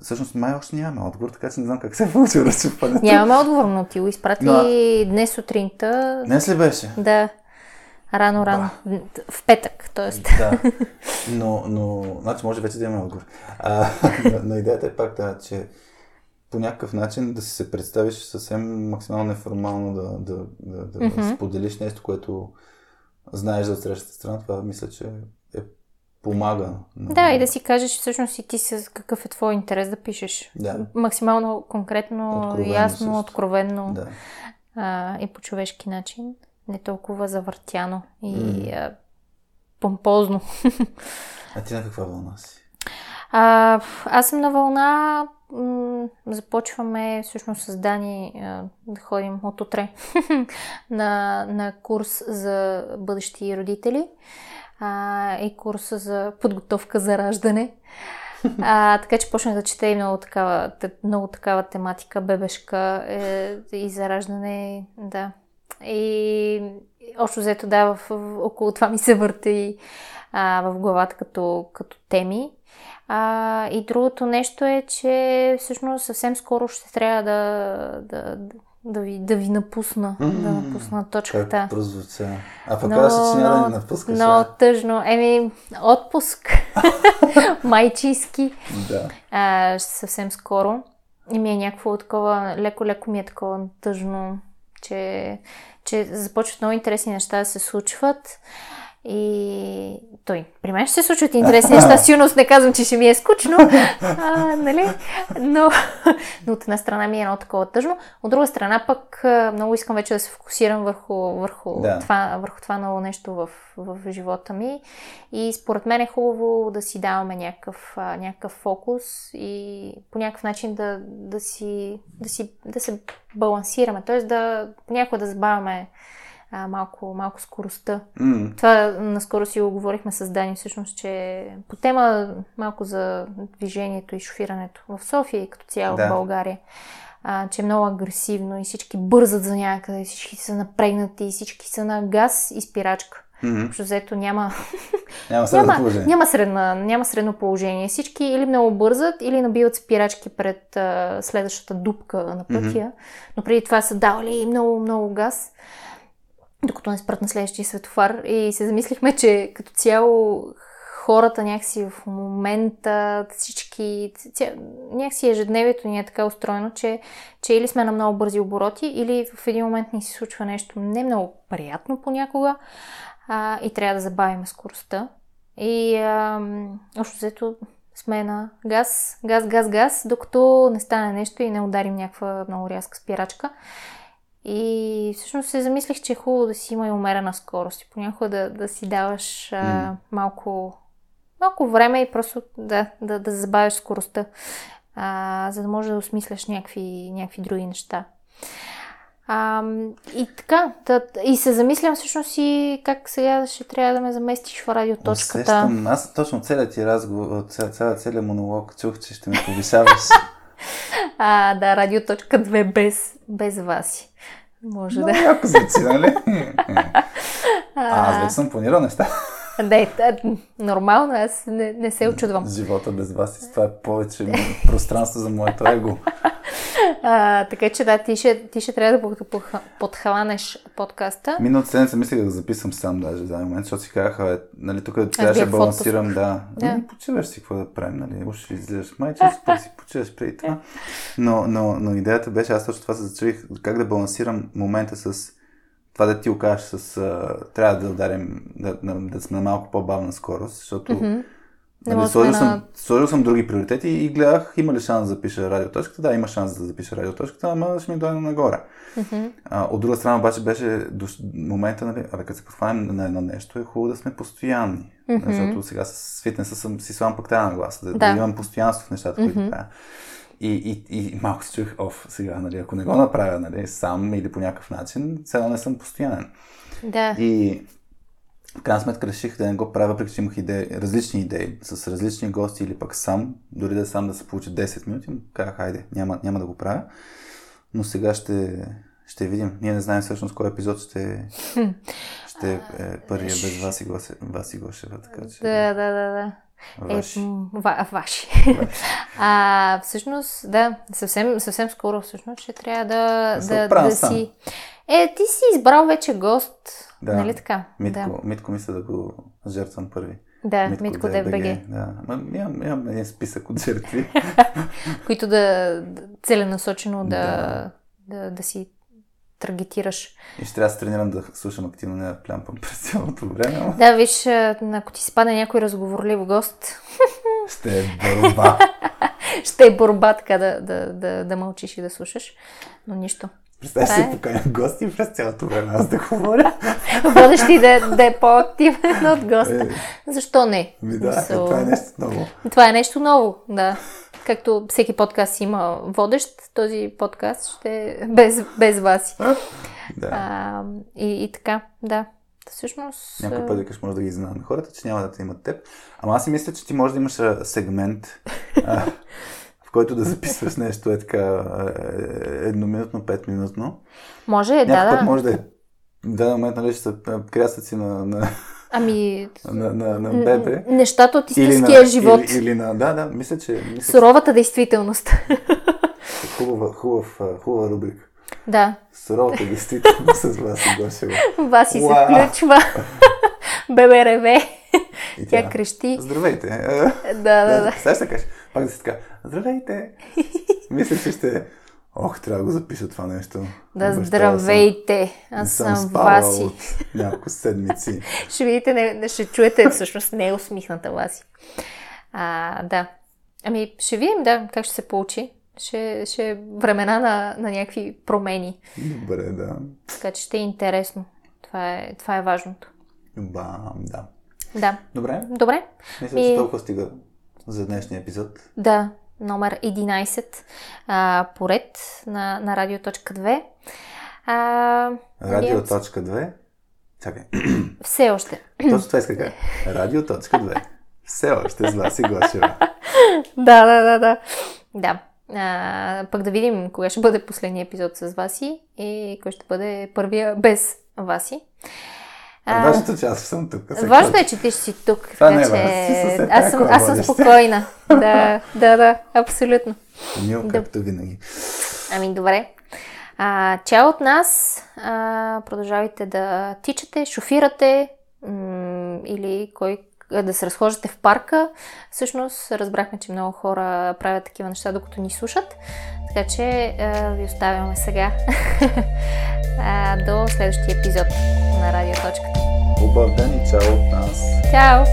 всъщност май още нямаме отговор, така че не знам как се е получил разчупването. Нямаме отговор, но ти го изпрати Но- днес сутринта. Днес ли беше? Да. Рано, рано. В петък, т.е. Да, но, но значи може вече да имаме отговор. А, [laughs] но, но идеята е пак да, че по някакъв начин да си се представиш съвсем максимално неформално да, да, да, да Мгм. споделиш нещо, което знаеш за срещата страна, това мисля, че е помага. Да, и да си кажеш всъщност и ти с какъв е твой интерес да пишеш. Да. Максимално конкретно, Откровенно ясно, също. откровенно Да. а, и по човешки начин. Не толкова завъртяно и М. а, помпозно. [laughs] А ти на каква вълна си? А, аз съм на вълна. М- започваме всъщност с Дани да ходим от утре [laughs] на, на курс за бъдещи родители а, и курс за подготовка за раждане. А, така че почнах да чета и много такава, много такава тематика, бебешка е, и за раждане, да. И общо взето, да, в, в, около това ми се върти а, в главата като, като теми. А, и другото нещо е, че всъщност съвсем скоро ще трябва да, да, да, ви, да ви напусна, М. да напусна точката. Как прозвуча? А пък казваш, че няма да ни напускаш. много а? тъжно. Еми, отпуск. [laughs] Майчийски. Да. А, съвсем скоро. И ми е някакво такова, леко-леко ми е такова тъжно, че, че започват много интересни неща да се случват. И той, при мен ще се случват интересни неща, [laughs] сигурно не казвам, че ще ми е скучно, а, нали? но, но от една страна ми е едно такова тъжно, от друга страна пък много искам вече да се фокусирам върху, върху, Да. това, върху това ново нещо в, в живота ми и според мен е хубаво да си даваме някакъв, някакъв фокус и по някакъв начин да, да, си, да, си, да се балансираме, т.е. да понякога да забавяме а, малко, малко скоростта. М, Това наскоро си го говорихме с Дани, всъщност, че по тема малко за движението и шофирането в София и като цяло Да. в България, а, че е много агресивно и всички бързат за някъде, всички са напрегнати, и всички са на газ и спирачка. м. Общо взето няма, Няма [laughs] средно няма, положение. няма, средна, няма средно положение. Всички или много бързат, или набиват спирачки пред а, следващата дупка на пътя, но преди това са давали много, много газ, докато не спрат на следващия светофар. И се замислихме, че като цяло хората някакси в момента, всички, ця... някакси ежедневието ни е така устроено, че, че или сме на много бързи обороти, или в един момент ни се случва нещо не много приятно понякога а, и трябва да забавим скоростта. И а, общо взето сме на газ, газ, газ, газ, докато не стане нещо и не ударим някаква много рязка спирачка. И всъщност се замислих, че е хубаво да си има и умерена скорост и понякога да, да си даваш а, малко, малко време и просто да, да, да забавиш скоростта, а, за да можеш да осмисляш някакви, някакви други неща. А, и така, да, и се замислям всъщност и как сега ще трябва да ме заместиш в радиоточката. Усещам, аз точно целият ти разговор, ця, ця, целият монолог чух, че ще ме повишаваш. [laughs] а, да, радиоточка 2 без, без Васи. Може Но, да. Яко звучи, нали? [laughs] а, аз вече съм планирал неща. Да, е, нормално, аз не, не се очудвам. Живота без вас, това е повече пространство за моето его. [laughs] А, така че да, ти ще, ти ще трябва да подхванеш подкаста. Миналата седмица мислех да го записвам сам даже за момент, защото си казах, нали, тук трябваше да балансирам, да. да. Ами, почиваш си, какво да правим, нали, уж излизаш майче, си почиваш преди това. Но, но, но идеята беше, аз точно това се зачудих, как да балансирам момента с това да ти окажеш с... А, трябва да ударим, да, да, да сме на малко по-бавна скорост, защото mm-hmm. нали, сложил, на... съм, сложил съм други приоритети и гледах има ли шанс да запиша радиоточката. Да, има шанс да запиша радиоточката, ама ще ми дойде нагоре. Mm-hmm. А, от друга страна обаче беше до момента, нали, а като се подхванем на едно нещо, е хубаво да сме постоянни. Mm-hmm. Защото сега с фитнеса съм си слам пък трябва на гласа, да, да. да имам постоянство в нещата, mm-hmm. които правя. И, и, и малко се чух, оф, сега, нали, ако не го направя нали, сам или по някакъв начин, сега не съм постоянен. Да. И в крайна сметка реших да не го правя, въпреки че имах идеи, различни идеи, с различни гости или пък сам, дори да сам да се получи 10 минути, казах, хайде, няма, няма да го правя. Но сега ще, ще видим. Ние не знаем всъщност кой епизод ще, [laughs] ще е първия без вас и, Гоше, вас и Гошева. Така, че... Да, да, да, да. Ваши. Е, ва, ваши. [laughs] а, всъщност, да, съвсем, съвсем скоро всъщност ще трябва да, да, да, да си... Е, ти си избрал вече гост, да. нали така? Митко, да. Митко мисля да го жертвам първи. Да, Митко, Митко ДБГ. Да, Ама, имам, имам един списък от жертви. [laughs] Които да целенасочено да, да. да, да си таргетираш. И ще трябва да се тренирам да слушам активно, не да плямпам през цялото време. Да, виж, ако ти спадне някой разговорлив гост. [laughs] ще е борба. ще е борба така да, да, да, да мълчиш и да слушаш. Но нищо. Представя си е... поканя гости през цялото време аз да говоря. Водещи да, да е по-активен от госта. Е, Защо не? Ми да, so... е, това е нещо ново. Това е нещо ново, да. Както всеки подкаст има водещ, този подкаст ще е без, без вас. Да. А, и, и така, да. Всъщност... Някой път викаш, може да ги изненадаме хората, че няма да те имат теб. Ама аз си мисля, че ти може да имаш сегмент, а, в който да записваш нещо е така едноминутно, петминутно. Може, Някой да, път да. може да е даден момент, нали, ще са крясъци на, на, Ами... На, на, на бебе. Нещата от истинския живот. Или, или на... Да, да, мисля, че... Мисля, Суровата действителност. [laughs] Хубава, хубав, хубава рубрика. Да. Суровата действителност с Васи Гошева. Васи се включва. [laughs] Бебе реве. Тя, тя крещи. Здравейте. Да, да, да. Сега ще кажеш. Пак да си така. Здравейте. Мисля, че ще Ох, трябва да го запиша това нещо. Да, Баща, здравейте! Аз съм, съм Васи. Няколко седмици. [laughs] ще видите, не, не, ще чуете всъщност не е усмихната Васи. А, да. Ами, ще видим, да, как ще се получи. Ще, ще е времена на, на някакви промени. Добре, да. Така че ще е интересно. Това е, това е важното. Бам, да. Да. Добре. Добре. Мисля, че толкова стига за днешния епизод. Да, номер 11 а, поред на, на Радио.2. А, Радио.2? Чакай. [clears throat] Все още. [clears throat] Точно това иска кажа. Радио.2. Все още с Васи Гошева. [laughs] да, да, да, да. Да. А, пък да видим кога ще бъде последния епизод с Васи и кой ще бъде първия без Васи. А, важното, че аз съм тук. Важното е, че ти ще си тук. Това не е че... Аз съм, аз съм спокойна. [laughs] да, да, да, абсолютно. Мил, както да. винаги. Ами, добре. А, чао от нас. А, продължавайте да тичате, шофирате м- или кой да се разхождате в парка. Всъщност разбрахме, че много хора правят такива неща, докато ни слушат. Така че а, ви оставяме сега а, [laughs] до следващия епизод на Радиоточката. Хубав ден и чао от нас! Чао!